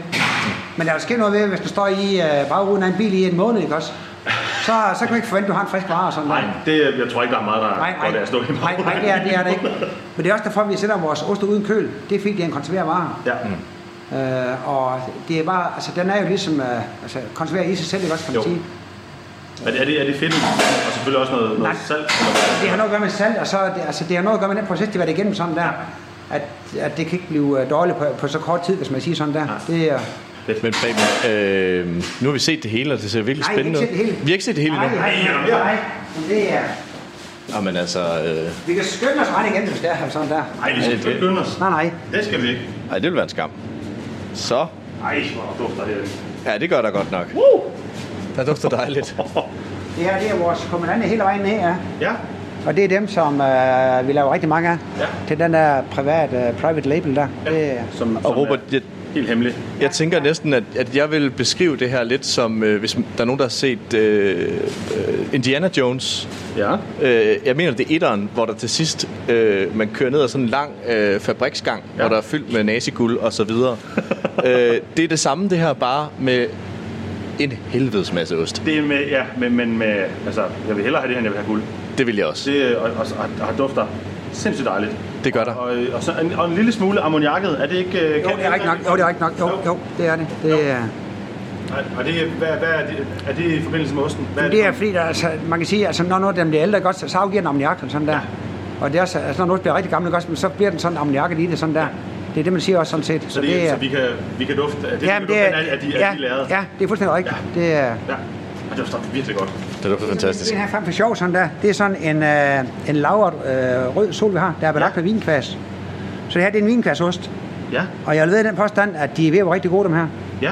Men der er jo sket noget ved, hvis du står i uh, bagruden af en bil i en måned, ikke også? Så, så kan du ikke forvente, at du har en frisk vare sådan der. Nej, det, jeg tror ikke, der er meget, der Nej, går der at stå i Nej, nej, det er det, er det ikke. [laughs] Men det er også derfor, vi sætter vores ost uden køl. Det er fordi, det er en konserveret vare. Ja. Øh, og det er bare, altså den er jo ligesom, øh, altså konserveret i sig selv, ikke også, kan man Jo. sige. Er det, er det, er det fedt? Og selvfølgelig også noget, noget salt? Eller? Det har noget at gøre med salt, og så er det, altså, det har noget at gøre med den proces, det har været igennem sådan der. At, at det kan ikke blive øh, dårligt på, på så kort tid, hvis man siger sådan der. Det er, Men Preben, øh, nu har vi set det hele, og det ser virkelig Nej, spændende ikke set det hele. ud. Vi har ikke set det hele nej, endnu. nej, nej, nej, men det er, Jamen altså... Øh, vi kan skynde os ret igen, hvis det er her sådan der. Nej, vi skal det ikke skynde os. Nej, nej. Det skal vi ikke. nej, det vil være en skam. Så. Ej, hvor dufter det. Ja, det gør der godt nok. Woo! Der dufter dejligt. [laughs] Det her, det er vores kommandante hele vejen ned, ja. Ja. Og det er dem, som øh, vi laver rigtig mange af. Ja. Til den der privat, øh, private label der. Det, er- Som, Og Robert, jeg, helt hemmeligt. jeg tænker næsten, at, at jeg vil beskrive det her lidt som, øh, hvis der er nogen, der har set øh, øh, Indiana Jones. Ja. Øh, jeg mener, det er etteren, hvor der til sidst, øh, man kører ned ad sådan en lang øh, fabriksgang, ja. hvor der er fyldt med naziguld og så videre. [laughs] øh, det er det samme, det her, bare med en helvedes masse ost. Det er med, ja, men, men med, altså, jeg vil hellere have det, end jeg vil have guld. Det vil jeg også. Det, og, og, og, og dufter sindssygt dejligt. Det gør der. Og, og, så en, og en lille smule ammoniakket, er det ikke... øh, jo, det er rigtig nok. Jo, det er rigtig nok. Jo, jo, det er det. Det er, Og det, hvad, hvad er, det, er det i forbindelse med osten? Hvad Men det er fordi, der, altså, man kan sige, altså, når noget af dem bliver ældre, godt, så, så afgiver den ammoniak og sådan der. Og det er, så- altså, når noget bliver rigtig gammel, godt, så bliver den sådan ammoniakket i det sådan der. Det er det, man siger også sådan set. Så, det, så vi, kan, vi kan dufte, at det, Ja, ja, men det det er, er- at, de, ja, at de er lavet. ja, det er fuldstændig rigtigt. Det er, Ja, og det dufter virkelig godt. Det dufter fantastisk. Den her frem for sjov sådan der, det er sådan en, øh, en lavret øh, rød sol, vi har, der er belagt med vinkvas. Så det her, det er en vinkvasost. Ja. Og jeg vil ved den påstand, at de er ved at være rigtig gode, dem her. Ja.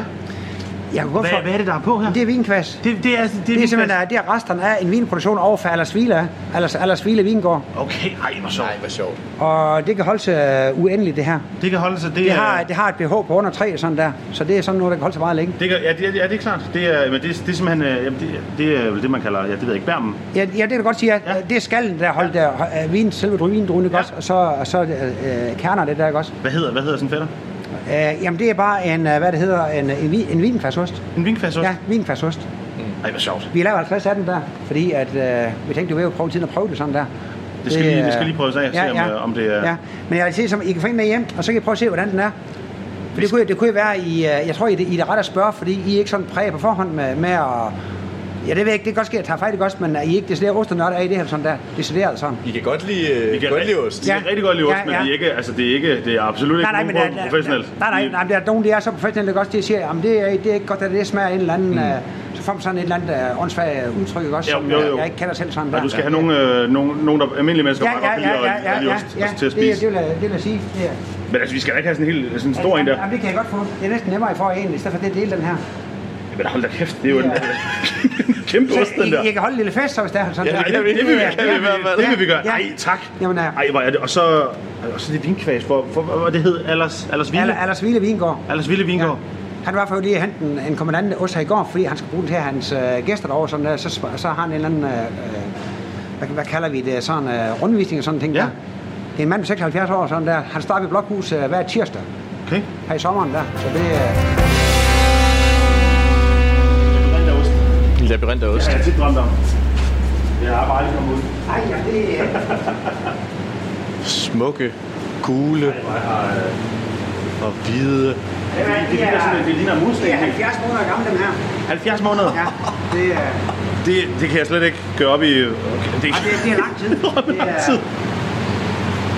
Jeg kan gå Hvad- for, hvad er det, der er på her? Det er vinkvas. Det, det er, det er, Det er simpelthen øh, det er resterne af en vinproduktion over for Allersvile, Allers, Allersvile Vingård. Okay, ej, hvor sjovt. Nej, hvor sjovt. Og det kan holde sig uh, uendeligt, det her. Det kan holde sig, det, Det er... har, det har et BH på under 3 sådan der, så det er sådan noget, der kan holde sig meget længe. Det kan, ja, det, er- ja, det er klart. Det er, men det, det er simpelthen, øh, jamen, det, det er det, man kalder, ja, det ved jeg ikke, bærmen. Ja, ja det kan du godt sige, at ja. det er skallen, der holdt der, uh, vin, selve vindruen, ikke også? Og så, og så uh, kerner det der, ikke også? Hvad hedder, hvad hedder sådan fætter? Uh, jamen, det er bare en, uh, hvad det hedder, en, en, vin- en vinkvasost. En vinkvasost? Ja, vinkvasost. Ej, hvor sjovt. Vi laver 50 af den der, fordi at, uh, vi tænkte, vi vil jo prøve tiden at prøve det sådan der. Det skal, lige, er- det skal lige prøves af, ja, se om, ja. om det er... Ja, men jeg vil sige, som I kan få en med hjem, og så kan I prøve at se, hvordan den er. For det kunne, det kunne være, I, øh, jeg tror, I, er det- I er det ret at spørge, fordi I er ikke sådan præget på forhånd med, med at... Ja, det ved jeg ikke, det kan godt ske, at jeg tager fejl, ikke også, men er I ikke decideret osternørd af i det her sådan der, decideret sådan. I kan godt lide, øh, Vi kan, godt lide rigtig- ost. Vi kan rigtig godt lide ost, Ja, men ja. vi er ikke, altså, det er ikke, det er absolut ikke Nej, nej, men nogen professionelt. nej, nej, nej, der er nogen, der er så professionelle, ikke også, de siger, jamen det er, det er ikke godt, at det smager en eller anden, mm. så får man sådan et eller andet uh, åndssvagt udtryk, ikke også, Jo, som jo, jeg- jo. jeg ikke kender selv sådan der. du skal have nogle, øh, nogle, nogle der, almindelige mennesker, Ja, der ja, ja, kan ja, lide ja, at- at lide ja, ost ja, til at det, spise. det, vil jeg, det vil jeg sige. Det er. Men altså, vi skal da ikke have sådan en helt sådan en stor en der. Jamen, det kan jeg godt få. Det er næsten nemmere, I får en, i stedet for det dele den her. Men hold da kæft, det er jo en [laughs] kæmpe Så ost, den I, der. I kan holde en lille fest, så hvis det er sådan Ja, det, det, det, vil vi, vil vi, det vil vi gøre. Ja. Nej, tak. Jamen, uh, Ej, hvor er det. Og så, og så det vinkvæs, hvor, hvor, hvor det hed Allers, Allers Ville. Aller, Allers Vilde Vingård. Allers Ville Vingård. Han var for lige at hente en, en kommandant ost her i går, fordi han skal bruge den til hans øh, gæster derovre. Sådan der, så, så har han en eller anden, øh, øh, hvad, hvad, kalder vi det, sådan øh, rundvisning og sådan ting ja. der. Det er en mand på 76 år, sådan der. Han starter i blokhus øh, hver tirsdag. Okay. Her i sommeren der. Så det er... En labyrint af ost. Ja, jeg har tit drømt om. Jeg har bare aldrig kommet ud. Ej, ja, det er... Smukke, gule og hvide. Det, det, ligner sådan, det ligner mursten. Det er 70 måneder gamle, dem her. 70 måneder? Ja, det er... Det, det kan jeg slet ikke gøre op i... Okay, det, Ej, det, det er lang tid. [laughs] Det lang er, tid?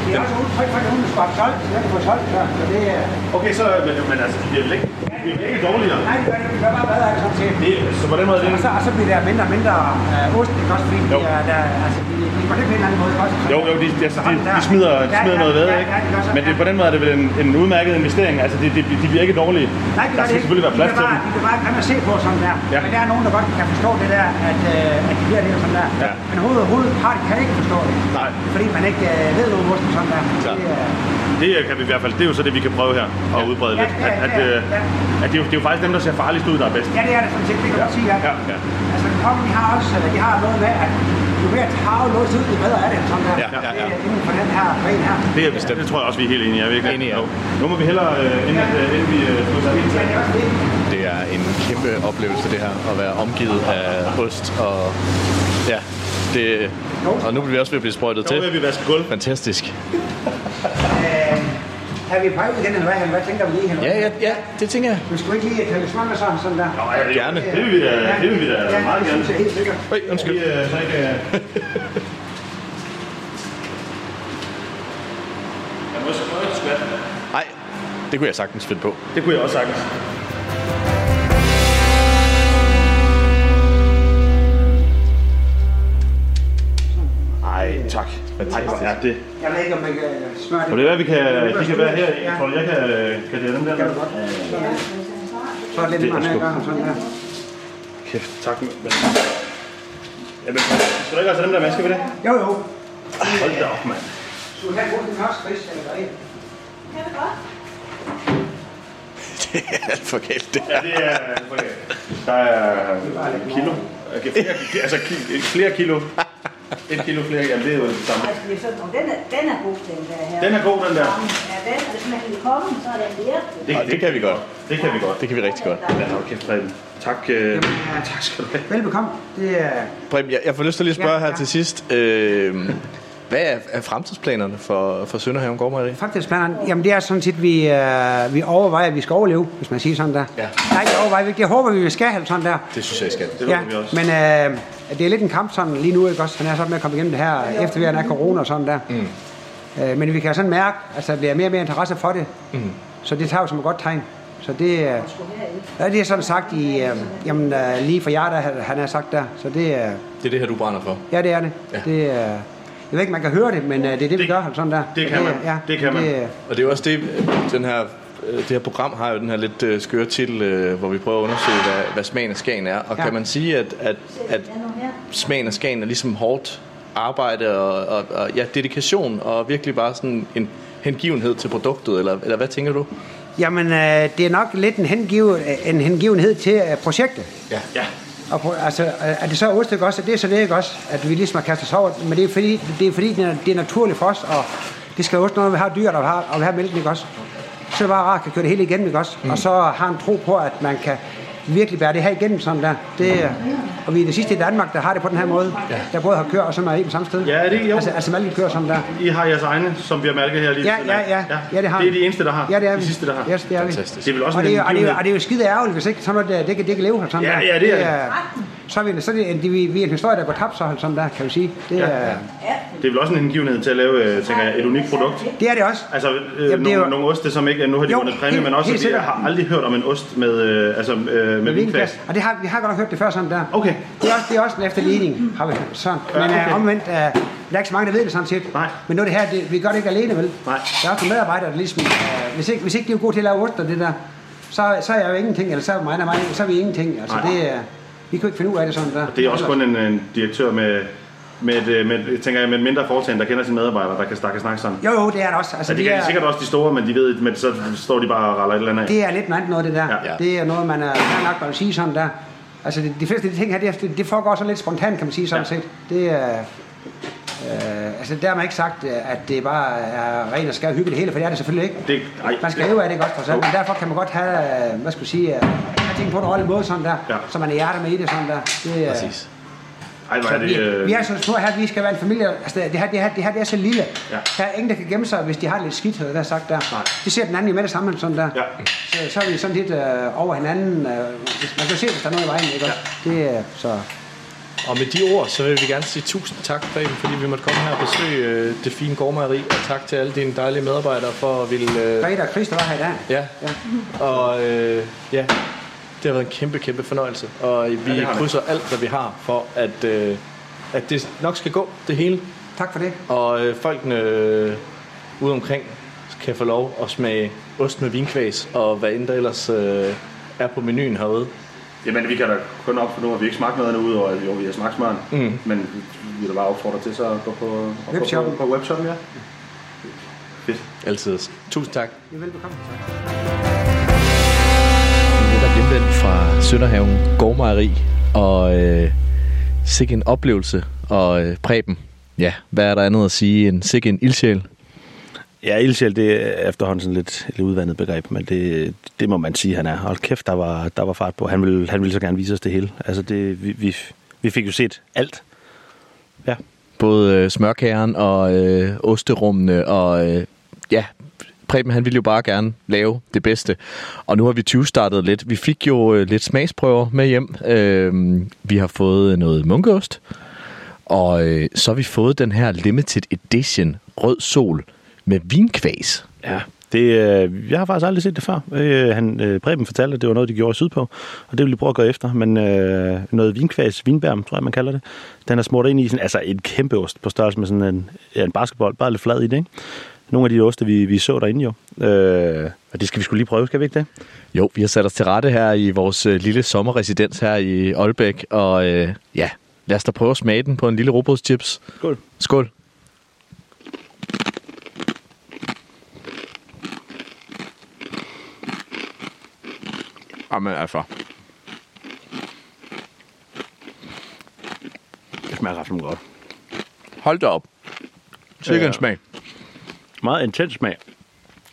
det er også udtryk for, at nogen skal have solgt, så jeg kan få solgt, så så det er... Okay, så, men, men altså, de bliver vel ikke, de bliver vel ikke dårligere? Nej, det gør det, det bare bedre af det sådan set. Det, så på den måde er det... Og så, og så bliver der mindre og mindre øh, ost, ikke også, fordi de, er, der, altså, de, de går det på en eller anden måde, også? Jo, jo, de, altså, de, de smider, de smider noget ved, ikke? Men det, på den måde er det vel en, en udmærket investering. Altså, de, de, de bliver ikke dårlige. Nej, det der gør skal det selvfølgelig være plads de til kan dem. bare, De kan bare komme og se på sådan der. Ja. Men der er nogen, der godt kan forstå det der, at, øh, at de bliver det og sådan der. Ja. Men hovedet, hovedet har de kan ikke forstå det. Nej. Fordi man ikke øh, ved noget om osten sådan der. Klar. Det, er, Det kan vi i hvert fald, det er jo så det, vi kan prøve her og udbrede Ja, lidt. ja, At, at, ja, øh, ja. at det, er jo, det er jo faktisk dem, der ser farligst ud, der er bedst. ja, det er det sådan set. Det kan man sige, ja. Ja, ja. Altså, kongen, de har også øh, de har noget med, at jo mere tarve låst ud, jo bedre er det. Sådan der. Ja, ja, ja. Det er inden for den her gren her. Det er bestemt. Det tror jeg også, vi er helt enige i. Er vi ikke? Enige, ja. Nu må vi hellere, øh, inden, at, øh, inden vi øh, slutter helt til. Det er en kæmpe oplevelse, det her, at være omgivet af ost. Og ja, det, og nu bliver vi også ved at blive sprøjtet til. Nu vil vi vaske gulv. Fantastisk. Øh, er vi på vej ud igen, eller hvad? Hvad tænker vi lige? Eller? Ja, ja, ja, det tænker jeg. Vi skulle ikke lige tage lidt og sådan, sådan der. Nå, ja, det, Gerne. Det vil vi da, det vil vi da Ja, meget det gerne. synes jeg helt sikkert. Øj, undskyld. Vi, øh, så ikke, øh... Jeg må så prøve at skvatte. Nej, det kunne jeg sagtens finde på. Det kunne jeg også sagtens. Ej, tak. Ej, hvor er det. Jeg ved ikke, om man kan smøre det. Og det er hvad, vi kan, de kan være her. Jeg tror, jeg kan, kan det dem der. Så er det lidt er sgu- mere sådan der. Kæft, tak. Men... Jamen, skal du ikke også have dem der maske ved det? Jo, jo. Hold da op, mand. Skulle du have brugt den første fisk, eller hvad? Kan det godt? [laughs] Det er alt for galt, det Ja, det er for galt. Der er kilo. Okay, flere, altså flere kilo. [laughs] Et kilo flere, jamen det er jo det samme. Altså, det er sådan, og den er, den er god, den der her. Den er god, den der. Ja, den, og hvis man kan komme, så er den virkelig. Og det kan vi godt. Det kan vi godt. Det kan vi rigtig godt. Ja, okay, Preben. Tak, øh, [laughs] tak skal du have. Velbekomme. Det er... Preben, jeg, jeg får lyst til lige at spørge Ja, her ja. til sidst. Øh, hvad er, er fremtidsplanerne for, for Sønderhaven Gårdmejeri? Faktisk, man, jamen det er sådan set, vi, øh, vi overvejer, at vi skal overleve, hvis man siger sådan der. Ja. Nej, vi overvejer, vi- jeg håber, vi skal have sådan der. Det synes jeg, skal. Det Ja, men øh, det er lidt en kamp sådan lige nu, ikke også? Han er sådan med at komme igennem det her, efter vi er corona og sådan der. Mm. Øh, men vi kan sådan mærke, at der bliver mere og mere interesse for det. Mm. Så det tager jo som et godt tegn. Så det, øh, ja, det er sådan sagt i, øh, jamen, øh, lige for jer, der han har sagt der. Så det, øh, Det er det her, du brænder for. ja, det er det. Ja. det øh, jeg ved ikke, man kan høre det, men øh, det er det, vi gør. Sådan der. det kan man. Ja, Det kan man. øh, Og det er også det, den her, øh, det her program har jo den her lidt øh, skøre titel, øh, hvor vi prøver at undersøge, hvad, hvad smagen af Skagen er. Og Ja. kan man sige, at, at, at smagen af Skagen er ligesom hårdt arbejde og, og, og ja, dedikation og virkelig bare sådan en hengivenhed til produktet, eller, eller hvad tænker du? Jamen, øh, det er nok lidt en, hengive, en hengivenhed til øh, projektet. Ja. ja. Og på, altså, øh, er det så ost, også? Det er så det ikke også, at vi ligesom har kastet os over. Men det er fordi, det er, fordi det, er, det er naturligt for os, og det skal ost, når vi har dyr, der har, og vi har mælken, ikke også? Så er det bare rart at kan køre det hele igennem, ikke også? Mm. Og så har en tro på, at man kan virkelig bære det her igennem sådan der. Det, er- og vi er det sidste i Danmark, der har det på den her måde. Ja. Der både har køer og så mejeri på samme sted. Ja, er det jo? Altså, altså mælken kører sådan der. I har jeres egne, som vi har mærket her lige Ja, ja, ja. Ja, det har Det er de eneste, der har. Ja, det er de vi. sidste, der har. Yes, det er vi. Det er vel også og, en det, er, og, det er, hengivenhed. og det er jo skide ærgerligt, hvis ikke sådan noget, der, det, kan, det kan leve sådan Ja, der. ja, det er det. Så er vi, så er det, en- det, vi, vi er en historie, der går tabt så, sådan der, kan vi sige. Det Ja, er. Det er vel også en hengivenhed til at lave, øh, tænker jeg, et unikt produkt. det er det også. Altså, øh, Jamen, det er nogle, jo- nogle oste, som ikke, nu har de Jo, vundet præmie, helt- men også, helt har aldrig hørt om en ost med, øh, altså, øh, med, med vinkvast. Og det har, vi har godt nok hørt det før sådan der. Okay. Det er også, det er også en efterligning, har vi sådan. Ja, Men okay. okay. omvendt, uh, der er ikke så mange, der ved det sådan set. Nej. Men nu er det her, det, vi gør det ikke alene, vel? Nej. Der er også nogle medarbejdere, der ligesom, uh, hvis, ikke, hvis ikke de er gode til at lave ost og det der, så, så er jeg jo ingenting, eller så er mig og mig, så er vi ingenting. Altså Nej. det er, vi kan ikke finde ud af det sådan der. Det er også kun en, en direktør med, med, et, øh, med, et- tænker jeg, med et mindre foretagende, der kender sine medarbejdere, der kan, der kan snakke sådan. Jo, jo, det er det også. Altså, ja, det det, kan er, sikkert også de store, men de ved, men så står de bare og raller et eller andet af. det er lidt noget andet noget, det der. Ja. Det er noget, man er fair nok, vil sige sådan der. Altså, det, de fleste af de ting her, det, det, foregår sådan lidt spontant, kan man sige sådan Ja. set. Det er... Øh, altså, der har man ikke sagt, at det bare er ren og skær hygge det hele, for det er det selvfølgelig ikke. Det, ej, Man skal leve af det ikke også, for sådan, men derfor kan man godt have, øh, hvad skal jeg sige, øh, ting på en ordentlig måde sådan der, Ja. så man er hjertet med i det sådan der. Det, er- Præcis. Ej, hvor er vi, det... Øh, vi er så små her, vi skal være en familie. Altså, det her, det her, det her det er så lille. Ja. Der er ingen, der kan gemme sig, hvis de har lidt skidt, havde jeg sagt der. Nej. De ser den anden jo med det samme, sådan der. Ja. Så, så er vi sådan lidt øh, over hinanden. Øh, man kan se, hvis der er noget i vejen, ikke også? Det er så... og med de ord, så vil vi gerne sige tusind tak, Preben, fordi vi måtte komme her og besøge øh, det fine gårdmejeri, og tak til alle dine dejlige medarbejdere for at ville... Øh, Greta og Christa var her i dag. Ja, ja. og øh, ja, det har været en kæmpe, kæmpe fornøjelse, og vi Ja, det. krydser alt, hvad vi har, for at, øh, at det nok skal gå, det hele. Tak for det. Og øh, folkene øh, ude omkring kan få lov at smage ost med vinkvæs, og hvad end der ellers øh, er på menuen herude. Jamen, vi kan da kun op for nu, at vi ikke smagt noget endnu, udover at jo, vi har smagt smøren. Mm. Men vi vil da bare opfordre til så at gå på, Webshoppen. på, på webshoppen, ja. Fedt. Altid. Tusind tak. Ja, velbekomme. Vi Sønderhaven Gårdmejeri, og øh, sikke en oplevelse. Og øh, Preben, ja, hvad er der andet at sige end sikke en ildsjæl? Ja, ildsjæl, det er efterhånden sådan lidt, lidt udvandet begreb, men det, det må man sige, han er. Hold kæft, der var, der var fart på. Han ville, han ville så gerne vise os det hele. Altså, det, vi, vi, vi fik jo set alt. Ja. Både øh, smørkæren og øh, osterummene, og øh, ja, Preben han ville jo bare gerne lave det bedste. Og nu har vi 20 startet lidt. Vi fik jo øh, lidt smagsprøver med hjem. Øh, vi har fået noget munkeost, og øh, så har vi fået den her limited edition rød sol med vinkvæs. Ja, det, øh, jeg har faktisk aldrig set det før. Øh, han, øh, Preben fortalte, at det var noget, de gjorde sydpå, og det vil vi prøve at gå efter. Men øh, noget vinkvæs, vinbærm, tror jeg, man kalder det, den er smurt ind i sådan, altså en kæmpe ost på størrelse med sådan en, ja, en basketball, bare lidt flad i det, ikke? Nogle af de oste, vi, vi så derinde jo. Øh, og det skal vi skulle lige prøve, skal vi ikke det? Jo, vi har sat os til rette her i vores øh, lille sommerresidens her i Aalbæk, og øh, ja, lad os da prøve at smage den på en lille robrødschips. Skål. Skål. Jamen altså. Det smager ret godt. Hold da op. Sikke en smag. Meget intens smag.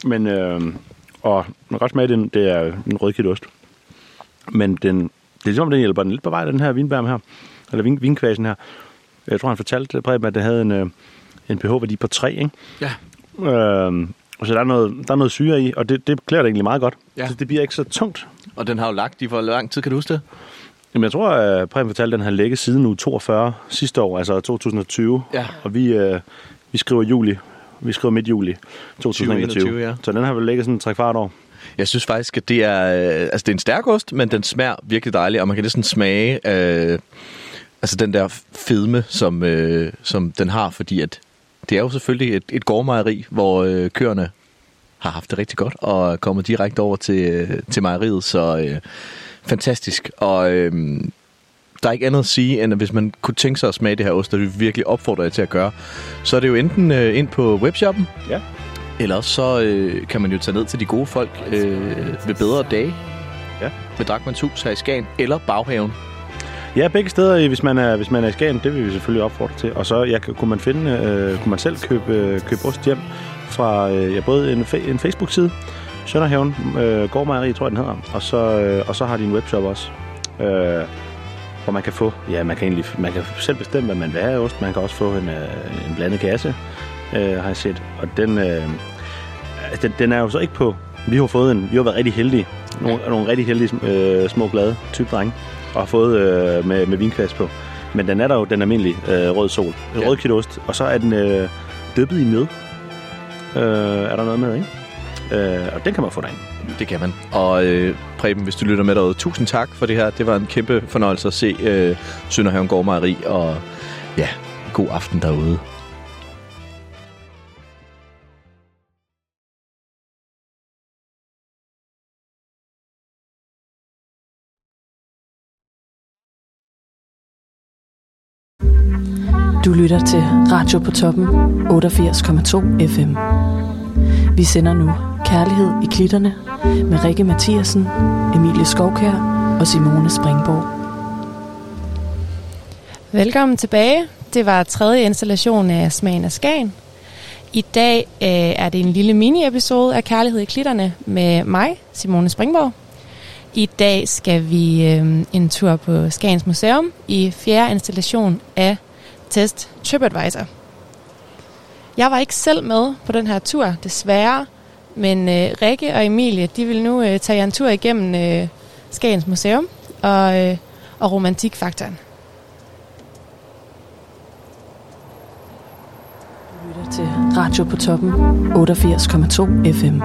Men, øh, og man kan godt smage, den, det er en rødkit ost. Men den, det er ligesom, den hjælper den lidt på vej, den her vinbærm her. Eller vin, vinkvasen her. Jeg tror, han fortalte Preben, at det havde en, øh, en pH-værdi på 3, ikke? Ja. Øh, så der er noget, der er noget syre i, og det, det klæder det egentlig meget godt. Ja. Så det bliver ikke så tungt. Og den har jo lagt i hvor lang tid, kan du huske det? Jamen, jeg tror, at Preben fortalte, at den har ligget siden uge 42 sidste år, altså 2020. Ja. Og vi, øh, vi skriver juli. Vi skriver midt juli 2021. 2021, ja. Så den har vel ligget sådan tre kvart år. Jeg synes faktisk, at det er, øh, altså det er en stærk ost, men den smager virkelig dejligt, og man kan næsten smage øh, altså den der fedme, som, øh, som den har, fordi at det er jo selvfølgelig et, et gårdmejeri, hvor øh, køerne har haft det rigtig godt, og er kommet direkte over til, øh, til mejeriet, så øh, fantastisk. Og øh, der er ikke andet at sige, end at hvis man kunne tænke sig at smage det her ost, og vil vi virkelig opfordrer jer til at gøre, så er det jo enten øh, ind på webshoppen, ja. eller så øh, kan man jo tage ned til de gode folk øh, ved bedre dage, ja. ved Drakmans Hus her i Skagen, eller Baghaven. Ja, begge steder, hvis man er, hvis man er i Skagen, det vil vi selvfølgelig opfordre til. Og så ja, kunne man finde, øh, kunne man selv købe, øh, købe ost hjem fra øh, ja, både en, fa- en Facebook-side, Sønderhaven, øh, Gårdmejeri, tror jeg den hedder, og så, øh, og så har de en webshop også, øh, hvor man kan få, ja, man kan, egentlig, man kan selv bestemme, hvad man vil have af ost. Man kan også få en, øh, en blandet kasse, øh, har jeg set. Og den, øh, den, den er jo så ikke på, vi har fået en, vi har været rigtig heldige, nogle, nogle rigtig heldige øh, små glade type drenge, og har fået øh, med, med vinkvæs på. Men den er der jo den almindelige øh, rød sol, Ja. rød kitost, og så er den øh, dyppet i mjød. Øh, er der noget med, ikke? Øh, og den kan man få derinde. Det kan man. Og øh, Preben, hvis du lytter med derude, tusind tak for det her. Det var en kæmpe fornøjelse at se øh, Sønderhaven Gårdmejeri, og ja, god aften derude. Du lytter til Radio på toppen 88,2 FM. Vi sender nu Kærlighed i klitterne med Rikke Mathiasen, Emilie Skovkær og Simone Springborg. Velkommen tilbage. Det var tredje installation af Smagen af Skagen. I dag øh, er det en lille mini-episode af Kærlighed i klitterne med mig, Simone Springborg. I dag skal vi øh, en tur på Skagens Museum i fjerde installation af Test TripAdvisor. Jeg var ikke selv med på den her tur, desværre, men øh, Rikke og Emilie, de vil nu øh, tage jer en tur igennem øh, Skagens Museum og, øh, og romantikfaktoren. Du lytter til Radio på Toppen 88,2 FM.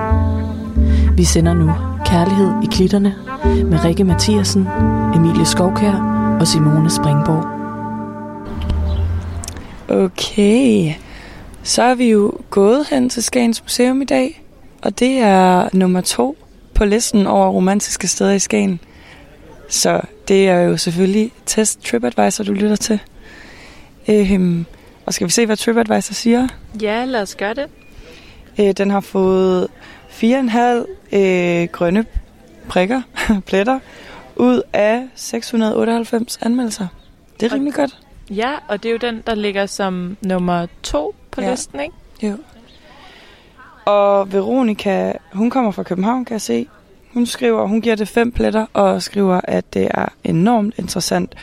Vi sender nu Kærlighed i klitterne med Rikke Mathiasen, Emilie Skovkær og Simone Springborg. Okay, så er vi jo gået hen til Skagens Museum i dag og det er nummer to på listen over romantiske steder i Skagen. Så det er jo selvfølgelig Test TripAdvisor, du lytter til. Øhm, og skal vi se, hvad TripAdvisor siger? Ja, lad os gøre det. Øh, den har fået 4,5 øh, grønne prikker, [laughs] pletter, ud af 698 anmeldelser. Det er rimelig godt. Ja, og det er jo den, der ligger som nummer to på Ja. listen, ikke? Jo. Og Veronica, hun kommer fra København, kan jeg se. Hun skriver, hun giver det fem pletter og skriver, at det er enormt interessant.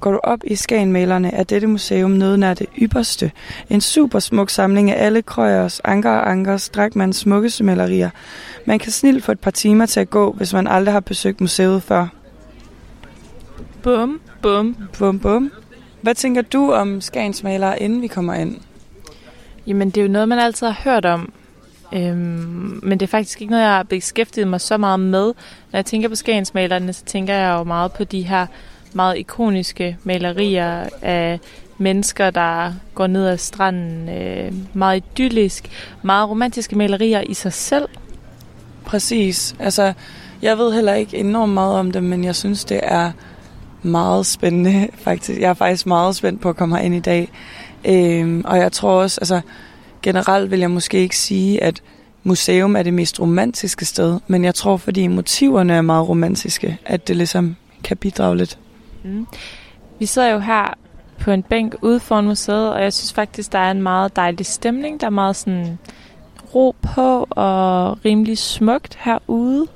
Går du op i Skagenmalerne, er dette museum noget nær det ypperste. En super smuk samling af alle Krøyers, Anker og Ankers, Drakmans smukkeste malerier. Man kan snilt få et par timer til at gå, hvis man aldrig har besøgt museet før. Bum, bum. Bum, bum. Hvad tænker du om Skagens malere, inden vi kommer ind? Jamen, det er jo noget, man altid har hørt om. Øhm, men det er faktisk ikke noget, jeg har beskæftiget mig så meget med. Når jeg tænker på Skagensmalerne, så tænker jeg jo meget på de her meget ikoniske malerier af mennesker, der går ned ad stranden. Øh, meget idyllisk, meget romantiske malerier i sig selv. Præcis. Altså, jeg ved heller ikke enormt meget om det, men jeg synes, det er meget spændende, [laughs] faktisk. Jeg er faktisk meget spændt på at komme herind i dag. Øhm, og jeg tror også, altså, generelt vil jeg måske ikke sige, at museum er det mest romantiske sted, men jeg tror, fordi motiverne er meget romantiske, at det ligesom kan bidrage lidt. Mm. Vi sidder jo her på en bænk ude foran museet, og jeg synes faktisk, der er en meget dejlig stemning. Der er meget sådan ro på og rimelig smukt herude.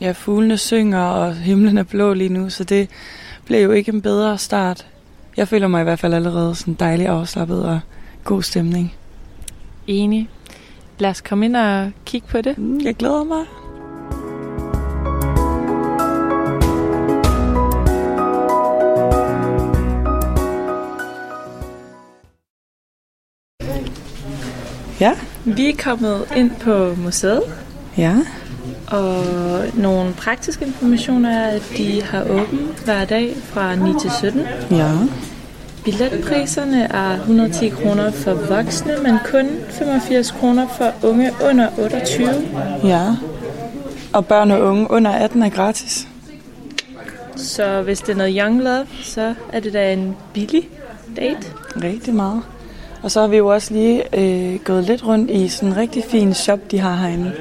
Ja, fuglene synger, og himlen er blå lige nu, så det blev jo ikke en bedre start. Jeg føler mig i hvert fald allerede sådan dejlig afslappet og god stemning. Enig. Lad os komme ind og kigge på det. Mm, Jeg glæder mig. Ja. Vi er kommet ind på museet. Ja. Og nogle praktiske informationer er, at de har åbent hver dag fra 9 til 17. Ja. Billetpriserne er 110 kroner for voksne, men kun 85 kroner for unge under 28. Ja. Og børn og unge under 18 er gratis. Så hvis det er noget young love, så er det da en billig date. Rigtig meget. Og så har vi jo også lige øh, gået lidt rundt i sådan en rigtig fin shop, de har herinde.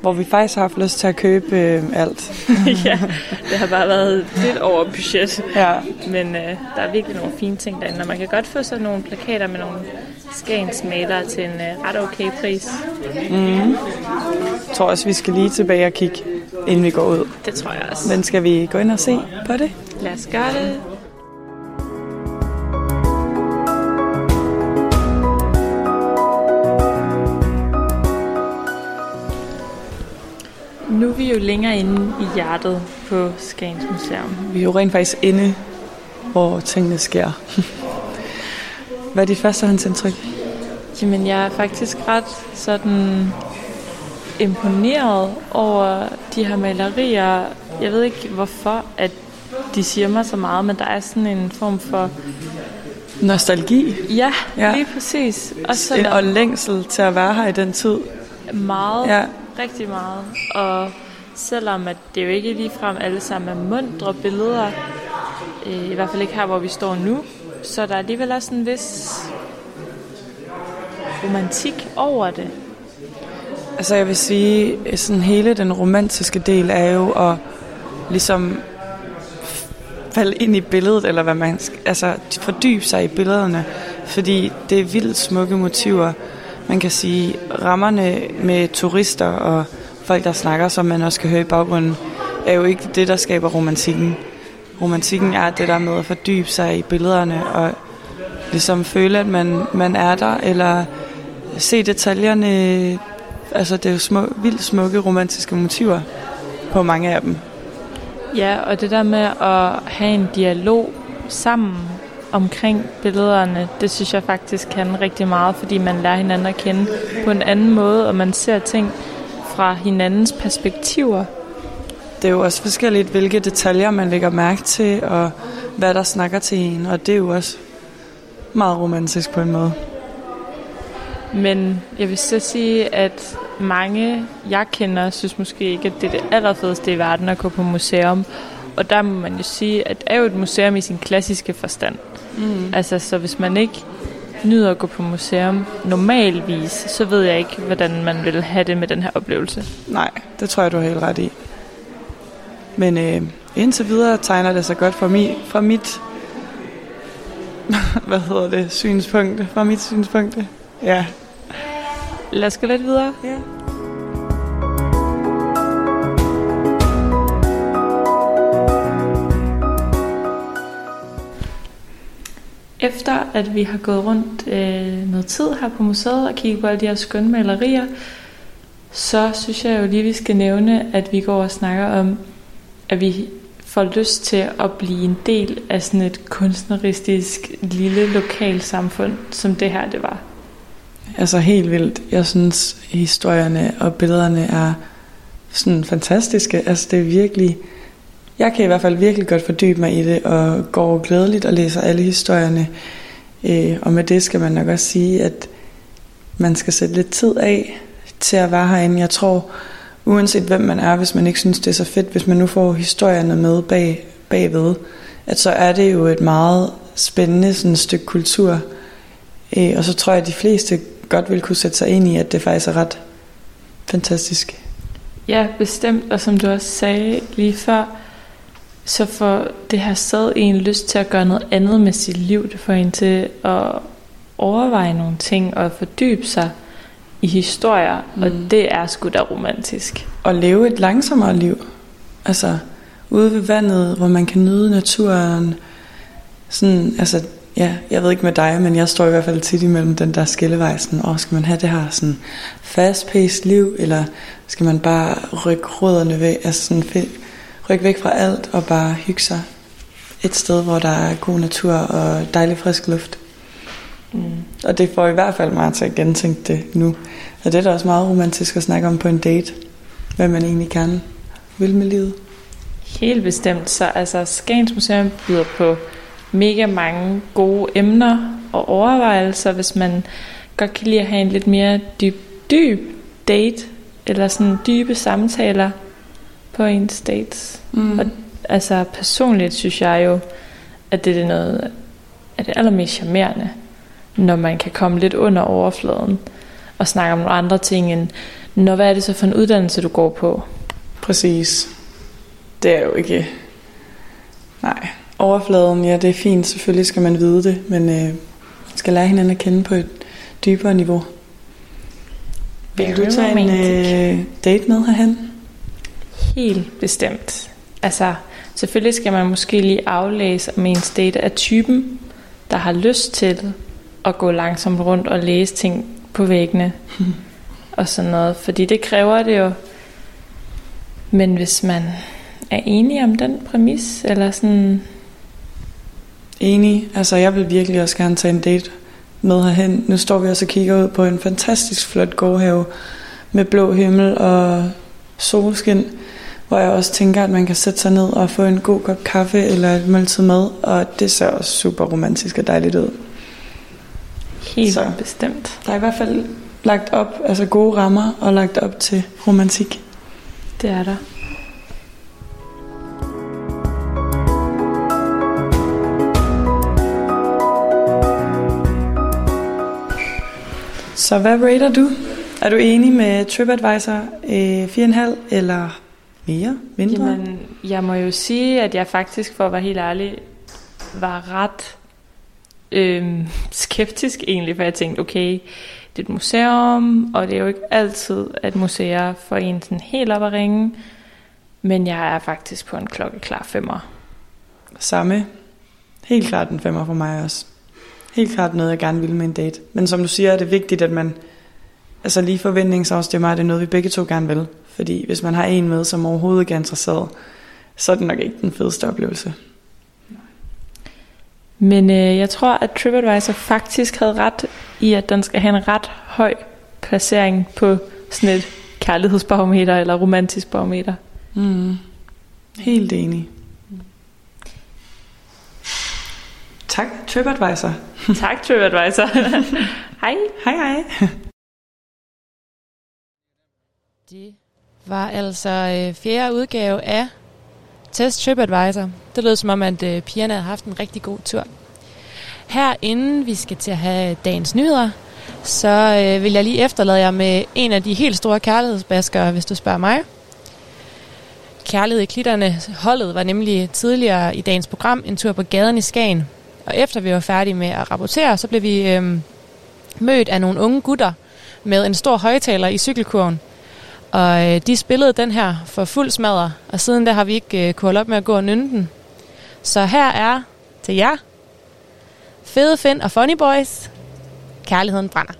Hvor vi faktisk har haft lyst til at købe øh, alt. [laughs] ja, det har bare været lidt over budget. Ja. Men øh, der er virkelig nogle fine ting derinde, og man kan godt få sådan nogle plakater med nogle Skagens malere til en øh, ret okay pris. Mm. Jeg tror også, vi skal lige tilbage og kigge, inden vi går ud. Det tror jeg også. Men skal vi gå ind og se på det? Lad os gøre det. Nu er vi jo længere inde i hjertet på Skagens Museum. Vi er jo rent faktisk inde, hvor tingene sker. [laughs] Hvad er dit førstehåndsindtryk? Jamen, jeg er faktisk ret sådan imponeret over de her malerier. Jeg ved ikke, hvorfor at de siger mig så meget, men der er sådan en form for... Nostalgi? Ja, Ja. ja. lige præcis. Og så En, og længsel til at være her i den tid. meget, Ja rigtig meget. Og selvom at det jo ikke ligefrem alle sammen er mundre billeder, øh, i hvert fald ikke her, hvor vi står nu, så der er alligevel også en vis romantik over det. Altså jeg vil sige, sådan hele den romantiske del er jo at ligesom falde ind i billedet, eller hvad man skal, altså fordybe sig i billederne, fordi det er vildt smukke motiver. Man kan sige, rammerne med turister og folk, der snakker, som man også kan høre i baggrunden, er jo ikke det, der skaber romantikken. Romantikken er det der med at fordybe sig i billederne og ligesom føle, at man, man er der, eller se detaljerne. Altså, det er jo små, vildt smukke romantiske motiver på mange af dem. Ja, og det der med at have en dialog sammen omkring billederne, det synes jeg faktisk kan rigtig meget, fordi man lærer hinanden at kende på en anden måde, og man ser ting fra hinandens perspektiver. Det er jo også forskelligt, hvilke detaljer man lægger mærke til, og hvad der snakker til en, og det er jo også meget romantisk på en måde. Men jeg vil så sige, at mange, jeg kender, synes måske ikke, at det er det allerfedeste i verden at gå på museum. Og der må man jo sige, at det er jo et museum i sin klassiske forstand. Mm. Altså, så hvis man ikke nyder at gå på museum normalvis, så ved jeg ikke, hvordan man vil have det med den her oplevelse. Nej, det tror jeg, du har helt ret i. Men øh, indtil videre tegner det sig godt fra, mi, fra mit [laughs] hvad hedder det, synspunkt. Fra mit synspunkt. Ja. Lad os gå lidt videre. Ja. Efter at vi har gået rundt øh, noget tid her på museet og kigget på alle de her skønne malerier, så synes jeg jo lige, vi skal nævne, at vi går og snakker om, at vi får lyst til at blive en del af sådan et kunstneristisk lille lokalsamfund, som det her det var. Altså helt vildt. Jeg synes, historierne og billederne er sådan fantastiske. Altså det er virkelig... Jeg kan i hvert fald virkelig godt fordybe mig i det, og går glædeligt og læser alle historierne. Øh, og med det skal man nok også sige, at man skal sætte lidt tid af til at være herinde. Jeg tror, uanset hvem man er, hvis man ikke synes, det er så fedt, hvis man nu får historierne med bag, bagved, at så er det jo et meget spændende sådan stykke kultur. Øh, og så tror jeg, at de fleste godt vil kunne sætte sig ind i, at det faktisk er ret fantastisk. Ja, bestemt. Og som du også sagde lige før, så får det her sted en lyst til at gøre noget andet med sit liv. Det får en til at overveje nogle ting og fordybe sig i historier, mm. og det er sgu da romantisk. Og leve et langsommere liv. Altså ude ved vandet, hvor man kan nyde naturen. Sådan, altså, ja, jeg ved ikke med dig, men jeg står i hvert fald tit imellem den der skillevej. Sådan, åh, skal man have det her sådan fast-paced liv, eller skal man bare rykke rødderne væk, altså sådan, rykke væk fra alt og bare hygge sig et sted, hvor der er god natur og dejlig frisk luft. Mm. Og det får i hvert fald mig til at gentænke det nu. Og det er da også meget romantisk at snakke om på en date. Hvad man egentlig gerne vil med livet. Helt bestemt. Så altså, Skagens Museum byder på mega mange gode emner og overvejelser, hvis man godt kan lide at have en lidt mere dyb, dyb date, eller sådan dybe samtaler på ens dates. Mm. Og altså personligt synes jeg jo, at det er noget af det allermest charmerende, når man kan komme lidt under overfladen og snakke om nogle andre ting end, når hvad er det så for en uddannelse, du går på? Præcis. Det er jo ikke... Nej, overfladen, ja, det er fint. Selvfølgelig skal man vide det, men øh, man skal lære hinanden at kende på et dybere niveau. Vil du tage en øh, date med herhen? Helt bestemt. Altså, selvfølgelig skal man måske lige aflæse, om ens date er typen, der har lyst til at gå langsomt rundt og læse ting på væggene [laughs] og sådan noget, fordi det kræver det jo. Men hvis man er enig om den præmis, eller sådan... Enig. Altså, jeg vil virkelig også gerne tage en date med herhen. Nu står vi også og kigger ud på en fantastisk flot gårdhave med blå himmel og solskin, hvor jeg også tænker, at man kan sætte sig ned og få en god kop kaffe eller et måltid mad, og det ser også super romantisk og dejligt ud. Helt Så. bestemt. Der er i hvert fald lagt op, altså gode rammer og lagt op til romantik. Det er der. Så hvad rater du? Er du enig med TripAdvisor øh, 4,5 eller mere, mindre? Jamen, jeg må jo sige, at jeg faktisk, for at være helt ærlig, var ret øh, skeptisk egentlig, for jeg tænkte, okay, det er et museum, og det er jo ikke altid, at museer får en sådan helt op at ringe, men jeg er faktisk på en klokkeklar femmer. Samme. Helt klart en femmer for mig også. Helt klart noget, jeg gerne vil med en date. Men som du siger, er det vigtigt, at man altså lige forventningsafstemmer, er det noget, vi begge to gerne vil. Fordi hvis man har en med, som overhovedet ikke er interesseret, så er det nok ikke den fedeste oplevelse. Men øh, jeg tror, at TripAdvisor faktisk havde ret i, at den skal have en ret høj placering på sådan et kærlighedsbarometer eller romantisk barometer. Mm. Helt enig. Tak, TripAdvisor. [laughs] tak, TripAdvisor. [laughs] hej. Hej, hej. Det var altså øh, fjerde udgave af Test TripAdvisor. Det lød som om, at øh, pigerne havde haft en rigtig god tur. Her inden vi skal til at have dagens nyheder, så øh, vil jeg lige efterlade jer med en af de helt store kærlighedsbaskere, hvis du spørger mig. Kærlighed i klitterne holdet var nemlig tidligere i dagens program en tur på gaden i Skagen. Og efter vi var færdige med at rapportere, så blev vi øh, mødt af nogle unge gutter med en stor højtaler i cykelkurven. Og øh, de spillede den her for fuld smadre, og siden der har vi ikke øh, kunne holde op med at gå og nynde den. Så her er til jer, Fede Finn og Funny Boys, Kærligheden brænder.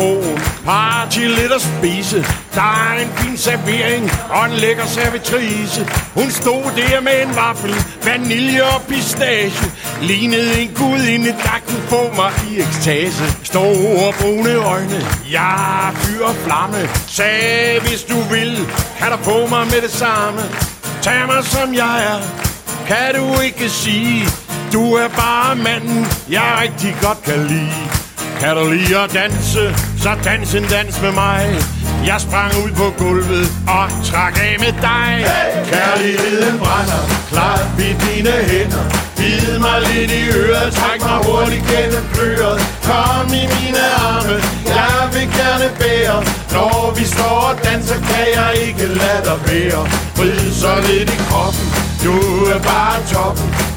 Bal party lidt at spise. Der er en fin servering og en lækker servitrice. Hun stod der med en vaffel, vanilje og pistache. Lignede en gudinde, der kunne få mig i ekstase. Store brune øjne, ja, fyr og flamme. Sagde, hvis du vil, kan du få mig med det samme. Tag mig som jeg er, kan du ikke sige. Du er bare manden, jeg rigtig godt kan lide. Kan du lide at danse, så dans en dans med mig. Jeg sprang ud på gulvet og trak af med dig. Hey! Kærligheden brænder, klart i dine hænder. Bid mig lidt i øret, træk mig hurtigt gennem pløret. Kom i mine arme, jeg vil gerne bære. Når vi står og danser, kan jeg ikke lade dig være. Vrid så lidt i kroppen, du er bare toppen.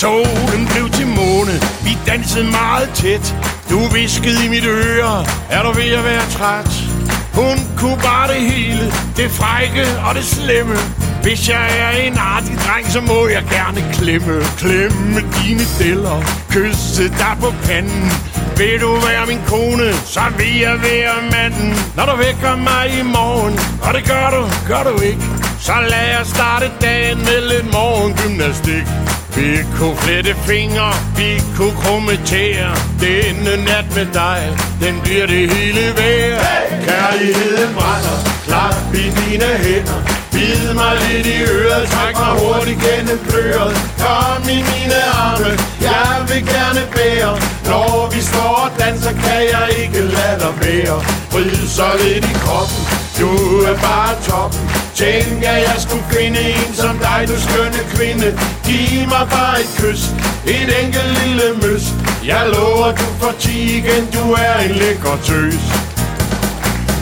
Solen blev til måne, vi dansede meget tæt. Du viskede i mit øre, er du ved at være træt? Hun kunne bare det hele, det frække og det slemme. Hvis jeg er en artig dreng, så må jeg gerne klemme Klemme dine deller, kysse dig på panden. Vil du være min kone, så vil jeg være manden. Når du vækker mig i morgen, og det gør du, gør du ikke Så lad os starte dagen med lidt morgengymnastik. Vi kunne flette fingre, vi kunne krumme tæer Denne nat med dig, den bliver det hele værd. Hey! Kærligheden brænder, klap i dine hænder Bid mig lidt i øret, træk mig hurtigt gennem pløret Kom i mine arme, jeg vil gerne bære. Når vi står og danser, kan jeg ikke lade dig være. Vrid så lidt i kroppen, du er bare toppen. Tænk, at jeg skulle finde en som dig, du skønne kvinde. Giv mig bare et kys, et enkelt lille møs. Jeg lover, du får ti igen, du er en lækker tøs.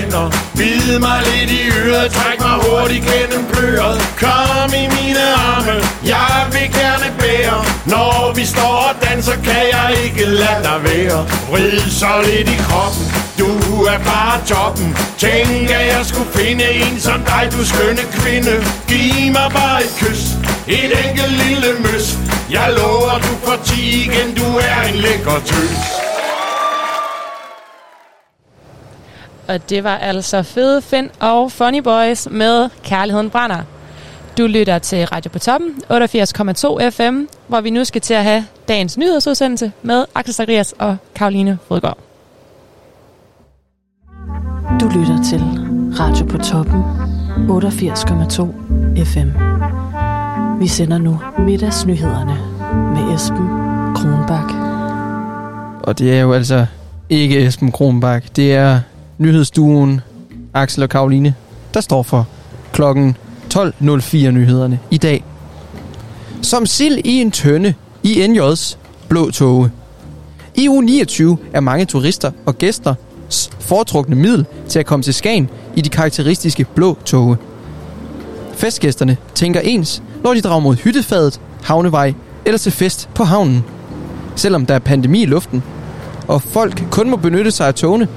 hænder. Bid mig lidt i øret, træk mig hurtigt gennem pløret Kom i mine arme, jeg vil gerne bære. Når vi står og danser, kan jeg ikke lade dig være. Rid så lidt i kroppen, du er bare toppen. Tænk, at jeg skulle finde en som dig, du skønne kvinde. Giv mig bare et kys, et enkelt lille møs Jeg lover, du får ti igen, du er en lækker tøs. Og det var altså Fede Finn og Funny Boys med Kærligheden Brænder. Du lytter til Radio på Toppen, 88,2 FM, hvor vi nu skal til at have dagens nyhedsudsendelse med Axel Zacharias og Karoline Fodgaard. Du lytter til Radio på Toppen, 88,2 FM. Vi sender nu middagsnyhederne med Esben Kronbak. Og det er jo altså ikke Esben Kronbak. Det er nyhedsduen Axel og Karoline, der står for klokken 12.04 nyhederne i dag. Som sild i en tønde i NJ's blå tåge. I uge 29 er mange turister og gæster foretrukne middel til at komme til Skagen i de karakteristiske blå toge. Festgæsterne tænker ens, når de drager mod hyttefadet, havnevej eller til fest på havnen. Selvom der er pandemi i luften, og folk kun må benytte sig af togene,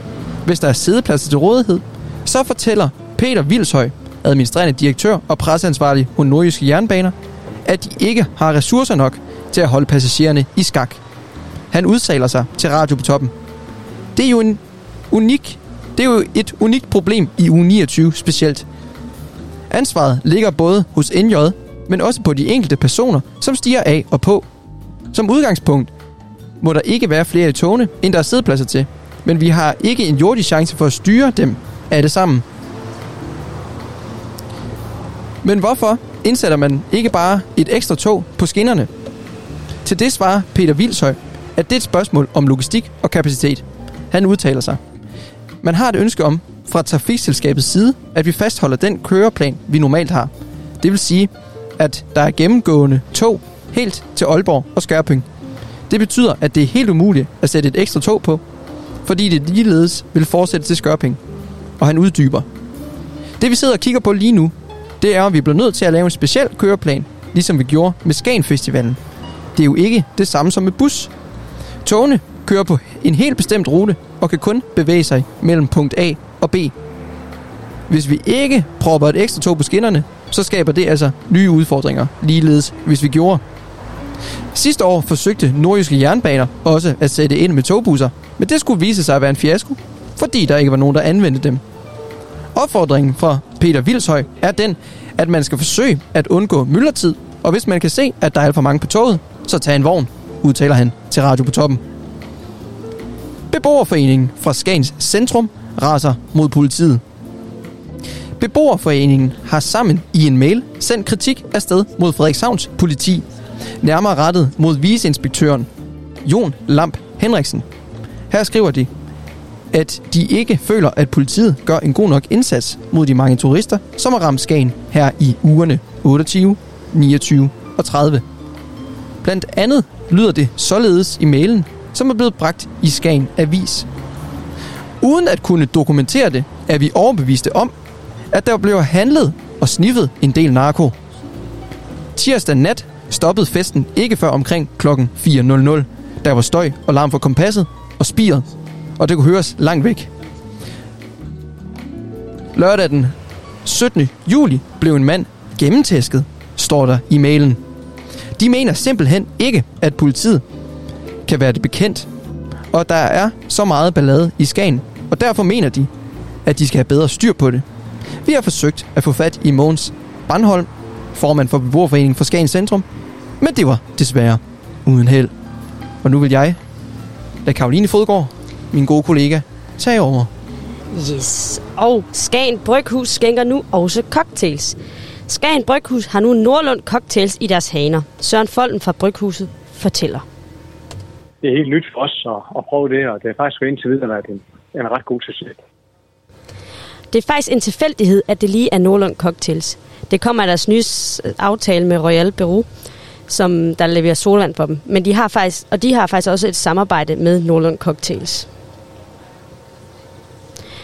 hvis der er sædepladser til rådighed, så fortæller Peter Vilshøj, administrerende direktør og presseansvarlig hos Nordjyske Jernbaner, at de ikke har ressourcer nok til at holde passagererne i skak. Han udtaler sig til Radio på toppen. Det er jo en unik, det er jo et unikt problem i uge 29 specielt. Ansvaret ligger både hos NJ, men også på de enkelte personer, som stiger af og på. Som udgangspunkt må der ikke være flere i togene, end der er sædepladser til. Men vi har ikke en jordisk chance for at styre dem alle sammen. Men hvorfor indsætter man ikke bare et ekstra tog på skinnerne? Til det svarer Peter Vilshøj, at det er et spørgsmål om logistik og kapacitet. Han udtaler sig. Man har et ønske om, fra trafikselskabets side, at vi fastholder den køreplan, vi normalt har. Det vil sige, at der er gennemgående tog helt til Aalborg og Skørping. Det betyder, at det er helt umuligt at sætte et ekstra tog på, fordi det ligeledes vil fortsætte til Skørping. Og han uddyber. Det vi sidder og kigger på lige nu, det er, at vi bliver nødt til at lave en speciel køreplan, ligesom vi gjorde med Skagen Festivalen. Det er jo ikke det samme som med bus. Togene kører på en helt bestemt rute og kan kun bevæge sig mellem punkt A og B. Hvis vi ikke propper et ekstra tog på skinnerne, så skaber det altså nye udfordringer, ligeledes hvis vi gjorde. Sidste år forsøgte nordjyske jernbaner også at sætte ind med togbusser, men det skulle vise sig at være en fiasko, fordi der ikke var nogen, der anvendte dem. Opfordringen fra Peter Vilshøj er den, at man skal forsøge at undgå myldretid, og hvis man kan se, at der er alt for mange på toget, så tag en vogn, udtaler han til Radio på Toppen. Beboerforeningen fra Skagens Centrum raser mod politiet. Beboerforeningen har sammen i en mail sendt kritik afsted mod Frederikshavns politi, nærmere rettet mod viceinspektøren Jon Lamp Henriksen. Her skriver de, at de ikke føler, at politiet gør en god nok indsats mod de mange turister, som har ramt Skagen her i ugerne 28, 29 og 30. Blandt andet lyder det således i mailen, som er blevet bragt i Skagen Avis. Uden at kunne dokumentere det, er vi overbeviste om, at der blev handlet og sniffet en del narko. Tirsdag nat stoppede festen ikke før omkring klokken 4.00. Der var støj og larm fra kompasset og spiret, og det kunne høres langt væk. Lørdag den 17. juli blev en mand gennemtæsket, står der i mailen. De mener simpelthen ikke, at politiet kan være det bekendt, og der er så meget ballade i Skagen, og derfor mener de, at de skal have bedre styr på det. Vi har forsøgt at få fat i Mogens Brandholm, formand for Beboerforeningen for Skagen Centrum, men det var desværre uden held. Og nu vil jeg lade Karoline Fodgaard, min gode kollega, tage over. Yes. Og Skagen Bryghus skænker nu også cocktails. Skagen Bryghus har nu Nordlund Cocktails i deres haner. Søren Folden fra Bryghuset fortæller. Det er helt nyt for os at, at prøve det, og det er faktisk indtil videre været en, en ret god succes. Det er faktisk en tilfældighed, at det lige er Nordlund Cocktails. Det kommer af deres nye aftale med Royal Peru, som der leverer solvand for dem. Men de har faktisk, og de har faktisk også et samarbejde med Nordlund Cocktails.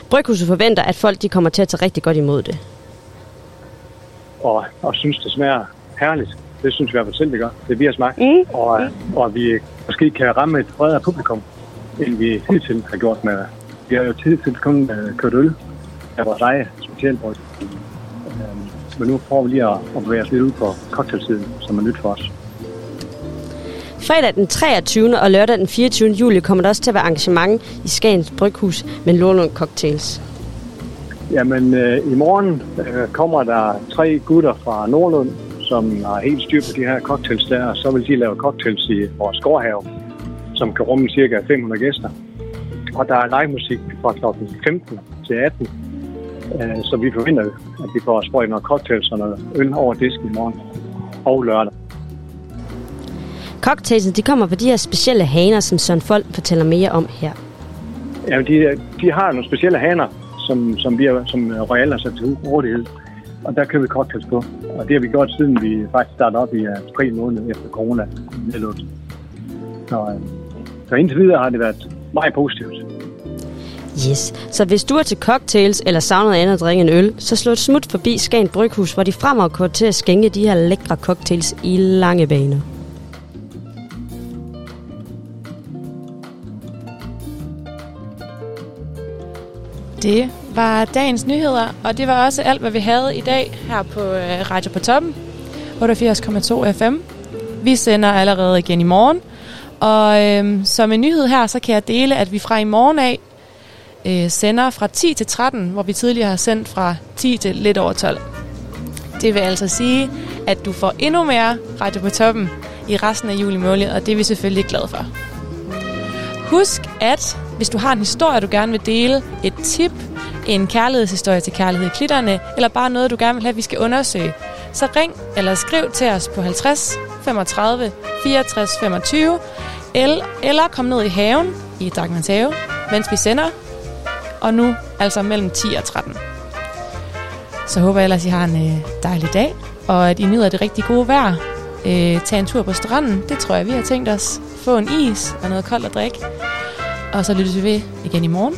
Bryghuset forventer, at folk de kommer til at tage rigtig godt imod det. Og, og synes, det smager herligt. Det synes vi i hvert fald selv, det gør. Det vi har smagt. Mm. Og, øh, og at vi måske kan ramme et bredere publikum, end vi hidtil har gjort med... Vi har jo tidligere kun øh, kørt øl af vores eget specialbrød. Men nu prøver vi lige at, at bevæge os lidt ud på cocktailsiden, som er nyt for os. Fredag den 23. og lørdag den 24. juli kommer der også til at være arrangement i Skagens Bryghus med Nordlund Cocktails. Jamen, øh, i morgen øh, kommer der tre gutter fra Nordlund, som har helt styr på de her cocktails der, og så vil de lave cocktails i vores gårdhave, som kan rumme cirka 500 gæster. Og der er live musik fra kl. 15 til 18, øh, så vi forventer, at vi får sprøjt noget cocktails og noget øl over disken i morgen og lørdag. Cocktailsen, de kommer på de her specielle haner, som Søren Folk fortæller mere om her. Ja, de, de har nogle specielle haner, som, som, vi har, som Royal har sat til rådighed. Og der kører vi cocktails på. Og det har vi gjort, siden vi faktisk startede op i april måned efter corona. Så, øh, så indtil videre har det været meget positivt. Yes. Så hvis du er til cocktails eller savner andet at drikke en øl, så slå et smut forbi Skagen Bryghus, hvor de fremover går til at skænke de her lækre cocktails i lange baner. Det var dagens nyheder, og det var også alt, hvad vi havde i dag her på øh, Radio på Toppen, 88,2 FM. Vi sender allerede igen i morgen, og øh, som en nyhed her, så kan jeg dele, at vi fra i morgen af øh, sender fra 10 til 13, hvor vi tidligere har sendt fra 10 til lidt over 12. Det vil altså sige, at du får endnu mere Radio på Toppen i resten af juli måned, og det er vi selvfølgelig glade for. Husk, at hvis du har en historie, du gerne vil dele, et tip, en kærlighedshistorie til kærlighed i klitterne, eller bare noget, du gerne vil have, vi skal undersøge, så ring eller skriv til os på 50 35 64 25, eller, eller kom ned i haven i Dagmans have, mens vi sender, og nu altså mellem 10 og 13. Så håber jeg ellers, I har en øh, dejlig dag, og at I nyder det rigtig gode vejr. Øh, tag en tur på stranden, det tror jeg, vi har tænkt os. Få en is og noget koldt at drikke. Og så lyttes vi ved igen i morgen.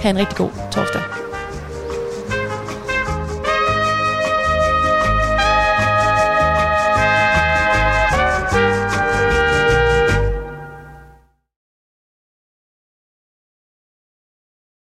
Ha' en rigtig god torsdag.